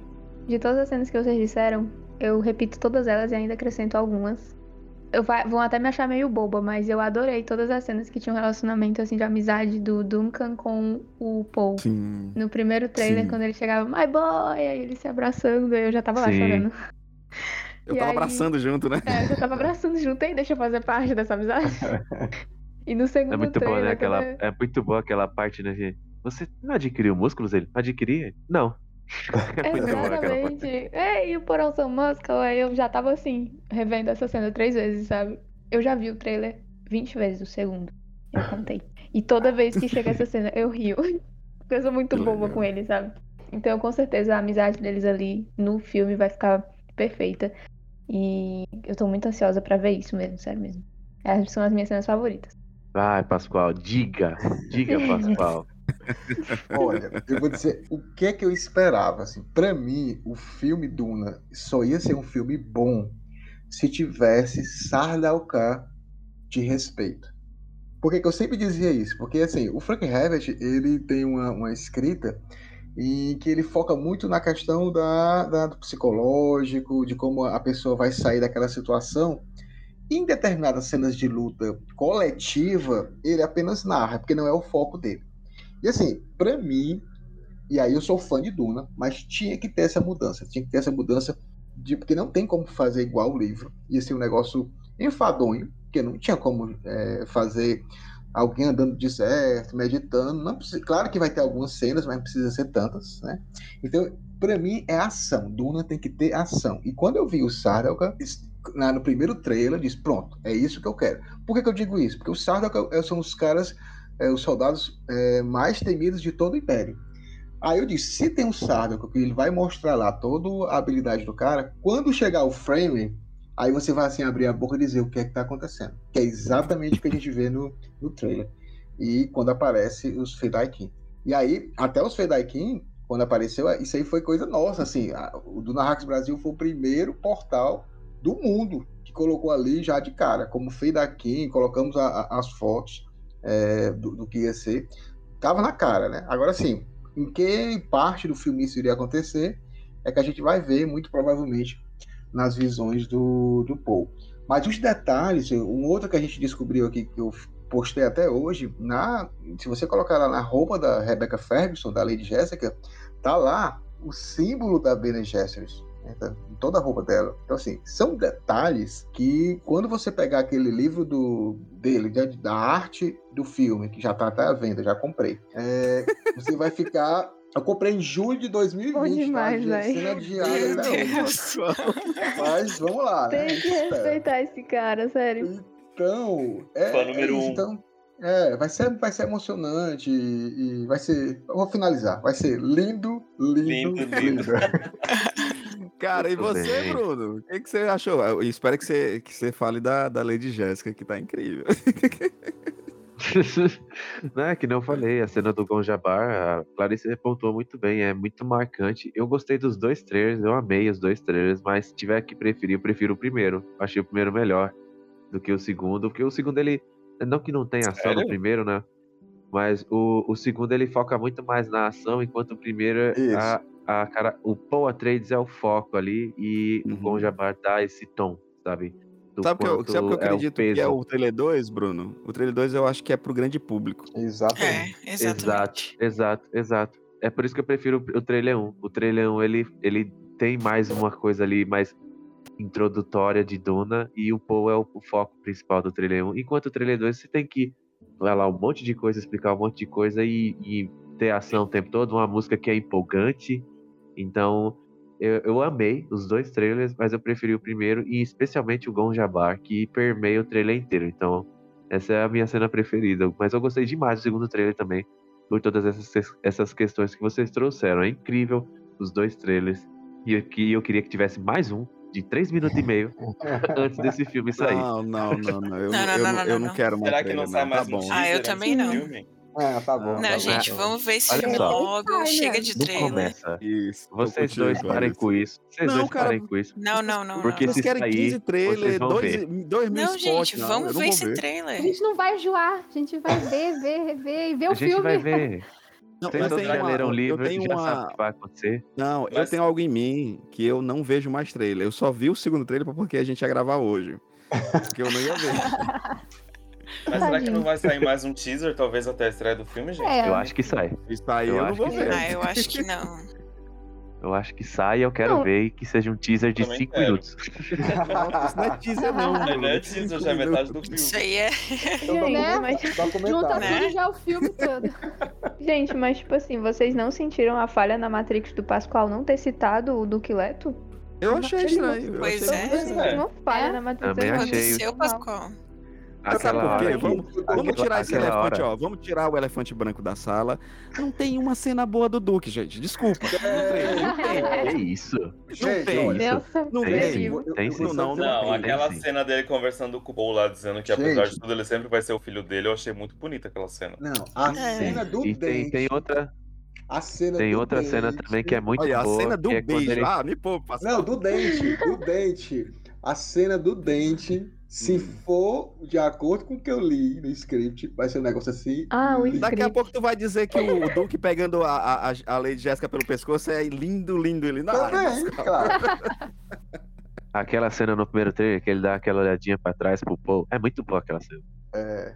de todas as cenas que vocês disseram, eu repito todas elas e ainda acrescento algumas. Eu vai, vão até me achar meio boba, mas eu adorei todas as cenas que tinham um relacionamento, assim, de amizade do Duncan com o Paul. Sim. No primeiro trailer, Sim. quando ele chegava, my boy, aí ele se abraçando, eu já tava lá Sim. chorando. Eu E tava aí- abraçando junto, né? É, eu tava *laughs* abraçando junto aí, deixa eu fazer parte dessa amizade. E no segundo É muito bom, trailer, né? Aquela, é muito boa aquela parte, né? De, você adquiriu músculos? Ele adquirir? Não. É parte. Exatamente. Ei, o Porão São Muscle, aí eu já tava assim, revendo essa cena três vezes, sabe? Eu já vi o trailer 20 vezes, o segundo. Eu contei. E toda vez que chega essa cena, eu rio. *laughs* Porque eu sou muito boba com ele, sabe? Então, com certeza, a amizade deles ali no filme vai ficar perfeita. E eu tô muito ansiosa pra ver isso mesmo, sério mesmo. Essas são as minhas cenas favoritas. Vai, Pascoal, diga. Diga, *laughs* Pascoal. Olha, eu vou dizer o que é que eu esperava. Assim, para mim, o filme Duna só ia ser um filme bom se tivesse Sardaukar de respeito. Por que, que eu sempre dizia isso? Porque assim, o Frank Herbert ele tem uma, uma escrita e que ele foca muito na questão da, da- do psicológico, de como a pessoa vai sair daquela situação. Em determinadas cenas de luta coletiva, ele apenas narra, porque não é o foco dele. E assim, pra mim, e aí eu sou fã de Duna, mas tinha que ter essa mudança, tinha que ter essa mudança de porque não tem como fazer igual o livro. Ia ser um negócio enfadonho, porque não tinha como é, fazer alguém andando no deserto, meditando. Não precisa, claro que vai ter algumas cenas, mas não precisa ser tantas, né? Então, para mim é ação. Duna tem que ter ação. E quando eu vi o Sardaukar no primeiro trailer, eu disse, pronto, é isso que eu quero. Por que, que eu digo isso? Porque os Sardaukar eh, são os caras, eh, os soldados eh, mais temidos de todo o Império. Aí eu disse, se tem um Sardaukar que ele vai mostrar lá toda a habilidade do cara, quando chegar o frame, aí você vai assim abrir a boca e dizer o que é que tá acontecendo. Que é exatamente o que a gente vê no, no trailer. E quando aparece os Fedaikin. E aí, até os Fedaikin, quando apareceu, isso aí foi coisa nossa, assim, a- o Duna Hacks Brasil foi o primeiro portal do mundo que colocou ali já de cara, como Fedaikin, colocamos a- a- as fotos é, do, do que ia ser. Tava na cara, né? Agora sim, em que parte do filme isso iria acontecer é que a gente vai ver, muito provavelmente, nas visões do, do Paul. Mas os detalhes, um outro que a gente descobriu aqui, que eu postei até hoje, na, se você colocar lá na roupa da Rebecca Ferguson, da Lady Jessica, tá lá o símbolo da Bene Gesserit, né, tá em toda a roupa dela. Então, assim, são detalhes que, quando você pegar aquele livro do, dele, da, da arte do filme, que já tá até à venda, já comprei, é, você vai ficar... Eu comprei em julho de 2020, Bom demais, tá? velho. Cena hoje. Mas vamos lá, né? Tem que respeitar esse cara, sério. Então, é, Fã é número isso. um. Então, é, vai ser, vai ser emocionante e, e vai ser. Eu vou finalizar. Vai ser lindo, lindo, Lindo, lindo. *laughs* Cara, e Muito você, bem. Bruno? O que, que você achou? Eu espero que você, que você fale da, da Lady Jéssica, que tá incrível. *laughs* *laughs* Não, é que não falei, a cena do Gonjabar, a Clarice apontou muito bem, é muito marcante. Eu gostei dos dois trailers, eu amei os dois trailers, mas se tiver que preferir, eu prefiro o primeiro. Achei o primeiro melhor do que o segundo, porque o segundo ele, não que não tenha ação no Sério? primeiro, né? Mas o, o segundo ele foca muito mais na ação, enquanto o primeiro, Isso. a, a cara, o Paul Atreides é o foco ali e o Gonjabar dá esse tom, sabe? Do. Sabe o que eu, sabe o que eu é o acredito que é o Trailer 2, Bruno? O Trailer 2 eu acho que é pro grande público. Exatamente. É, Exato, exatamente. exato, exato. É por isso que eu prefiro o trailer 1. O trailer 1, ele, ele tem mais uma coisa ali mais introdutória de Duna e o Paul é o, o foco principal do trailer 1. Enquanto o trailer 2, você tem que falar um monte de coisa, explicar um monte de coisa e, e ter ação o tempo todo, uma música que é empolgante. Então, eu, eu amei os dois trailers, mas eu preferi o primeiro e especialmente o Gon Jabbar, que permeia o trailer inteiro. Então, essa é a minha cena preferida. Mas eu gostei demais do segundo trailer também, por todas essas, essas questões que vocês trouxeram. É incrível os dois trailers. E eu, que eu queria que tivesse mais um, de três minutos e meio, *laughs* antes desse filme sair. Não, não, não, não. Eu, Não, não, eu, não, não, não, eu não. não quero mais Será que não sai mais Tá um bom. Ah, eu também não. filme? Ah, tá bom. Não, tá gente, bom. vamos ver esse Olha filme só. logo. Ai, Chega meu. de Não trailer. começa. Isso. Vocês contigo, dois parem com isso. Vocês Não, dois cara, parem com isso. Não, não, não, Porque não. Vocês se querem sair, 15 vocês trailer, vão dois, ver. dois mil Não, gente, não, vamos ver esse ver. A trailer. gente não vai enjoar, a gente vai ver, ver, ver e ver A o gente filme. vai ver. *laughs* Não, Vocês eu tenho uma- leram o eu livro, tenho já uma- sabem o que vai acontecer. Não, eu tenho algo em mim que eu não vejo mais trailer. Eu só vi o segundo trailer porque a gente ia gravar hoje. Porque eu não ia ver. *laughs* Mas será que não vai sair mais um teaser, talvez até a estreia do filme, gente? É, Eu acho que sai. Isso aí Eu eu, não vou ver. Ah, eu acho que não. Eu acho que sai e eu quero Não. ver e que seja um teaser de Também 5 quero. minutos. *laughs* Nossa, isso não é teaser, não. Não, não é teaser, já é metade do filme. Isso aí é. Gente, Né? mas, Junta. Né? tudo já é o filme todo. gente, mas tipo assim, vocês não sentiram a falha na Matrix do Pascoal não ter citado o Duque Leto? Eu achei estranho. Pois achei é. Uma falha É? na Matrix. Também achei. aconteceu, Pascoal? Sabe Aquela por quê? hora que- Vamos, vamos aquela- tirar esse elefante, hora. ó. Vamos tirar o elefante branco da sala. Não tem uma cena boa do Duque, gente. Desculpa. Não tem, não tem. Que isso? Gente, tem. Não Tem Não, não, Não, aquela sim. cena dele conversando com o Paul lá, dizendo que apesar de tudo ele sempre vai ser o filho dele, eu achei muito bonita aquela cena. Não, a É. cena do E tem, dente. tem outra, A cena tem do outra cena dente. também que é muito Olha, a boa. cena do é beijo. ele- Ah, me poupa. Não, do dente, do dente. A cena do dente Se for de acordo com o que eu li no script, vai ser um negócio assim. Ah, o Daqui a pouco tu vai dizer que o Duke pegando a, a, a Lady Jéssica pelo pescoço é lindo, lindo. Ele não, Também, claro. Aquela cena no primeiro trailer que ele dá aquela olhadinha pra trás pro Paul. É muito boa aquela cena. É.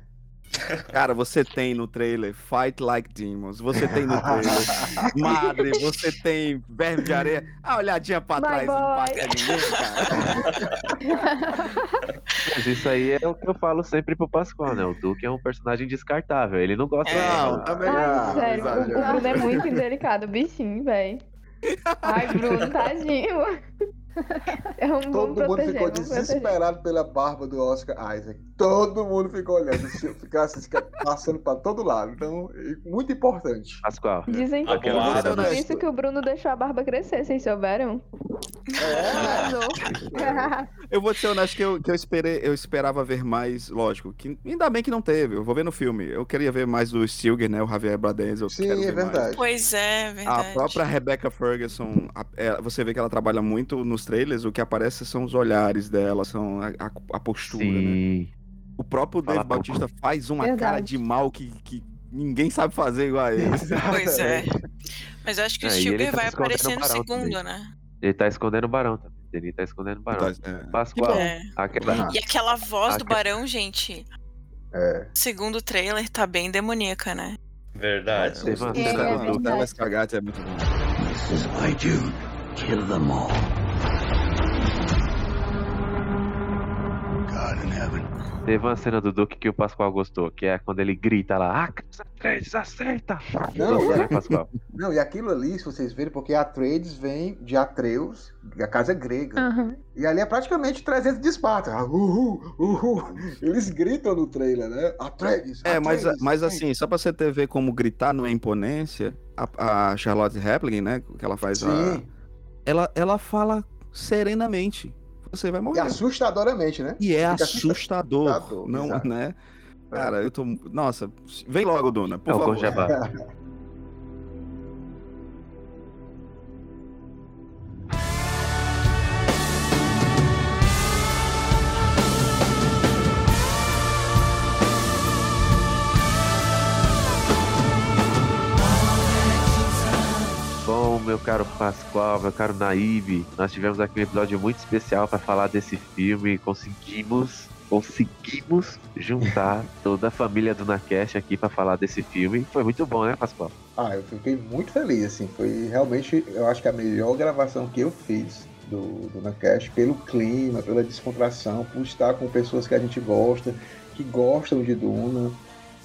Cara, você tem no trailer Fight Like Demons, você tem no trailer *laughs* Madre, você tem Verme de Areia. A olhadinha pra My trás não boy. bate ninguém, cara. Mas isso aí é o que eu falo sempre pro Pascoal, né? O Duke é um personagem descartável. Ele não gosta Não, de. também Ai, sério, o, o Bruno é muito indelicado, bichinho, velho. Ai, Bruno, tadinho. É um bom Todo mundo ficou desesperado pela barba do Oscar Isaac. Todo mundo ficou olhando, assim, passando pra todo lado. Então, é muito importante. Pascoal. Dizem que cena por isso que o Bruno deixou a barba crescer, vocês souberam? *laughs* Arrasou. Eu vou te ser honesto que eu, que eu esperei, eu esperava ver mais, lógico, que ainda bem que não teve. Eu vou ver no filme. Eu queria ver mais do Stilger, né? O Javier Bardem. Eu Sim, quero é ver mais. verdade. Pois é, A verdade. própria Rebecca Ferguson, a- é, você vê que ela trabalha muito nos trailers, o que aparece são os olhares dela, são a, a- a postura, né? Sim. O próprio Dave Bautista faz uma Verdade. cara de mal que, que ninguém sabe fazer igual a ele. Pois é. *laughs* Mas eu acho que o É, ele Stilger tá vai aparecer o no segundo, também. né? Ele tá escondendo o Barão também. Ele tá escondendo o Barão. Tá, é. Pascoal, É. aquela, E aquela voz do Barão, gente, É. segundo trailer, tá bem demoníaca, né? Verdade. Teve uma É, cena é do Duke. O Dallas Cagate é muito bom. This is my dude. Kill them all. God Teve uma cena do Duke que o Pascoal gostou, que é quando ele grita lá, ah, Atreides, acerta! Não, Gostou, é- né, Pascoal? Não, e aquilo ali, se vocês verem, porque Atreides vem de Atreus, a casa grega. Aham. E ali é praticamente 300 de Esparta. Uhul, uhul. Eles gritam no trailer, né? Atreides, É, mas, mas assim, só pra você ter ver como gritar não é imponência, a, a Charlotte Rampling, né, que ela faz a... Sim, Ela, ela fala serenamente. Você vai e morrer. assustadoramente, né? E é assustador, assustador, não, exato. né? Cara, eu tô... Nossa, vem logo, Dona, por É o favor. Conjabá. Bom, *laughs* meu caro Pascoal, meu caro Naíbe, nós tivemos aqui um episódio muito especial para falar desse filme. Conseguimos, conseguimos juntar *laughs* toda a família do Nacast aqui para falar desse filme. Foi muito bom, né, Pascoal? Ah, eu fiquei muito feliz, assim. Foi realmente, eu acho que a melhor gravação que eu fiz do, do Nacast, pelo clima, pela descontração, por estar com pessoas que a gente gosta, que gostam de Duna.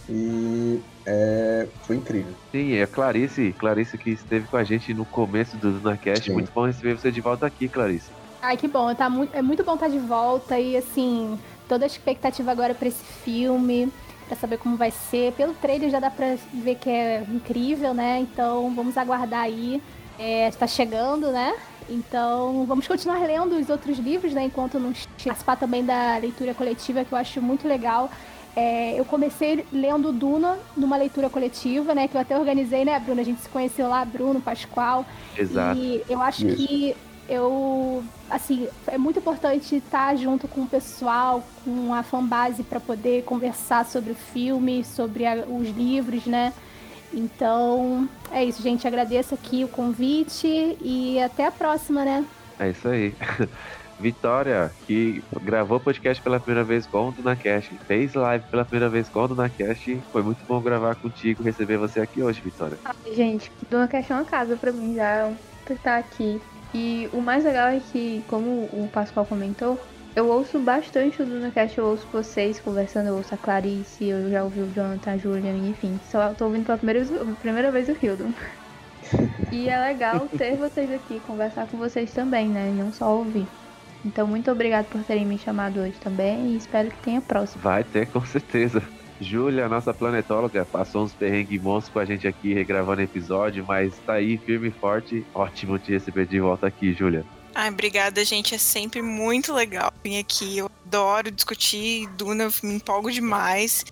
E é, foi incrível. Sim, é a Clarice, Clarice que esteve com a gente no começo do Dunacast. Muito bom receber você de volta aqui, Clarice. Ai, que bom. Tá muito, é muito bom estar de volta e, assim, toda a expectativa agora pra esse filme, pra saber como vai ser. Pelo trailer já dá pra ver que é incrível, né? Então vamos aguardar aí. É, está chegando, né? Então vamos continuar lendo os outros livros, né? Enquanto não participar também da leitura coletiva, que eu acho muito legal. É, eu comecei lendo Duna numa leitura coletiva, né? Que eu até organizei, né, Bruno? A gente se conheceu lá, Bruno, Pascoal. Exato. E eu acho Isso. que eu, assim, é muito importante estar junto com o pessoal, com a fanbase para poder conversar sobre o filme, sobre a- os livros, né? Então, é isso, gente. Agradeço aqui o convite e até a próxima, né? É isso aí. *laughs* Vitória, que gravou podcast pela primeira vez com o Dunacast, fez live pela primeira vez com o Dunacast. Foi muito bom gravar contigo, receber você aqui hoje, Vitória. Gente, Dona Cash é uma casa pra mim já, é um estar aqui. E o mais legal é que, como o Pascoal comentou, eu ouço bastante o DunaCast, eu ouço vocês conversando, eu ouço a Clarice, eu já ouvi o Jonathan, a Julia, enfim. Só tô ouvindo pela primeira, vez- primeira vez o Hildon. *laughs* E é legal ter vocês aqui, conversar com vocês também, né? Não só ouvir. Então, muito obrigado por terem me chamado hoje também e espero que tenha próximo. Vai ter, com certeza. Júlia, nossa planetóloga, passou uns perrengues monstros com a gente aqui, regravando episódio, mas tá aí, firme e forte. Ótimo te receber de volta aqui, Júlia. Ai, obrigada, gente. É sempre muito legal vir aqui. Eu adoro discutir Duna, me empolgo demais.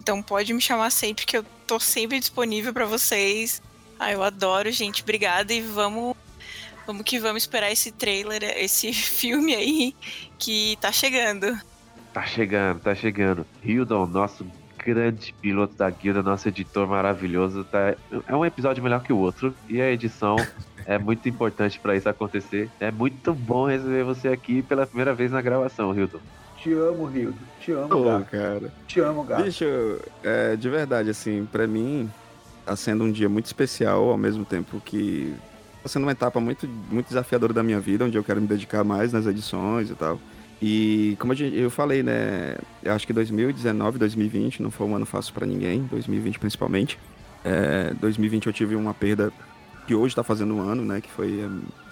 Então pode me chamar sempre, que eu tô sempre disponível pra vocês. Ah, eu adoro, gente. Obrigada e vamos, vamos que vamos esperar esse trailer, esse *laughs* filme aí que tá chegando. Tá chegando, tá chegando. Hildon, nosso grande piloto da guilda, nosso editor maravilhoso, tá... é um episódio melhor que o outro. E a edição *laughs* é muito importante para isso acontecer. É muito bom receber você aqui pela primeira vez na gravação, Hildon. Te amo, Rildo. Te amo, gato. cara. Te amo, gato. Bicho, é, de verdade, assim, pra mim, tá sendo um dia muito especial, ao mesmo tempo que sendo uma etapa muito, muito desafiadora da minha vida, onde eu quero me dedicar mais nas edições e tal. E como eu falei, né, eu acho que 2019, 2020 não foi um ano fácil pra ninguém, 2020 principalmente. É, 2020 eu tive uma perda que hoje tá fazendo um ano, né, que foi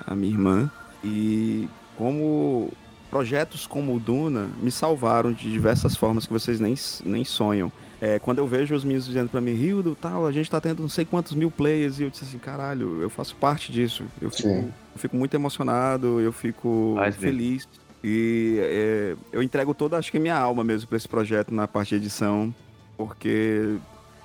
a, a minha irmã. E como projetos como o Duna me salvaram de diversas formas que vocês nem, nem sonham. É, quando eu vejo os meninos dizendo pra mim, Rildo, tal, a gente tá tendo não sei quantos mil players, e eu disse assim, caralho, eu faço parte disso. Eu fico, eu fico muito emocionado, eu fico mesmo. feliz. E é, eu entrego toda, acho que minha alma mesmo pra esse projeto na parte de edição, porque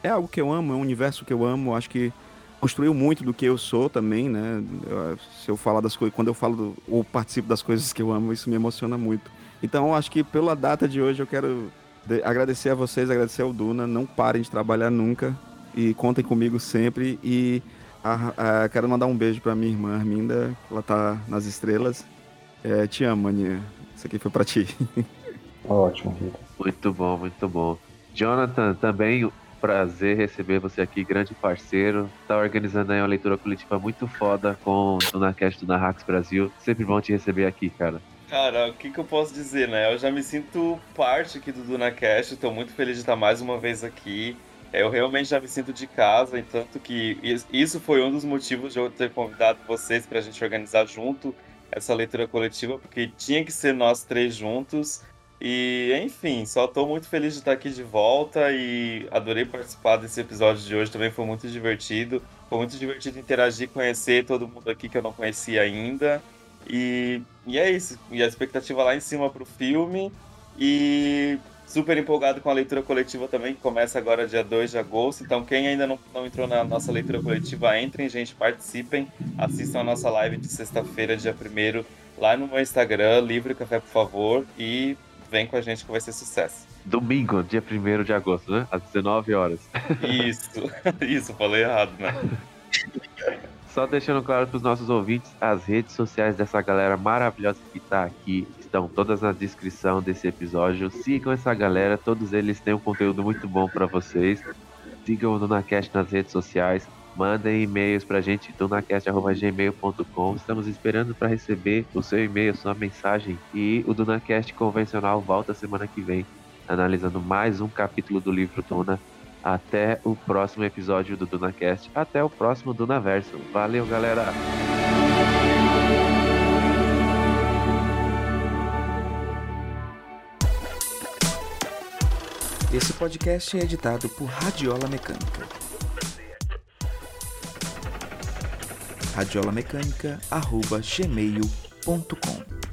é algo que eu amo, é um universo que eu amo, acho que construiu muito do que eu sou também, né? Eu- se eu falar das coisas, quando eu falo do- ou participo das coisas que eu amo, isso me emociona muito. Então, acho que pela data de hoje eu quero de- agradecer a vocês, agradecer ao Duna, não parem de trabalhar nunca e contem comigo sempre e a- a- quero mandar um beijo pra minha irmã Arminda, ela tá nas estrelas. É, te amo, Aninha. Isso aqui foi pra ti. *laughs* Ótimo, Rildo. Muito bom, muito bom. Jonathan, também prazer receber você aqui, grande parceiro. Tá organizando aí uma leitura coletiva muito foda com o DunaCast do Narrax Brasil. Sempre bom te receber aqui, cara. Cara, o que, que eu posso dizer, né? Eu já me sinto parte aqui do DunaCast, tô muito feliz de estar mais uma vez aqui. Eu realmente já me sinto de casa, tanto que is- isso foi um dos motivos de eu ter convidado vocês pra gente organizar junto essa leitura coletiva, porque tinha que ser nós três juntos. E, enfim, só tô muito feliz de estar aqui de volta e adorei participar desse episódio de hoje, também foi muito divertido. Foi muito divertido interagir, conhecer todo mundo aqui que eu não conhecia ainda. E, e é isso. E a expectativa lá em cima pro filme. E super empolgado com a leitura coletiva também, que começa agora dia 2 de agosto. Então, quem ainda não, não entrou na nossa leitura coletiva, entrem, gente, participem. Assistam a nossa live de sexta-feira, dia 1 lá no meu Instagram, Livre Café, por favor. E vem com a gente que vai ser sucesso. Domingo, dia 1 de agosto, né? Às 19 horas. Isso, *laughs* isso, falei errado, né? *laughs* Só deixando claro para os nossos ouvintes, as redes sociais dessa galera maravilhosa que tá aqui estão todas na descrição desse episódio. Sigam essa galera, todos eles têm um conteúdo muito bom para vocês. Sigam o DunaCast nas redes sociais. Mandem e-mails pra gente, dunacast.gmail.com. Estamos esperando para receber o seu e-mail, sua mensagem. E o DunaCast convencional volta semana que vem, analisando mais um capítulo do livro Duna. Até o próximo episódio do DunaCast. Até o próximo Dunaverso. Valeu, galera! Esse podcast é editado por Radiola Mecânica. radiolamecânica.gmail.com